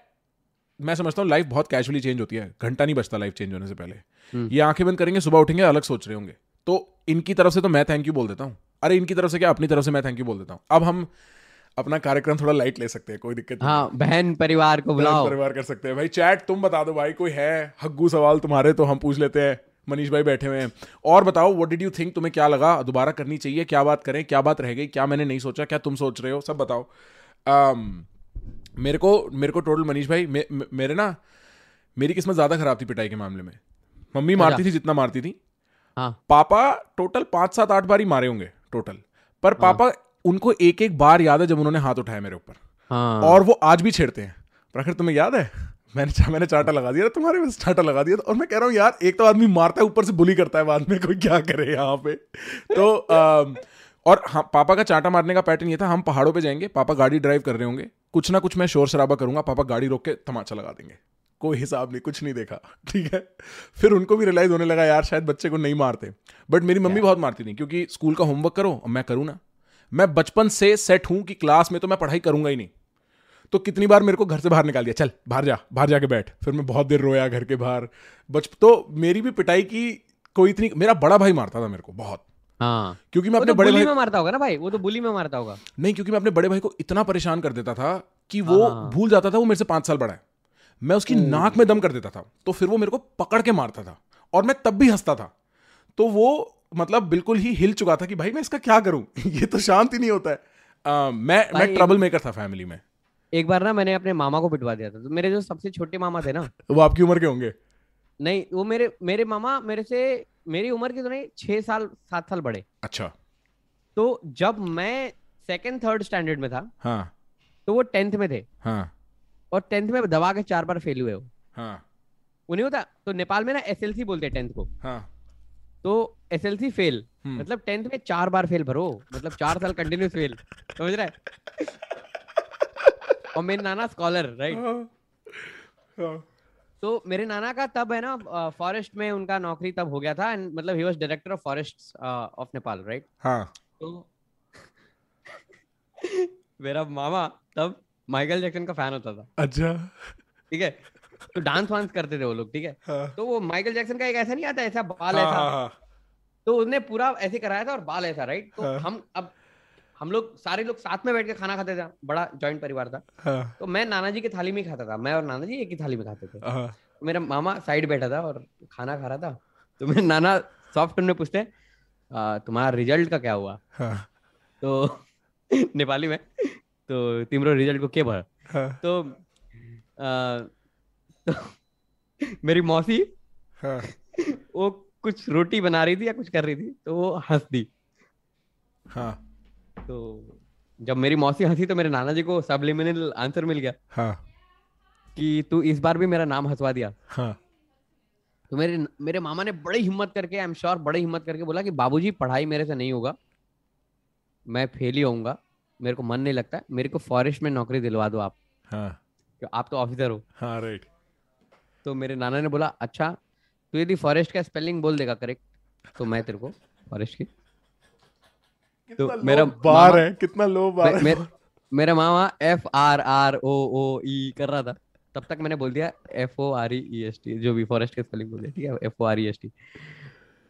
मैं समझता हूँ लाइफ बहुत कैजुअली चेंज होती है घंटा नहीं बचता लाइफ चेंज होने से पहले। हम्म। ये आँखें बंद करेंगे सुबह उठेंगे अलग सोच रहे होंगे। तो इनकी तरफ़ से तो मैं थैंक यू बोल देता हूँ। अरे इनकी तरफ़ से क्या? अपनी तरफ़ से मैं थैंक यू बोल देता हूँ। अब हम अपना कार्यक्रम थोड़ा लाइट ले सकते हैं कोई दिक्कत नहीं। हाँ बहन परिवार को बुलाओ। परिवार कर सकते हैं। भाई चैट तुम बता दो भाई कोई है? हग्गू सवाल तुम्हारे तो हम पूछ लेते हैं। मनीष भाई बैठे हुए हैं। और बताओ व्हाट डिड यू थिंक तुम्हें क्या लगा? दोबारा करनी चाहिए क्या बात करें क्या बात रह गई क्या मैंने नहीं सोचा क्या तुम सोच रहे हो? सब बताओ। um, मेरे को मेरे को टोटल मनीष भाई मे, मे, मेरे ना मेरी किस्मत ज़्यादा खराब थी पिटाई के मामले में। मम्मी मारती थी जितना मारती थी। हाँ। पापा टोटल पाँच सात आठ बार ही मारे होंगे टोटल पर पापा उनको एक एक बार याद है जब उन्होंने हाथ उठाया मेरे ऊपर। हाँ। और वो आज भी छेड़ते हैं। प्रखर तुम्हें याद है? मैंने चा, मैंने चाटा लगा दिया तुम्हारे पास चाटा लगा दिया और मैं कह रहा हूँ यार एक तो आदमी मारता है ऊपर से बुली करता है बाद में कोई क्या करे यहाँ पे? तो अम, और हाँ पापा का चाटा मारने का पैटर्न ये था हम पहाड़ों पे जाएँगे पापा गाड़ी ड्राइव कर रहे होंगे। कुछ ना कुछ मैं शोर शराबा करूँगा पापा गाड़ी रोक के तमाचा लगा देंगे। कोई हिसाब नहीं कुछ नहीं देखा ठीक है? फिर उनको भी रियलाइज़ होने लगा यार शायद बच्चे को नहीं मारते। बट मेरी मम्मी बहुत मारती थी क्योंकि स्कूल का होमवर्क करो मैं करूँ ना। मैं बचपन से सेट हूँ कि क्लास में तो मैं पढ़ाई करूँगा ही नहीं। तो कितनी बार मेरे को घर से बाहर निकाल दिया चल बाहर जा बाहर जाके बैठ। फिर मैं बहुत देर रोया घर के बाहर। बच तो मेरी भी पिटाई की कोई इतनी मेरा बड़ा भाई मारता था मेरे को बहुत। हाँ। क्योंकि मैं अपने तो बड़े भाई में मारता होगा ना भाई वो तो बुली में मारता होगा। नहीं क्योंकि मैं अपने बड़े भाई को इतना परेशान कर देता था कि वो हाँ। भूल जाता था वो मेरे से पाँच साल बड़ा है। मैं उसकी नाक में दम कर देता था तो फिर वो मेरे को पकड़ के मारता था। और मैं तब भी हंसता था। तो वो मतलब बिल्कुल ही हिल चुका था कि भाई मैं इसका क्या करूँ? ये तो शांत ही नहीं होता है। अ, मैं मैं ट्रबल मेकर था फैमिली में। एक बार ना मैंने अपने मामा को पिटवा दिया था। तो मेरे जो सबसे छोटे मामा थे ना। वो आपकी उम्र के होंगे? नहीं वो मेरे मेरे मामा मेरे से मेरी उम्र के तो नहीं छह साल सात साल बड़े। अच्छा। तो जब मैं सेकंड थर्ड स्टैंडर्ड में था हाँ। तो वो टेंथ में थे। हाँ। और टेंथ में दबा के चार बार फेल हुए वो। हाँ। वो नहीं होता? तो नेपाल में ना एसएलसी बोलते हैं टेंथ को। हाँ। तो एसएलसी फेल हम्म। मतलब टेंथ में चार बार फेल भरो. मतलब चार साल कंटिन्यूस फेल समझ रहा है? और मेरे नाना स्कॉलर राइट हाँ. तो मेरे नाना का तब है ना फॉरेस्ट में उनका नौकरी तब हो गया था एंड मतलब he was director of forest of Nepal right हाँ. तो मेरा मामा तब माइकल जैक्सन का फ़ैन होता था. अच्छा. ठीक है? तो डांस वांस करते थे वो लोग ठीक है? हाँ। तो वो माइकल जैक्सन का एक ऐसा नहीं आता ऐसा बाल हाँ ऐसा। हाँ हाँ। तो उसने पूरा ऐसे कराया था और बाल ऐसा राइट तो हाँ। हम अब हम लोग सारे लोग साथ में बैठ के खाना खाते थे बड़ा जॉइंट परिवार था। हाँ। तो मैं नाना जी की थाली में खाता था मैं और नाना जी एक ही थाली में खाते थे। हाँ। तो मेरा मामा साइड बैठा था और खाना खा रहा था। तो मेरे नाना सॉफ्ट में पूछते तुम्हारा रिज़ल्ट का क्या हुआ? हाँ। तो नेपाली में तो तिम्रो रिज़ल्ट को के भर हाँ। तो तो मेरी मौसी हाँ। वो कुछ रोटी बना रही थी या कुछ कर रही थी तो वो हंस दी हाँ। तो जब मेरी मौसी हँसी तो मेरे नाना जी को सबलिमिनल आंसर मिल गया हाँ। कि तू इस बार भी मेरा नाम हंसवा दिया। हाँ। तो मेरे मेरे मामा ने बड़ी हिम्मत करके आई एम श्योर बड़ी हिम्मत करके बोला कि बाबूजी पढ़ाई मेरे से नहीं होगा। मैं फेल ही होऊँगा। मेरे को मन नहीं लगता। मेरे को फॉरेस्ट में नौकरी दिलवा दो आप। हाँ। आप तो ऑफिसर हो। हाँ राइट तो मेरे नाना ने बोला अच्छा तू यदि फॉरेस्ट का स्पेलिंग बोल देगा करेक्ट तो मैं तेरे को फॉरेस्ट की तो मेरा बार है कितना लो बार मे, है मेरा मामा F R R O O E कर रहा था। तब तक मैंने बोल दिया F O R E S T जो भी फॉरेस्ट के स्पेलिंग बोल दिया ठीक है F O R E S T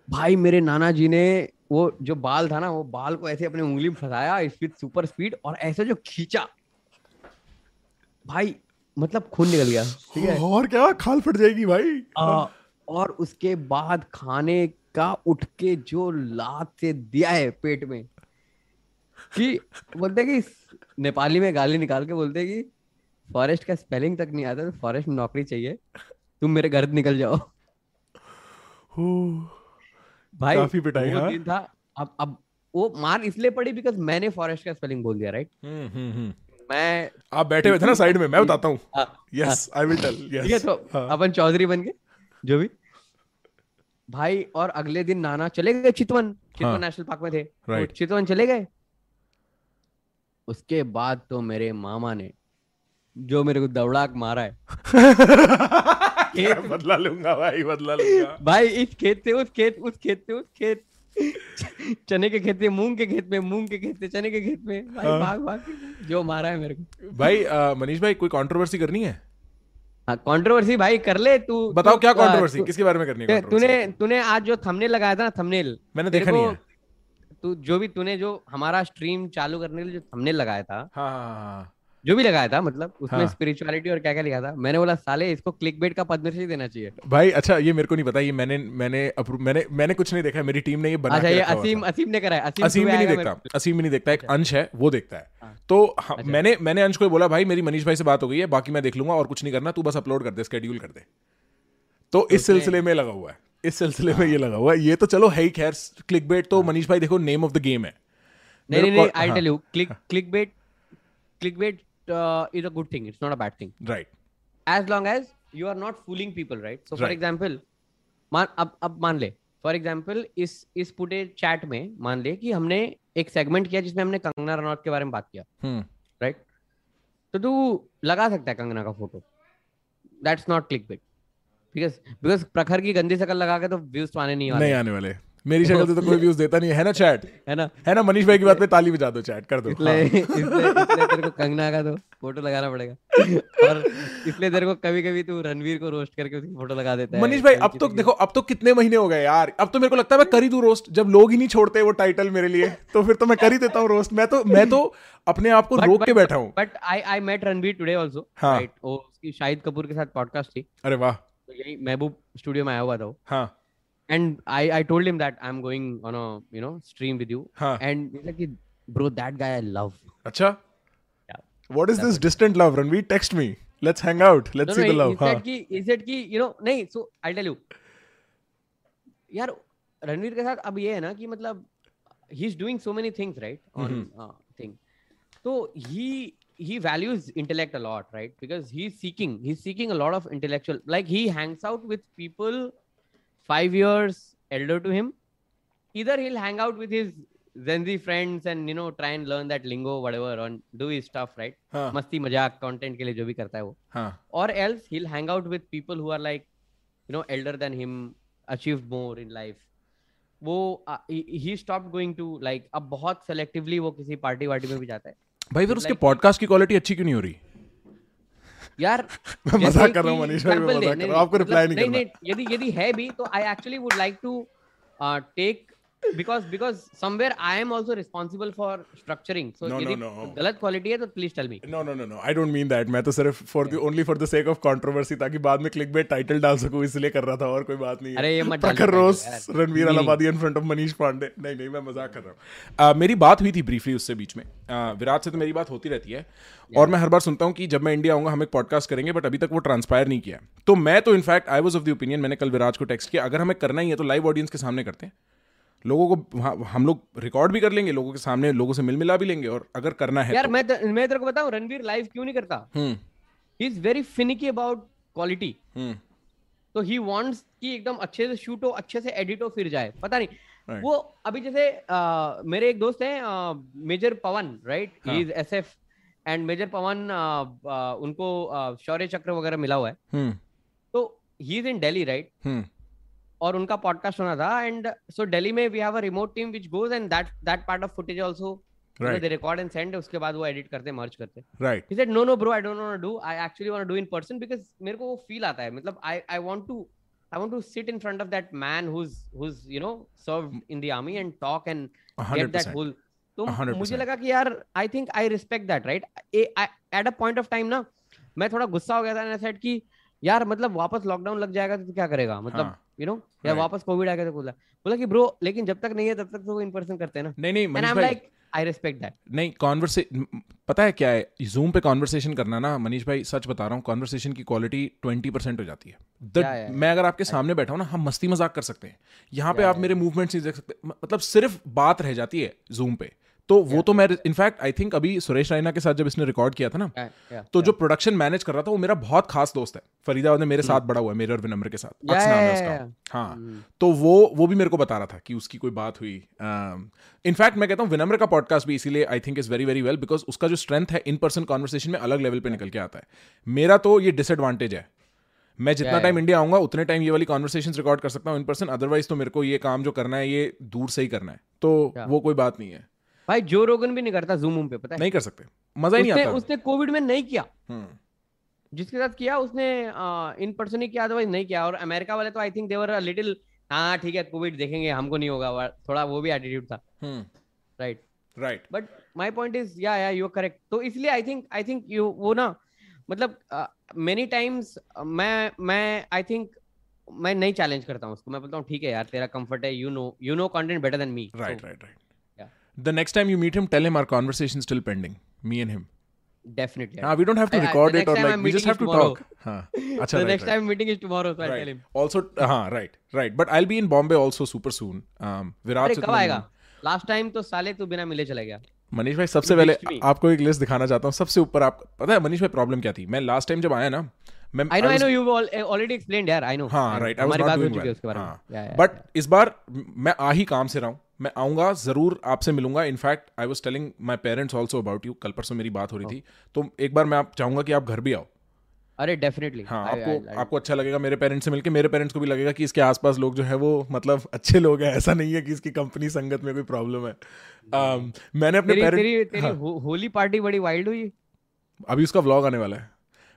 भाई मेरे नाना जी ने वो जो बाल था ना वो बाल को ऐसे अपनी उंगली में फंसाया विद सुपर स्पीड और ऐसे जो खींचा। भाई मतलब खून निकल गया ठीक है? और क्या? खाल फट जाएगी भाई। आ, और उसके बाद खाने का उठ के जो लात से दिया है पेट में कि बोलते कि नेपाली में गाली निकाल के बोलते कि फॉरेस्ट का स्पेलिंग तक नहीं आता तो फॉरेस्ट में नौकरी चाहिए तुम मेरे घर निकल जाओ। भाई काफ़ी पिटाई, वो हाँ? दिन था अब अब वो मार इसलिए पड़ी बिकॉज़ मैंने फॉरेस्ट का स्पेलिंग बोल दिया राइट हम्म, हम्म, हम्म। मैं आप बैठे हुए थे ना साइड में मैं बताता हूँ हाँ, यस आई विल टेल ठीक है तो हाँ। अपन चौधरी बन गए जो भी भाई और अगले दिन नाना चले गए चितवन चितवन हाँ। नेशनल पार्क में थे तो Right. चितवन चले गए उसके बाद तो मेरे मामा ने जो मेरे को दौड़ाक मारा है मैं बदला लूँगा भाई बदला लूँगा भाई इस खेत से उस खेत उस खेत से उस खेत चने के खेत से मूंग के खेत में मूंग के खेत से चने के खेत में भाई हाँ। भाग भाग। जो मारा है मेरे को। भाई मनीष भाई कोई कंट्रोवर्सी करनी है? हाँ कंट्रोवर्सी भाई कर ले तू। बताओ क्या कंट्रोवर्सी किसके बारे में करनी है तूने तूने आज जो थंबनेल लगाया था ना थंबनेल मैंने देखा नहीं है। तू जो भी तूने जो हमारा स्ट्रीम चालू करने के लिए जो थंबनेल लगाया था हाँ हाँ हाँ। जो भी लगाया था मतलब उसमें हाँ। स्पिरिचुअलिटी और क्या क्या लिखा था मैंने बोला साले इसको क्लिक बेट का पद्मश्री देना चाहिए। भाई अच्छा ये मेरे को नहीं पता ये मैंने मैंने मैंने मैंने कुछ नहीं देखा है, मेरी टीम ने ये बना अच्छा ये। असीम असीम ने करा है असीम असीम भी नहीं देखता असीम भी नहीं देखता एक अंश है वो देखता है। हाँ। तो हाँ, मैंने मैंने अंश को बोला भाई मेरी मनीष भाई से बात हो गई है बाकी मैं देख लूँगा और कुछ नहीं करना तू बस अपलोड कर दे स्केड्यूल कर दे। तो इस सिलसिले में लगा हुआ है इस सिलसिले में ये लगा हुआ है। ये तो चलो है ही खैर क्लिक बेट तो मनीष भाई देखो नेम ऑफ़ द गेम है। नहीं नहीं आई हाँ। Tell you click clickbait clickbait is a good thing it's not a bad thing right as long as you are not fooling people right? So for Right. example मान अब अब मान ले. For example इस इस पूरे chat में मान ले कि हमने एक सेगमेंट किया जिसमें हमने कंगना रनौत के बारे में बात किया. हम्म. राइट तो तू लगा सकता है कंगना का photo that's not clickbait because because Prakhar की गंदी शकल लगा के तो व्यूज़ तो आने नहीं नहीं आने वाले. मेरी शक्ल से तो कोई व्यूज़ देता नहीं है। ना चैट है ना? है ना मनीष भाई की बात पे ताली बजा दो चैट कर दो। इसलिए हाँ। इसलिए इसलिए तेरे को कंगना का तो फ़ोटो लगाना पड़ेगा। और इसलिए तेरे को कभी कभी तू रणवीर को रोस्ट करके उसकी फ़ोटो लगा देता है। मनीष भाई अब तो देखो अब तो कितने महीने हो गए यार। अब तो मेरे को लगता है मैं कर ही दूँ रोस्ट जब लोग ही नहीं छोड़ते वो टाइटल मेरे लिए तो फिर तो मैं कर ही देता हूँ रोस्ट मैं तो मैं तो अपने आप को रोक के बैठा हूँ। But I I met Ranveer today also हाँ। राइट उसकी शाहिद कपूर के साथ पॉडकास्ट थी। अरे वाह। तो यही महबूब स्टूडियो में आया हुआ था वो। हाँ। And I I told him that I am going on a you know stream with you हाँ एंड लाइक कि bro that guy I love अच्छा what is this distant love Ranveer text me let's hang out No, let's no, see the he, love he हाँ said कि he said कि you know नहीं so I'll tell you यार रणवीर के साथ अब ये है ना कि मतलब he is doing so many things right on Mm-hmm. uh, thing so he he values intellect a lot right because he's seeking he's seeking a lot of intellectual like he hangs out with people five years elder to him either he'll hang out with his Gen Z friends and you know try and learn that lingo whatever and do his stuff right हाँ मस्ती मज़ाक content के लिए जो भी करता है वो हाँ or else he'll hang out with people who are like you know elder than him achieved more in life वो uh, he, he stopped going to like अब बहुत selectively वो किसी पार्टी वार्टी में भी जाता है भाई फिर उसके पॉडकास्ट की क्वालिटी अच्छी क्यों नहीं हो रही यार मैं मज़ाक कर रहा हूँ मनीष भाई मैं मज़ाक कर रहा हूँ। आपको रिप्लाई नहीं नहीं करना। नहीं यदि यदि है भी तो I actually would like to take because because somewhere I am also responsible for structuring. So No, no, no. गलत क्वालिटी है तो please tell me no no no no I don't mean that मैं तो सिर्फ़ for the only for the sake of controversy ताकि बाद में click bait title डाल सकूँ इसलिए कर रहा था और कोई बात नहीं है। अरे ये मत Prakhar title rose. Ranveer. Allahbadia in front of Manish Pandey. नहीं नहीं मैं मज़ाक कर रहा हूँ। Uh, मेरी बात हुई थी ब्रीफली उससे बीच में। Uh, विराट से तो मेरी बात होती रहती है। और मैं हर बार सुनता हूँ कि जब मैं इंडिया आऊँगा हम एक पॉडकास्ट करेंगे बट अभी तक वो ट्रांसपायर नहीं किया तो मैं तो in fact I was of the opinion मैंने कल विराज को टेक्स्ट किया अगर हमें करना ही है तो लाइव ऑडियंस के सामने करते हैं। लोगों को हम लोग रिकॉर्ड भी कर लेंगे लोगों के सामने लोगों से मिल मिला भी लेंगे और अगर करना है यार तो। मैं त- मैं तेरे को बताऊँ रणवीर लाइव क्यों नहीं करता? हम्म। He is very finicky about quality तो ही वांट्स कि एकदम अच्छे से शूट हो अच्छे से एडिट हो फिर जाए। पता नहीं। Right. वो अभी जैसे अ, मेरे एक दोस्त हैं मेजर पवन राइट हाँ. Is SF and major Pawan उनको शौर्य चक्र वगैरह मिला हुआ है। हम्म। तो he is in Delhi right और उनका पॉडकास्ट होना था। एंड सो दिल्ली में we have a remote team which goes and that that part of footage also they record and send उसके बाद वो एडिट करते मर्ज करते। Right he said no no bro i don't want to do. I actually want to do in person because मेरे को वो feel आता है। मतलब i i want to i want to sit in front of that man who's who's you know served in the army and talk and get that 100% whole तो 100%. मुझे लगा कि यार I think I respect that right at a point of time ना मैं थोड़ा गुस्सा हो गया था सेड कि यार मतलब वापस लॉकडाउन लग जाएगा तो क्या करेगा? मतलब हाँ, यू नो या वापस कोविड आ गया तो बोला। बोला कि ब्रो लेकिन जब तक नहीं है तब तक तो वो इन पर्सन करते हैं ना? नहीं नहीं मनीष भाई। लाइक आई रिस्पेक्ट दैट नहीं कॉन्वर्से पता है क्या है? जूम पे कॉन्वर्सेशन करना ना मनीष भाई सच बता रहा हूँ कॉन्वर्सेशन की क्वालिटी ट्वेंटी परसेंट हो जाती है। The- Yeah, yeah, मैं अगर आपके सामने बैठा हूँ ना हम मस्ती मज़ाक कर सकते हैं। यहाँ पे आप मेरे मूवमेंट्स नहीं देख सकते। मतलब सिर्फ़ बात रह जाती है जूम पे। तो वो तो मैं इनफैक्ट आई थिंक अभी सुरेश रैना के साथ जब इसने रिकॉर्ड किया था ना तो जो प्रोडक्शन मैनेज कर रहा था वो मेरा बहुत खास दोस्त है। फरीदाबाद में मेरे साथ बड़ा हुआ है मेरे और विनम्र के साथ। अक्स नाम है उसका। हाँ। तो वो वो भी मेरे को बता रहा था कि उसकी कोई बात हुई। इनफैक्ट मैं कहता हूँ विनम्र का पॉडकास्ट भी इसीलिए I think is very very well because उसका जो स्ट्रेंथ है इन पर्सन कॉन्वर्सेशन में अलग लेवल पर निकल के आता है। मेरा तो ये डिसएडवांटेज है। मैं जितना टाइम इंडिया आऊँगा उतने टाइम ये वाली कॉन्वर्सेशन रिकॉर्ड कर सकता हूँ इन पर्सन अदरवाइज़ तो मेरे को ये काम जो करना है ये दूर से ही करना है। तो वो कोई बात नहीं है। भाई जो रोगन भी नहीं करता जूम पे पता है? नहीं कर सकते। मज़ा ही नहीं आता। उसने कोविड में नहीं किया। हम्म, जिसके साथ किया उसने इन पर्सन ही किया अदरवाइज़ नहीं किया। और अमेरिका वाले तो आई थिंक देवर लिटिल हाँ ठीक है कोविड देखेंगे हमको नहीं होगा थोड़ा वो भी एटीट्यूड था। Right right but my point is yeah yeah you are correct तो इसलिए I think I think you वो ना मतलब मेनी uh, टाइम्स uh, मैं मैं आई थिंक मैं नहीं चैलेंज करता हूँ उसको। मैं बोलता हूँ ठीक है यार तेरा कंफर्ट है you know you know content better than me right right Yeah. The next time you meet him tell him our conversation still pending me and him definitely हाँ, we don't have to I- I- record the it or like I'm we just have to tomorrow. talk हाँ अच्छा the right, next right. time meeting is tomorrow so I'll tell him right. also हाँ right right but I'll be in Bombay also super soon um, से कब तो आएगा। Last time तो साले तू बिना मिले चला गया मनीष भाई सबसे पहले. आपको एक लिस्ट दिखाना चाहता हूँ सबसे ऊपर आप पता है मनीष भाई प्रॉब्लम क्या थी मैं लास्ट टाइम जब आया ना मैं I I यार, I know. हाँ राइट हमारी बात हो चुकी उसके बारे में. Yeah, yeah. बट इस बार मैं आ ही काम से रहा हूँ। मैं आऊँगा ज़रूर आपसे मिलूँगा। In fact I was telling my parents also about you कल परसों मेरी बात हो रही Oh. थी तो एक बार मैं आप चाहूँगा कि आप घर भी आओ। अरे डेफिनेटली हाँ आपको आपको अच्छा लगेगा मेरे पेरेंट्स से मिलके। मेरे पेरेंट्स को भी लगेगा कि इसके आसपास लोग जो है वो मतलब अच्छे लोग हैं। ऐसा नहीं है कि इसकी कंपनी संगत में कोई प्रॉब्लम है। Um, मैंने अपने पेरेंट्स हो- होली पार्टी बड़ी वाइल्ड हुई? अभी उसका व्लॉग आने वाला है।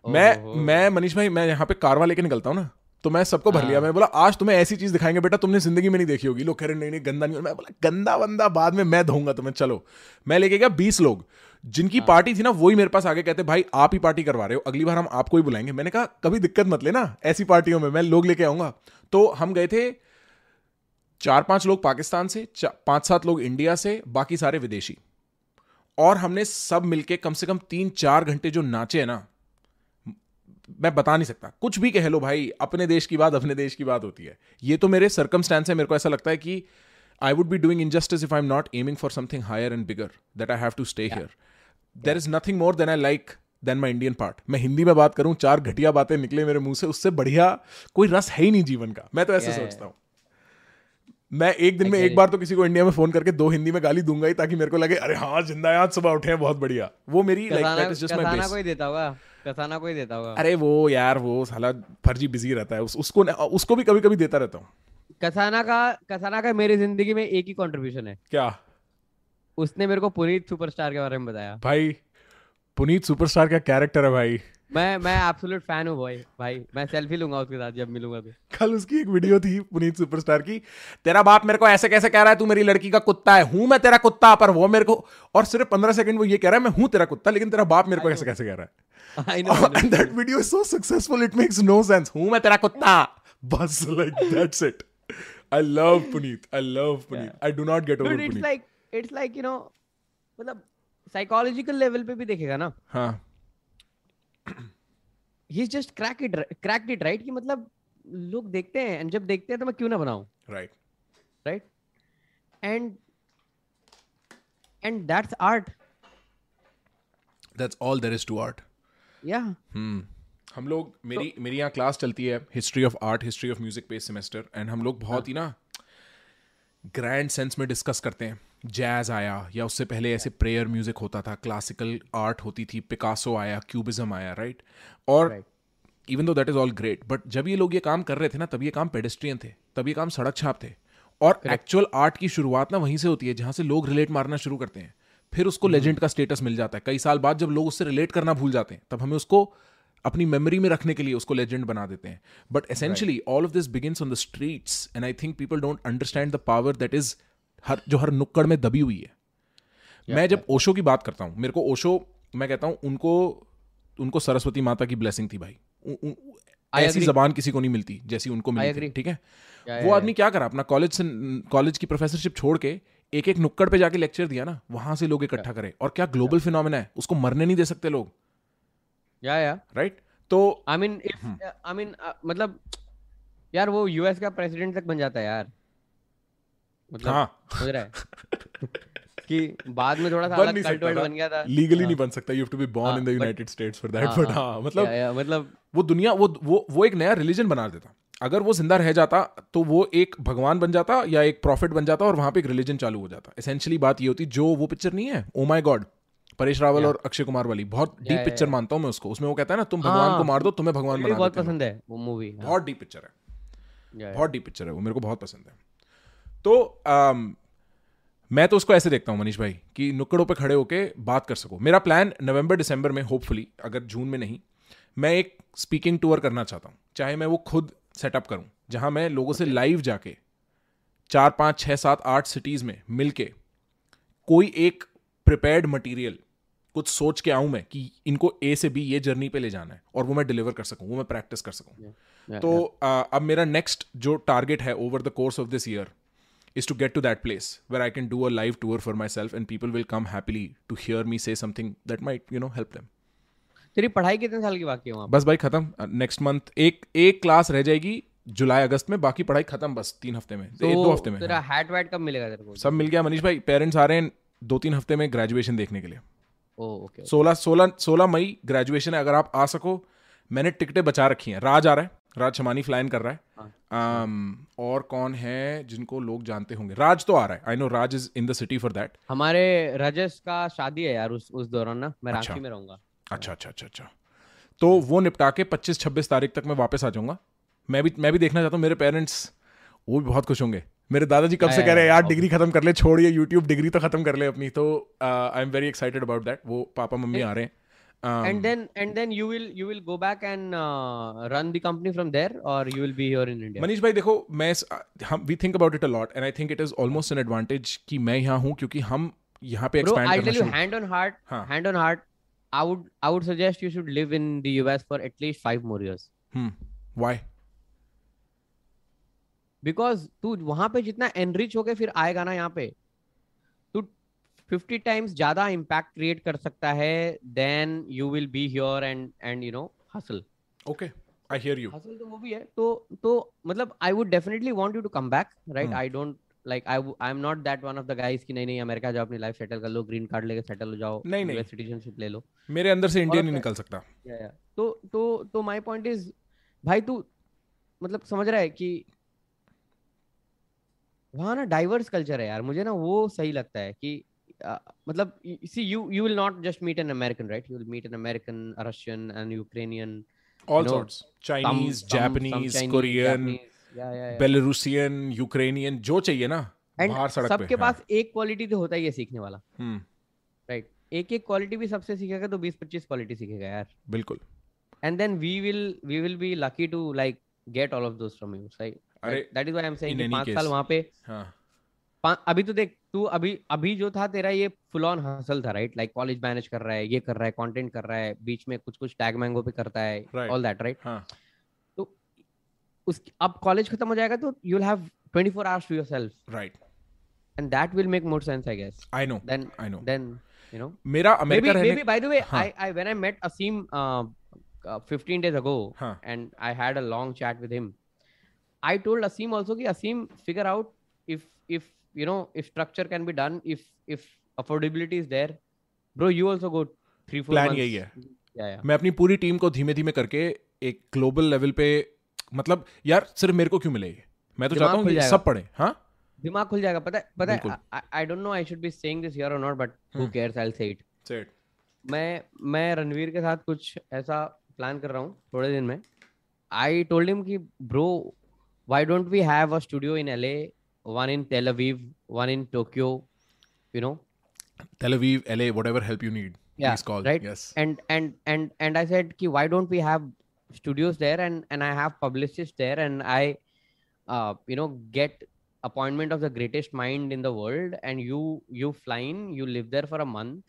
मैं मैं मनीष भाई मैं यहाँ पे कारवा लेके निकलता हूँ ना तो मैं सबको भर लिया। हाँ। मैं बोला आज तुम्हें ऐसी चीज़ दिखाएँगे बेटा तुमने ज़िंदगी में नहीं देखी होगी। लोग कह रहे नहीं नहीं गंदा नहीं मैं बोला गंदा बंदा बाद में मैं धोऊँगा तुम्हें चलो। मैं लेके गया बीस लोग। जिनकी हाँ। पार्टी थी ना वही मेरे पास आगे कहते भाई आप ही पार्टी करवा रहे हो अगली बार हम आपको ही बुलाएँगे। मैंने कहा कभी दिक्कत मत लेना ऐसी पार्टियों में मैं लोग लेके आऊँगा। तो हम गए थे चार पाँच लोग पाकिस्तान से पाँच सात लोग इंडिया से बाकी सारे विदेशी। और हमने सब मिलके कम से कम तीन चार घंटे जो नाचे हैं ना मैं बता नहीं सकता। कुछ भी कह लो भाई अपने देश की बात अपने देश की बात होती है। ये तो मेरे सरकमस्टांस है मेरे को ऐसा लगता है कि I would be doing injustice if I am not aiming for something higher and bigger that I have to stay here there is nothing more than I like then my Indian part मैं हिंदी में बात करूँ चार घटिया बातें निकले मेरे मुँह से उससे बढ़िया कोई रस है ही नहीं जीवन का। मैं तो ऐसे Yeah, सोचता हूँ। मैं एक दिन में एक बार तो किसी को इंडिया में फ़ोन करके दो हिंदी में गाली दूँगा ही ताकि मेरे को लगे अरे हाँ ज़िंदा आज सुबह उठे हैं बहुत बढ़िया। वो मेरी like that is just my कोई देता होगा? कसाना कोई देता होगा? अरे वो यार वो साला फर्जी बिज़ी रहता है। उस, उसको उसको भी कभी कभी देता रहता हूँ। कसाना का कसाना का मेरी ज़िंदगी में एक ही कंट्रीब्यूशन है। क्या? उसने मेरे को पुनीत सुपरस्टार के बारे में बताया। भाई पुनीत सुपरस्टार का कैरेक्टर है भाई। मैं मैं एब्सोल्यूट फ़ैन हूँ भाई भाई मैं सेल्फी लूँगा उसके साथ जब मिलूँगा तो कल उसकी एक वीडियो थी पुनीत सुपरस्टार की। तेरा बाप मेरे को ऐसे कैसे कह रहा है तू मेरी लड़की का कुत्ता है। हूँ मैं तेरा कुत्ता पर वो मेरे को और सिर्फ़ पंद्रह सेकंड वो ये कह रहा है मैं हूँ तेरा कुत्ता लेकिन तेरा बाप मेरे को ऐसे कैसे कह रहा है? I know and that video is so successful it makes no sense. हूँ मैं तेरा कुत्ता. बस that's it. I love Puneet. I love Puneet. I do not get over Dude, it's Puneet. like it's like you know मतलब psychological level पे भी देखेगा ना। हाँ. He just crack it cracked it right कि मतलब लोग देखते हैं and जब देखते हैं तो मैं क्यों ना बनाऊँ? Right. Right? And and that's art. That's all there is to art. Yeah. हम्म हम लोग मेरी मेरी यहाँ क्लास चलती है history of art history of music पे सेमेस्टर एंड हम लोग बहुत ही। ना ग्रैंड सेंस में डिस्कस करते हैं। जैज आया या उससे पहले ऐसे प्रेयर म्यूज़िक होता था क्लासिकल आर्ट होती थी पिकासो आया क्यूबिज्म आया राइट और even though that is all great but जब ये लोग ये काम कर रहे थे ना तब ये काम पेडेस्ट्रियन थे तब ये काम सड़क छाप थे। और एक्चुअल आर्ट की शुरुआत ना वहीं से होती है जहाँ से लोग रिलेट मारना शुरू करते हैं। फिर उसको लेजेंड का स्टेटस मिल जाता है। कई साल बाद जब लोग उससे रिलेट करना भूल जाते हैं तब हमें उसको अपनी मेमोरी में रखने के लिए उसको लेजेंड बना देते हैं। But essentially all of this begins on the streets and I think people don't understand the power that is हर जो हर नुक्कड़ में दबी हुई है। मैं जब ओशो की बात करता हूँ मेरे को ओशो मैं कहता हूँ उनको उनको सरस्वती माता की ब्लेसिंग थी भाई। उ- उ- ऐसी जबान किसी को नहीं मिलती जैसी उनको मिली ठीक है? Yeah, वो आदमी क्या करा अपना कॉलेज से कॉलेज की प्रोफेसरशिप छोड़ के एक एक नुक्कड़ पे जाके लेक्चर दिया ना वहाँ से लोग इकट्ठा करे। और क्या ग्लोबल फिनोमिना है? उसको मरने नहीं दे सकते लोग। या या राइट तो आई मीन आई मीन मतलब यार वो यूएस का प्रेसिडेंट तक बन जाता है यार। मतलब हाँ। समझ रहा है। कि बाद में थोड़ा सा अलग कल्ट बन गया था। लीगली हाँ. नहीं बन सकता। You have to be born हाँ, in the United States for that हाँ, बट हाँ, हाँ मतलब या, या, मतलब वो दुनिया वो वो वो एक नया रिलीजन बना देता। अगर वो ज़िंदा रह जाता तो वो एक भगवान बन जाता या एक प्रॉफिट बन जाता और वहाँ पे एक रिलीजन चालू हो जाता। एसेंशियली बात ये होती जो वो पिक्चर नहीं है Oh My God Paresh Rawal और अक्षय कुमार वाली बहुत डीप पिक्चर मानता हूँ मैं उसको। उसमें वो कहता है ना तुम भगवान हाँ, को मार दो तुम्हें भगवान बना बहुत पसंद है वो मूवी बहुत डीप पिक्चर है। बहुत डीप पिक्चर है वो मेरे को बहुत पसंद है। तो अम, मैं तो उसको ऐसे देखता हूँ मनीष भाई कि नुक्कड़ों पे खड़े होके बात कर सको। मेरा प्लान नवंबर दिसंबर में होपफुली अगर जून में नहीं मैं एक स्पीकिंग टूर करना चाहता हूँ चाहे मैं वो खुद सेटअप करूँ जहाँ मैं लोगों से लाइव जाके चार पाँच छः सात आठ सिटीज़ में मिलके कोई एक प्रिपेयर्ड मटेरियल कुछ सोच के आऊँ मैं कि इनको ए से बी ये जर्नी पे ले जाना है और वो मैं डिलीवर कर सकूँ वो मैं प्रैक्टिस कर सकूँ। या, तो आ, अब मेरा नेक्स्ट जो टारगेट है over the course of this year is to get to that place where I can do a live tour for myself and people will come happily to hear me say something that might you know help them. तेरी पढ़ाई कितने साल की बाकी है बस भाई खत्म। नेक्स्ट मंथ एक एक क्लास रह जाएगी जुलाई अगस्त में बाकी पढ़ाई खत्म बस तीन हफ़्ते में। तो एक दो हफ़्ते में तेरा हाँ। हैट वैट कब मिलेगा तेरे को? सब मिल गया मनीष भाई। पेरेंट्स आ रहे हैं दो तीन हफ़्ते में ग्रेजुएशन देखने के लिए। सोलह सोलह सोलह मई ग्रेजुएशन है। अगर आप आ सको मैंने टिकटें बचा रखी हैं। राज आ रहा है। राज शमानी फ्लाइन कर रहा है। हाँ। um, और कौन है जिनको लोग जानते होंगे? राज तो आ रहा है। I know Raj is in the city for that हमारे रजस का शादी है यार उस उस दौरान ना। मैं अच्छा। रांची में रहूँगा। अच्छा अच्छा अच्छा अच्छा। तो वो निपटा के 25-26 तारीख तक मैं वापस आ जाऊँगा। मैं भी मैं भी देखना चाहता हूँ। मेरे पेरेंट्स वो भी बहुत खुश होंगे। मेरे दादाजी कब से कह रहे हैं यार डिग्री खत्म कर ले छोड़िए यूट्यूब डिग्री तो खत्म कर ले अपनी। तो I am very excited about that वो पापा मम्मी आ रहे हैं। Um, and then and then you will you will go back and uh, run the company from there or you will be here in India Manish भाई देखो मैं इस- हम we think about it a lot and I think it is almost an advantage कि मैं यहाँ हूँ क्योंकि हम यहाँ पे bro एक्सपैंड I'll करना tell you hand on heart हाँ. hand on heart I would I would suggest you should live in the US for at least five more years hmm why because तू वहाँ पे जितना enrich होके फिर आएगा ना यहाँ पे तू 50 टाइम्स ज़्यादा इम्पैक्ट क्रिएट कर सकता है then you will be here and and you know hustle okay I hear you hustle तो वो भी है तो तो मतलब I would definitely want you to come back right. I don't like I I am not that one of the guys कि नहीं नहीं अमेरिका जाओ अपनी लाइफ सेटल कर लो ग्रीन कार्ड लेके सेटल हो जाओ नहीं, नहीं। सिटीजनशिप ले लो. मेरे अंदर से इंडिया नहीं निकल सकता. या या तो तो तो माय पॉइंट इज़ भाई तू मतलब समझ रहा है कि वहाँ ना डाइवर्स कल्चर है यार मुझे ना वो सही लगता है कि अ, मतलब see you you will not just meet an American right you will meet an American Russian and Ukrainian all know, sorts Chinese Japanese Chinese, Korean Japanese, yeah, yeah, yeah. Belarusian Ukrainian जो चाहिए ना बाहर सड़क पे सबके हाँ। पास एक quality तो होता ही है सीखने वाला। हम्म। राइट एक एक क्वालिटी भी सबसे सीखेगा तो 20 25 क्वालिटी सीखेगा यार। बिल्कुल। And then we will we will be lucky to like get all of those from you right? अरे, that is why i'm saying in कि any पाँच साल वहाँ पे हाँ। अभी तो देख तू अभी अभी जो था तेरा ये फुल ऑन हसल था राइट लाइक कॉलेज मैनेज कर रहा है ये कर रहा है कंटेंट कर रहा है बीच में कुछ कुछ टैग मैंगो भी करता है ऑल दैट राइट तो उस अब कॉलेज खत्म हो जाएगा तो you will have 24 hours to yourself right and that will make more sense I guess I know then I know then you know मेरा अमेरिका रहने maybe by the way I I when I met Aseem 15 days ago and I had a long chat with him I told Aseem also कि Aseem figure out if if you know if structure can be done if if affordability is there bro you also go 3 4 Plan यही है। yeah yeah. मैं अपनी पूरी team को धीमे धीमे करके एक ग्लोबल लेवल पे मतलब यार सिर्फ़ मेरे को क्यों मिले ये? मैं तो चाहता हूँ। सब पढ़े हाँ? दिमाग खुल जाएगा। पता है पता। है I don't know I should be saying this here और not but who. Cares I will say it set मैं मैं रणवीर के साथ कुछ ऐसा प्लान कर रहा हूँ थोड़े दिन में। I told him कि bro why don't we have a studio in LA one in Tel Aviv one in Tokyo you know Tel Aviv, LA, whatever help you need. Yeah, please call. right. Yes. and and and and I said कि why don't we have studios there and and I have publicists there and I uh you know get appointment of the greatest mind in the world and you you fly in you live there for a month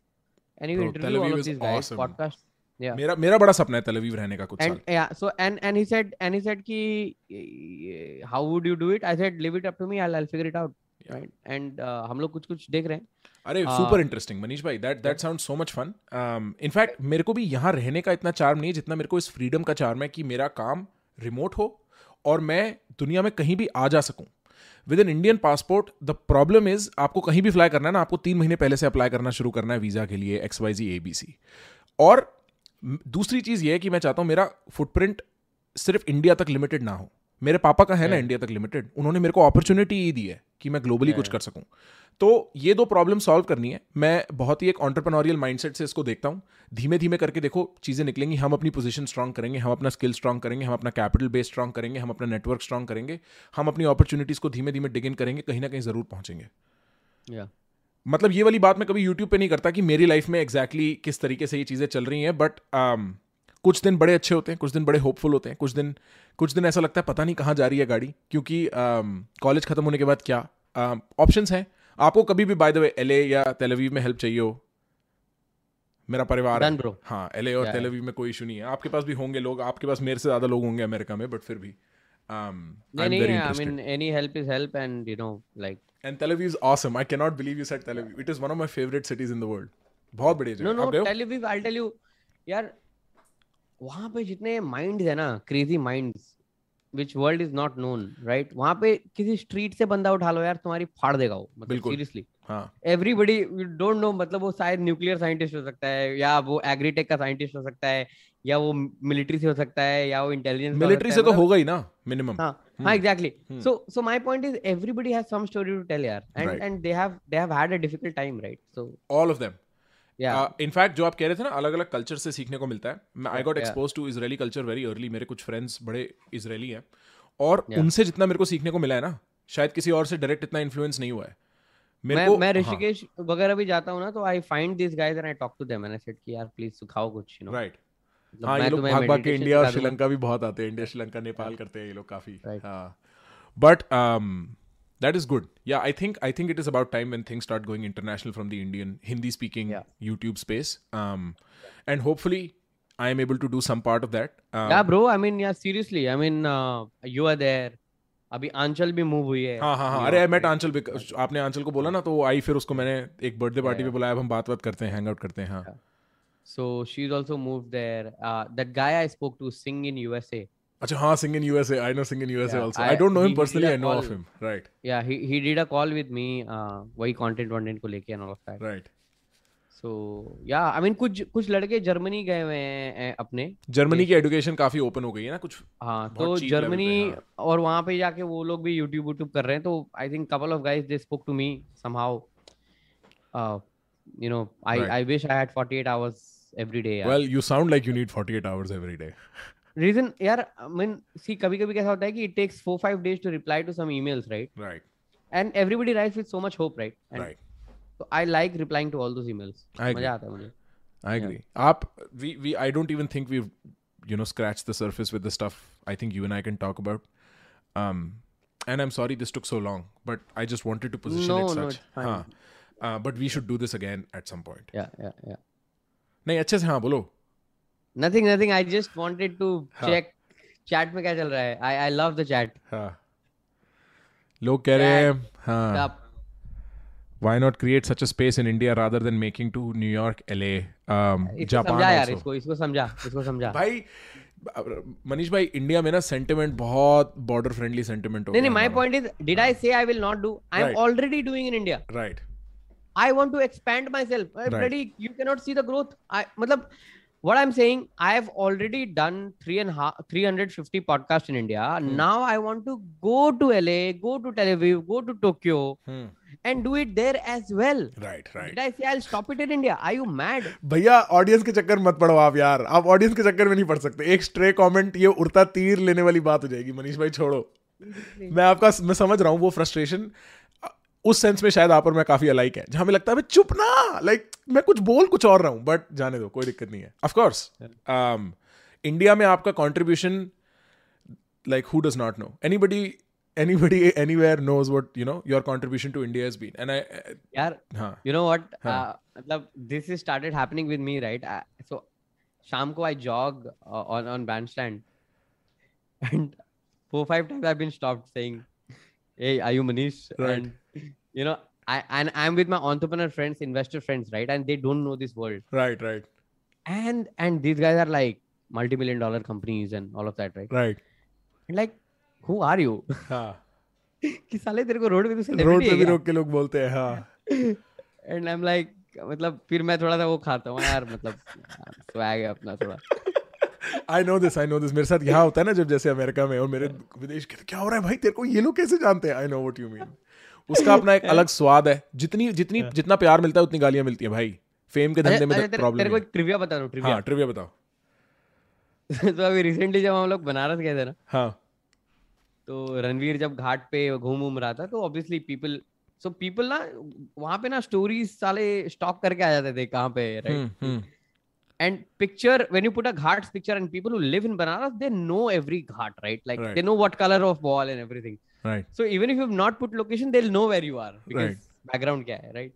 and you Bro, interview all of these guys awesome. podcast yeah. मेरा मेरा बड़ा सपना है तेल अवीव रहने का कुछ and साल। yeah so and and he said and he said eh, how would you do it? I said leave it up to me i'll, I'll figure it out. Yeah. right? And uh, हम लोग कुछ कुछ देख रहे हैं। अरे super interesting Manish भाई. That that sound so much fun in fact मेरे को भी यहाँ रहने का इतना चार्म नहीं है जितना मेरे को इस फ्रीडम का चार्म है कि मेरा काम रिमोट हो और मैं दुनिया में कहीं भी आ जा सकूँ। With an Indian passport the problem is आपको कहीं भी फ्लाई करना है ना आपको तीन महीने पहले से अप्लाई करना शुरू करना है वीज़ा के लिए X Y Z A B C और दूसरी चीज़ ये है कि मैं चाहता हूँ मेरा फुटप्रिंट सिर्फ़ इंडिया तक लिमिटेड ना हो। मेरे पापा का है ना इंडिया तक लिमिटेड उन्होंने मेरे को अपॉर्चुनिटी ही दी है कि मैं ग्लोबली कुछ कर सकूँ। तो ये दो प्रॉब्लम सॉल्व करनी है। मैं बहुत ही एक ऑन्टरप्रनोरियल माइंडसेट से इसको देखता हूँ। धीमे धीमे करके देखो चीज़ें निकलेंगी हम अपनी पोजीशन स्ट्रांग करेंगे हम अपना स्किल स्ट्रांग करेंगे हम अपना कैपिटल बेस स्ट्रांग करेंगे हम अपना नेटवर्क स्ट्रांग करेंगे हम अपनी अपॉर्चुनिटीज़ को धीमे धीमे डिग इन करेंगे कहीं ना कहीं ज़रूर पहुँचेंगे। मतलब ये वाली बात मैं कभी यूट्यूब पे नहीं करता कि मेरी लाइफ में एग्जैक्टली exactly किस तरीके से ये चीज़ें चल रही हैं बट um, कुछ दिन बड़े अच्छे होते हैं कुछ दिन बड़े होपफुल होते हैं कुछ दिन कुछ दिन ऐसा लगता है पता नहीं कहाँ जा रही है गाड़ी क्योंकि कॉलेज um, खत्म होने के बाद क्या ऑप्शंस हैं। आपको कभी भी बाय द वे एल या तेलवीव में हेल्प चाहिए हो मेरा परिवार है। हाँ एल और तेलवीव में कोई इशू नहीं है। आपके पास भी होंगे लोग आपके पास मेरे से ज़्यादा लोग होंगे अमेरिका में बट फिर भी। Um, नहीं I'm नहीं very I interested. mean any help is help and you know like And Tel Aviv is awesome. I cannot believe you said Tel Aviv. It is one of my favorite cities in the world. बहुत no जगह गए हो? Tel Aviv I'll tell you यार वहाँ पे जितने minds है ना crazy minds which world is not known right वहाँ पे किसी स्ट्रीट से बंदा उठा लो यार तुम्हारी फाड़ देगा वो मतलब। सीरियसली हाँ एवरीबडी यू डोंट नो मतलब वो शायद न्यूक्लियर साइंटिस्ट हो सकता है या वो एग्रीटेक का साइंटिस्ट हो सकता है या वो मिलिट्री से हो सकता है या वो इंटेलिजेंस मिलिट्री से तो होगा ही ना मिनिमम हाँ हाँ exactly Hmm. so so my point is everybody has some story to tell यार and Right. and they have they have had a difficult time right? So all of them yeah. In fact जो आप कह रहे थे ना अलग अलग culture से सीखने को मिलता है। I got. Expose to Israeli culture very early मेरे कुछ फ्रेंड्स बड़े इजरायली हैं। और Yeah. उनसे जितना मेरे को सीखने को मिला है ना शायद किसी और से डायरेक्ट इतना इन्फ्लुएंस नहीं हुआ है। मेरे मैं को मैं हाँ, ऋषिकेश वगैरह भी जाता हूँ ना तो I find this guys and I talk to them and I said कि यार प्लीज़ सिखाओ कुछ यू नो राइट हाँ ये लोग भाग भाग के इंडिया और श्रीलंका भी बहुत आते हैं इंडिया श्रीलंका नेपाल करते हैं ये लोग काफ़ी हाँ but that is good yeah i think i think it is about time when things start going international from the indian hindi speaking Yeah. youtube space um and hopefully i am able to do some part of that um, yeah bro I mean यार seriously I mean you are there अभी आंचल भी move हुई है हाँ हाँ हाँ अरे I met आंचल आपने आंचल को बोला ना तो आई फिर उसको मैंने एक बर्थडे पार्टी पे बुलाया अब हम बात बात करते हैं हैंग आउट करते हैं हाँ So she's also moved there. Uh, that guy I spoke to sing in USA. अच्छा हाँ Singh in USA I know Singh in USA also I- I don't know him personally I know of him right Yeah, he he did a call with me. Uh, वही content content को लेके and all of that. Right So yeah, I mean कुछ कुछ लड़के Germany गए हुए हैं अ, अपने जर्मनी की एजुकेशन काफ़ी ओपन हो गई है ना कुछ हाँ तो जर्मनी हाँ। और वहाँ पे जाके वो लोग भी यूट्यूब यूट्यूब कर रहे हैं तो I think couple of guys they spoke to me somehow you know I. I wish I had 48 hours Every day well you sound like you need 48 hours every day reason यार I mean सी कभी कभी कैसा होता है कि it takes 4 5 days to reply to some emails right right and everybody writes with so much hope right right तो I like replying to all those emails I agree. मजा आता है मुझे I agree. Up, we, we, I don't even think we've, you know, scratched the surface with the stuff I think you and I can talk about. Um, and I'm sorry this took so long, but I just wanted to position No, it no, such. it's fine. हाँ. Uh, but we should do this again at some point. या या या नहीं अच्छे से हाँ बोलो। Nothing nothing I just wanted to. Check chat में क्या चल रहा है। I I love the chat हाँ। लोग कह रहे हैं हाँ। why not create such a space in India rather than making to New York, LA, um, Japan समझा यार. इसको इसको समझा इसको समझा। भाई मनीष भाई इंडिया में ना सेंटिमेंट बहुत बॉर्डर फ्रेंडली सेंटिमेंट हो नहीं नहीं my point is did I say I will not do I am. Already doing in India right I want to expand myself Right. Bloody you can not see the growth I मतलब what I'm saying, I've already done three and half, 350 podcasts in India. Hmm. Now I want to go to LA, go to Tel Aviv, go to Tokyo, hmm. and do it there as well. Right right Did I say I'll stop it in India? Are you mad? भैया audience के चक्कर मत पड़ो आप यार आप audience के चक्कर में नहीं पड़ सकते एक स्ट्रे कमेंट ये उड़ता तीर लेने वाली बात हो जाएगी मनीष भाई छोड़ो मैं आपका मैं समझ रहा हूँ वो फ्रस्ट्रेशन उस सेंस में शायद आप और मैं काफ़ी अलाइक है जहाँ लगता है चुप ना लाइक like, मैं कुछ बोल कुछ और रहा हूँ। बट जाने दो कोई दिक्कत नहीं है। ऑफकोर्स um, इंडिया में आपका contribution like who does not know anybody anybody anywhere knows what you know your contribution to India मतलब this is started happening with me right so शाम को I jog on on band stand and four five times I been stopped saying a are you Manish right you know, I and I'm with my entrepreneur friends, investor friends, right? And they don't know this world, right right and and these guys are like multi-million dollar companies and all of that, right? right And like, who are you? हाँ कि साले तेरे को road पे तो road पे भी रोक के लोग बोलते हैं हाँ एंड आई एम लाइक मतलब फिर मैं थोड़ा सा वो खाता हूँ यार मतलब स्वैग है अपना थोड़ा I know this I know this मेरे साथ यहाँ होता है ना जब जैसे अमेरिका में और मेरे विदेश के क्या हो रहा है भाई तेरे को ये लोग कैसे जानते हैं I know what you mean उसका अपना एक अलग स्वाद है। जितनी जितनी जितना प्यार मिलता है उतनी गालियाँ मिलती हैं भाई। फेम के धंधे में प्रॉब्लम तेरे को एक ट्रिविया बता दूँ ट्रिविया हाँ ट्रिविया बताओ। तो अभी रिसेंटली जब हम लोग बनारस गए थे ना हाँ। तो रणवीर जब घाट पे घूम घूम रहा था तो ऑब्वियसली पीपल सो पीपल ना वहाँ पे ना स्टोरीज साले स्टॉक करके आ जाते थे कहाँ पे right picture when you put a ghats picture and people who live in banaras they know every ghat right? Like Right. they know what color of wall and everything. Right so even if you have not put location they'll know where you are because Right. background क्या है right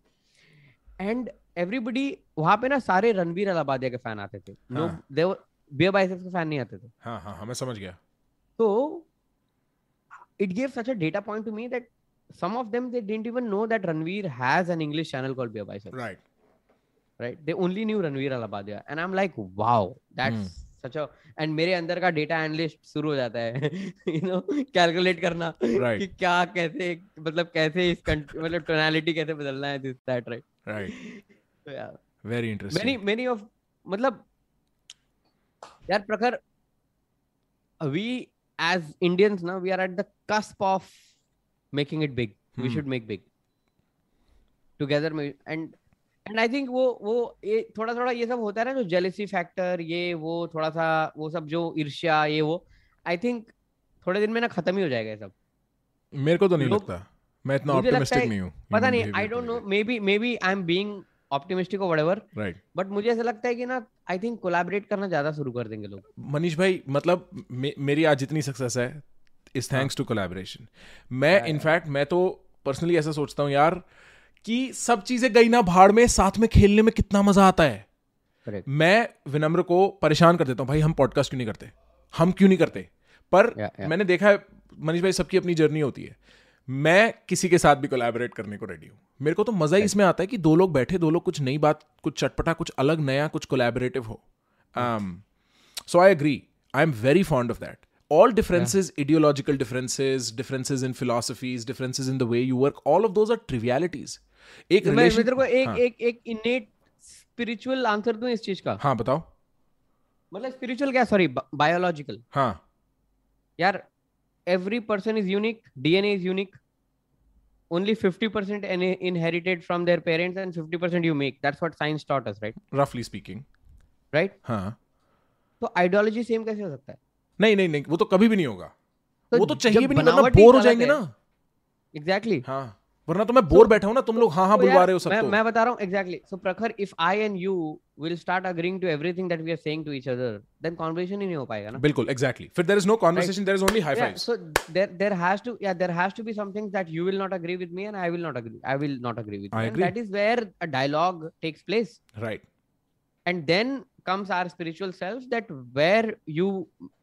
and everybody वहाँ पे ना सारे रणवीर अलाबादिया के fan आते थे हाँ. दे बियर बाइसेप्स के फ़ैन नहीं आते थे हाँ हाँ हाँ मैं समझ गया so it gave such a data point to me that some of them they didn't even know that Ranveer has an English channel called Beer Biceps. right right they only knew Ranveer Alabadia and I'm like wow that's Hmm. A and मेरे अंदर का data analyst शुरू हो जाता है you know calculate करना Right. कि क्या कैसे मतलब कैसे इस मतलब टोनालिटी कैसे बदलना है दिस दैट राइट तो यार very interesting many many of मतलब यार प्रखर we as Indians now we are at the cusp of making it big we Hmm. should make big together and I think वो वो ये थोड़ा थोड़ा ये सब होता है ना जो jealousy factor ये वो थोड़ा सा वो सब जो ईर्ष्या ये वो I think थोड़े दिन में ना खत्म ही हो जाएगा ये सब। मेरे को तो नहीं लगता। मैं इतना ऑप्टिमिस्टिक नहीं हूँ। पता नहीं I don't know maybe maybe I am being optimistic और व्हाटएवर right. बट मुझे ऐसा लगता है कि ना आई थिंक कोलैबोरेट करना ज़्यादा शुरू कर देंगे लोग। मनीष भाई मतलब मे, मेरी आज जितनी सक्सेस है इज़ थैंक्स टू कोलैबोरेशन मैं हाँ। इनफैक्ट मैं तो पर्सनली ऐसा सोचता हूँ यार कि सब चीज़ें गई ना भाड़ में साथ में खेलने में कितना मज़ा आता है। Correct. मैं विनम्र को परेशान कर देता हूँ भाई हम पॉडकास्ट क्यों नहीं करते? हम क्यों नहीं करते? पर Yeah, yeah. मैंने देखा है मनीष भाई सबकी अपनी जर्नी होती है। मैं किसी के साथ भी कोलैबोरेट करने को रेडी हूँ। मेरे को तो मज़ा ही इसमें आता है कि दो लोग बैठे दो लोग कुछ नई बात कुछ चटपटा कुछ अलग नया कुछ कोलैबोरेटिव हो। So I I I am very fond of that All differences, ideological differences, differences in philosophies, differences in the way you work, all of those are trivialities. एक मैं मैं relation तेरे को एक हाँ, एक एक इनेट स्पिरिचुअल आंसर दूँ इस चीज़ का हाँ बताओ मतलब स्पिरिचुअल क्या सॉरी बायोलॉजिकल हाँ यार every person is unique dna is unique only 50% in- inherited from their parents and 50% you make that's what science taught us right roughly speaking right हाँ तो आइडियोलॉजी सेम कैसे हो सकता है नहीं नहीं नहीं वो तो कभी भी नहीं होगा तो वो तो चाहिए भी नहीं ही बोर हो जाएँगे ना एग्जैक्टली हाँ वरना तो मैं बोर बैठा हूँ ना तुम लोग हाँ हाँ तो बुलवा रहे हो सब मैं तो मैं बता रहा हूँ exactly so Prakhar if I and you will start agreeing to everything that we are saying to each other then conversation ही नहीं हो पाएगा ना बिल्कुल एग्जैक्टली फिर there is no conversation there is only hi so has to yeah there has to be some things that you will not agree with me and i will not agree i will not agree with I you agree. and that is where a dialogue takes place right and then comes our spiritual selves that where you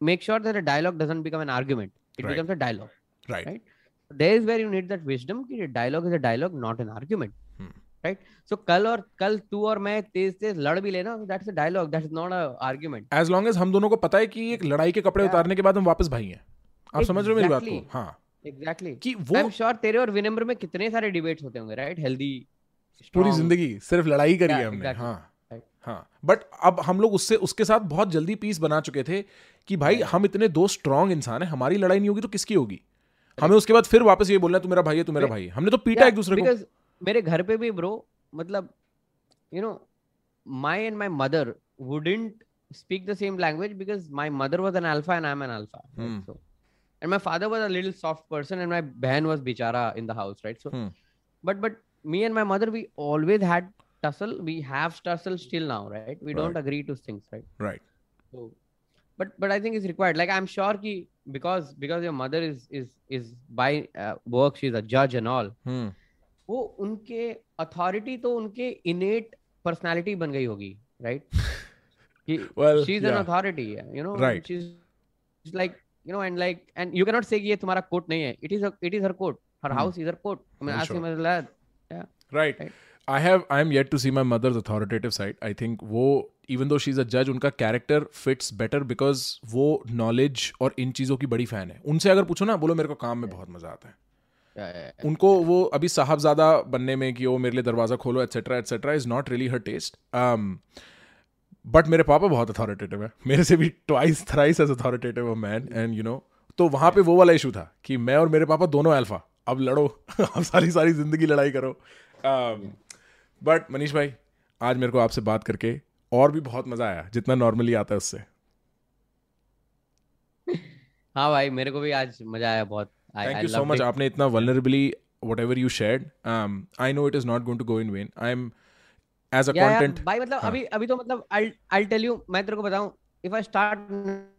make sure that a dialogue doesn't become an argument it Right. becomes a dialogue right Right. There is where you need that wisdom कि dialogue is a dialogue not an argument. Hmm. right? So कल और कल तू और मैं तेज तेज लड़ भी लेना that's a dialogue that's not a argument. As long as हम दोनों को पता है कि एक लड़ाई के कपड़े Yeah. उतारने के बाद हम वापस भाई हैं। आप समझ रहे हो मेरी बात Exactly. को हाँ। Exactly. कि वो वो I'm sure तेरे और विनम्र में कितने सारे डिबेट्स होते होंगे राइट हेल्दी पूरी ज़िंदगी सिर्फ़ लड़ाई करी Yeah, है हमने। exactly. हाँ। Right. हाँ। बट अब हम लोग उससे उसके साथ बहुत जल्दी पीस बना चुके थे कि भाई हम इतने दो स्ट्रांग इंसान है हमारी लड़ाई नहीं होगी तो किसकी होगी? हमें उसके बाद फिर वापस ये बोलना तू मेरा भाई है तू मेरा भाई है हमने तो पीटा एक दूसरे को मेरे घर पे भी ब्रो मतलब you know my and my mother wouldn't speak the same language because my mother was an alpha and I'm an alpha. Right? Hmm. So, and my father was a little soft person, and my behan was bichara in the house, right? So, Hmm. but but me and my mother, we always had tussle. We have tussle still now, right? We right. don't agree to things, right? Right So, but but I think it's required. Like I'm sure ki because because your mother is is is by uh, work, she's a judge and all. Hmm वो उनके authority तो उनके इनेट personality बन गई होगी right she is an. Authority you know. She is like you know and like and you can not say कि ये तुम्हारा कोट नहीं है it is it is her court her Hmm. House is her court I mean I'm आज sure. मतलब right Right. i have i am yet to see my mother's authoritative side i think though she is a judge उनका character fits better because वो knowledge और इन चीज़ों की बड़ी fan है। उनसे अगर पूछो ना बोलो मेरे को काम में बहुत मज़ा आता है। उनको वो अभी साहबजादा बनने में कि वो मेरे लिए दरवाज़ा खोलो etcetera etcetera is not really her taste but Um, मेरे पापा बहुत अथॉरिटेटिव है। मेरे से भी twice thrice as authoritative man and you know तो वहाँ पे वो वाला इशू था कि मैं और मेरे पापा दोनों अल्फ़ा अब लड़ो अब सारी सारी ज़िंदगी लड़ाई करो। बट मनीष भाई आज मेरे को आपसे बात करके और भी बहुत मज़ा आया जितना नॉर्मली आता है उससे। हाँ भाई मेरे को भी आज मज़ा आया बहुत। थैंक यू सो मच आपने इतना vulnerably whatever you shared I know it is not going to go in when I am as a content भाई मतलब हाँ. अभी अभी तो मतलब I'll I'll tell you मैं तेरे को बताऊँ if I start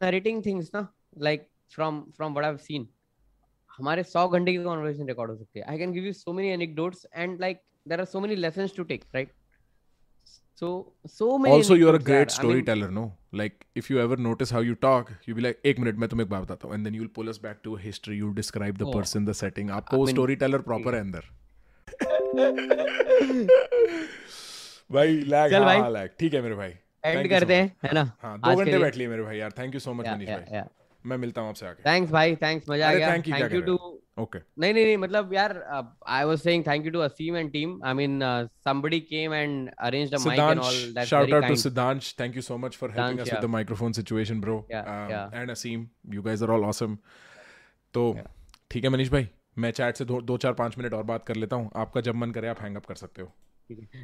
narrating things ना like from from what I've seen हमारे 100 घंटे की कॉन्वर्सेशन रिकॉर्ड हो सकती है। I can give you so many anecdotes and like there are so many lessons to take right so so many also you're a great storyteller I mean, no like if you ever notice how you talk you'll be like एक minute मैं तुम्हें एक बात बताता हूँ and then you'll pull us back to a history you'll describe the Oh. person the setting आपको I mean, storyteller proper है अंदर भाई लैग चल भाई। हाँ लैग ठीक है मेरे भाई एंड you so करते. हैं है ना हाँ दो घंटे। बैठ लिए मेरे भाई यार thank you so much Manish भाई मैं मिलता हूँ आपसे आके थैंक्स भाई थैंक्स मज़ा आ गया you थैंक यू ओके नहीं नहीं नहीं मतलब यार I was saying thank you to Aseem and team I mean somebody came and arranged a mic and all that's shout out to Siddhansh thank you so much for helping us with the microphone situation bro and Aseem you guys are all awesome तो ठीक है मनीष भाई मैं chat से दो, दो चार पाँच मिनट और बात कर लेता हूँ। आपका जब मन करे आप हैंग अप कर सकते हो।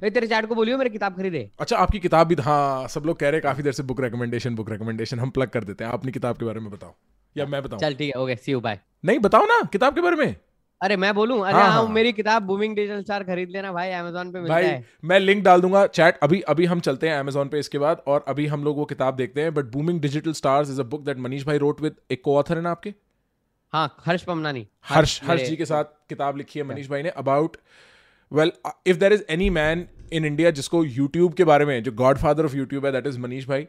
तेरे चैट को बोलियो मेरी किताब खरीदे। अच्छा आपकी किताब भी हाँ सब लोग कह रहे काफ़ी देर से बुक रेकमेंडेशन बुक रेकमेंडेशन हम प्लग कर देते हैं। अपनी किताब के बारे में बताओ। या मैं बताऊँ? चल ठीक है ओके सी यू बाय नहीं बताओ ना किताब के बारे में। अरे मैं बोलूँ? अरे हाँ, हाँ, हाँ। मेरी किताब बूमिंग डिजिटल स्टार खरीद लेना भाई अमेजोन पे मिलता भाई है। मैं लिंक डाल दूँगा चैट अभी अभी हम चलते हैं अमेजोन पे इसके बाद और अभी हम लोग वो किताब देखते हैं। But booming digital stars is a book that Manish भाई रोट विद एक को ऑथर है ना आपके? हाँ हर्ष पमनानी। हर्ष हर्ष जी के साथ किताब लिखी है मनीष भाई ने about well if there is any man in India जिसको यूट्यूब के बारे में जो गॉड फादर ऑफ़ यूट्यूब है दैट इज़ मनीष भाई।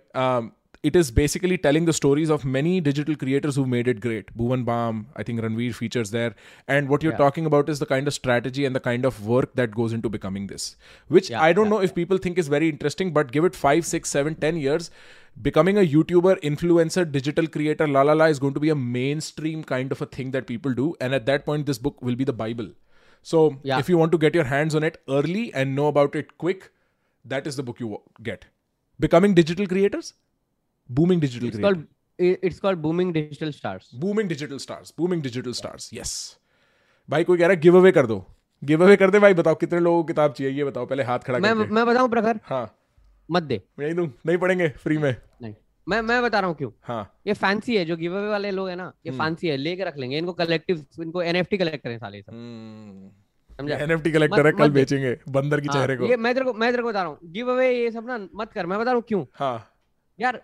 It is basically telling the stories of many digital creators who made it great. Bhuvan Bam, I think Ranveer features there. And what you're Yeah. talking about is the kind of strategy and the kind of work that goes into becoming this, which Yeah, I don't yeah, know if people think is very interesting, but give it five, six, seven, ten years. Becoming a YouTuber, influencer, digital creator, la la la is going to be a mainstream kind of a thing that people do. And at that point, this book will be the Bible. So Yeah. if you want to get your hands on it early and know about it quick, that is the book you get. Becoming digital creators, booming digital It's creators. called it's called booming digital stars. Booming digital stars booming digital stars yes भाई कोई कह रहा है give away कर दो। Give away कर दे भाई बताओ कितने लोगों को किताब चाहिए ये बताओ पहले हाथ खड़ा मैं करके। मैं बताऊँ प्रखर? हाँ। मत दे। नहीं दूँ नहीं पढ़ेंगे फ्री में। नहीं। मैं मैं बता रहा हूँ क्यों? हाँ। ये फैंसी है जो गिव अवे वाले लोग है ना ये हम्म। फैंसी है लेके रख लेंगे। इनको कलेक्टिव इनको एनएफटी कलेक्ट करें साले सब। समझा? एनएफटी कलेक्टर है कल बेचेंगे बंदर की हाँ, चेहरे को। ये मैं तेरे को मैं तेरे को बता रहा हूँ। गिव अवे ये सब ना मत कर मैं बता रहा हूँ क्यों? हाँ। यार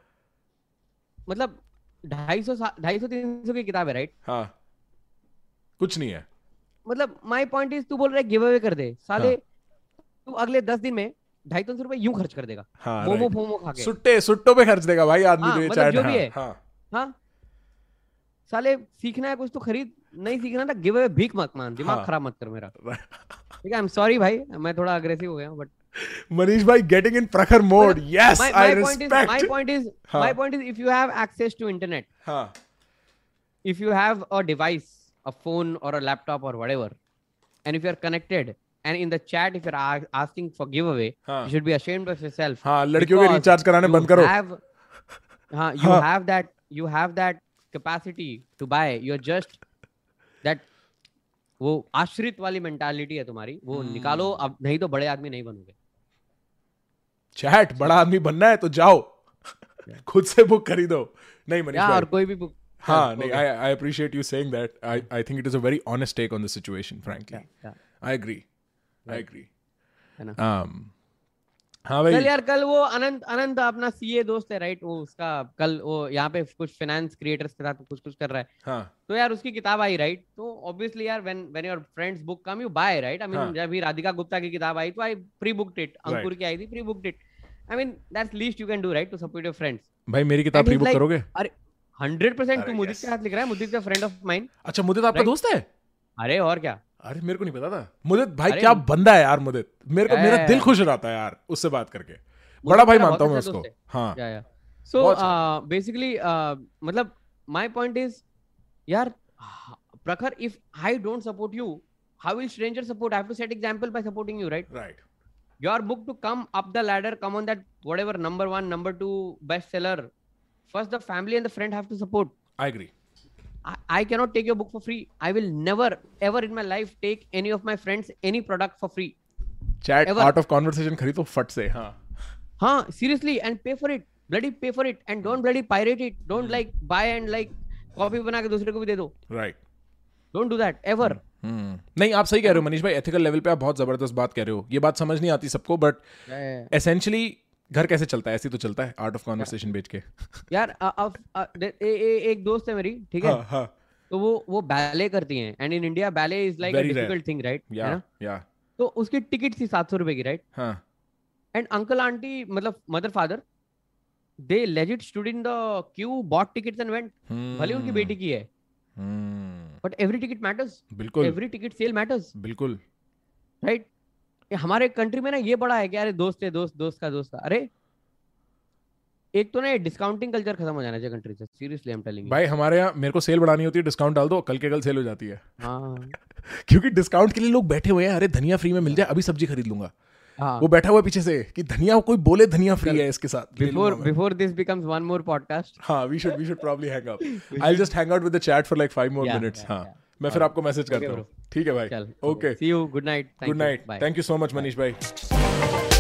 मतलब ढाई सौ ढाई सौ तीन सौ की किताब है राइट हाँ। कुछ नहीं है। मतलब माय पॉइंट इज़ तू बोल रहा है गिव अवे कर दे। साले हाँ। तू अगले दस दिन में ढाई तीन सौ रुपए यूँ खर्च कर देगा। हाँ मोमो. फोमो खा के। सुट्टे सुट्टों पे खर्च देगा भाई आदमी हाँ, तो ये मतलब जो भी हाँ, है। हाँ। हाँ साले सीखना है कुछ तो खरीद नहीं सीखना था गिव अवे भीख मत मान दिमाग हाँ। खराब मत कर मेरा। ठीक है आई एम सॉरी भाई मैं थोड़ा अग्रेसिव हो गया बट मनीष भाई getting in Prakhar mode yes my, I my point is my point is हाँ. my point is if you have access to internet हाँ if you have a device a phone or a laptop or whatever and if you are connected and in the chat if you're a- asking for giveaway हाँ you should be ashamed of yourself हाँ लड़कियों के recharge कराने you बंद करो have हाँ you हाँ। have that you have that capacity to buy you're just that वो आश्रित वाली मेंटालिटी है तुम्हारी वो हम्म। निकालो अब नहीं तो बड़े आदमी नहीं बनोगे चैट बड़ा आदमी बनना है तो जाओ। खुद से बुक खरीदो। नहीं मनीष और कोई भी बुक हाँ नहीं I I appreciate you saying that I I think it is a very honest take on the situation frankly I agree I agree है भाई। कल यार कल वो अनंत अनंत अपना सीए दोस्त है राइट वो उसका कल वो यहाँ पे कुछ फाइनेंस क्रिएटर्स के साथ कुछ कुछ कर रहा है। हाँ। तो यार उसकी किताब आई राइट तो ऑब्वियसली यार when when your friends book come you buy right I mean. जब भी राधिका गुप्ता की किताब आई तो I prebooked it Ankur की आई थी prebooked it I mean that's least you can do right to support your friends भाई मेरी किताब प्री बुक करोगे? अरे 100% तू मुदित के साथ लिख रहा है मुदित का फ्रेंड ऑफ़ माइन अच्छा मुदित आपका दोस्त है? अरे और क्या? अरे मेरे को नहीं पता था मुदित भाई क्या बंदा है यार मुदित मेरे को है, मेरा है, दिल है। खुश हो जाता है यार उससे बात करके बड़ा भाई मानता हूँ मैं अच्छा उसको हाँ या या सो अच्छा। बेसिकली मतलब माय पॉइंट इज़ यार Prakhar if I don't support you how will stranger support i have to set example by supporting you right right your book to come up the ladder come on that whatever number one number two bestseller first the family and the friend have to support I agree I, cannot take your book for free i will never ever in my life take any of my friends any product for free chat Ever. Art of conversation खरीदो फट से हाँ huh seriously and pay for it bloody pay for it and don't bloody pirate it don't like buy and like copy बना के दूसरे को भी दे दो right don't do that ever hmm नहीं आप सही कह रहे हो मनीष भाई एथिकल लेवल पे आप बहुत ज़बरदस्त बात कह रहे हो ये बात समझ नहीं आती सबको बट एसेंशियली घर कैसे चलता है? ऐसे तो चलता है आर्ट ऑफ़ कॉन्वर्सेशन बेच के। यार अब एक दोस्त है मेरी ठीक है? हाँ हाँ। तो वो वो बैले करती हैं and in India ballet is like a difficult thing right या या तो उसकी टिकट थी सात सौ रुपए की राइट हाँ। एंड अंकल आंटी मतलब mother father they legit stood in the queue bought tickets and went भले उनकी बेटी की है। बट एवरी टिकट मैटर्स बिल्कुल। एवरी टिकट सेल मैटर्स बिल्कुल। राइट हमारे कंट्री में ना ये बड़ा है कि अरे दोस्त है दोस्त दोस्त का दोस्त का अरे एक तो ना डिस्काउंटिंग कल्चर खत्म हो जाना चाहिए कंट्री से सीरियसली आई एम टेलिंग भाई हमारे यहाँ मेरे को सेल बढ़ानी होती है डिस्काउंट डाल दो कल के कल सेल हो जाती है। हाँ। क्योंकि डिस्काउंट के लिए लोग बैठे हुए हैं अरे धनिया फ्री में मिल जाए अभी सब्ज़ी खरीद लूँगा। हाँ। वो बैठा हुआ पीछे से कि धनिया कोई बोले धनिया फ्री है इसके साथ before before this becomes one more podcast हाँ we should we should probably hang up I just hang out with the chat for like 5 more minutes हाँ. मैं फिर आपको मैसेज करता हूँ। ठीक है भाई। Okay see you good night good night thank you so much Manish भाई।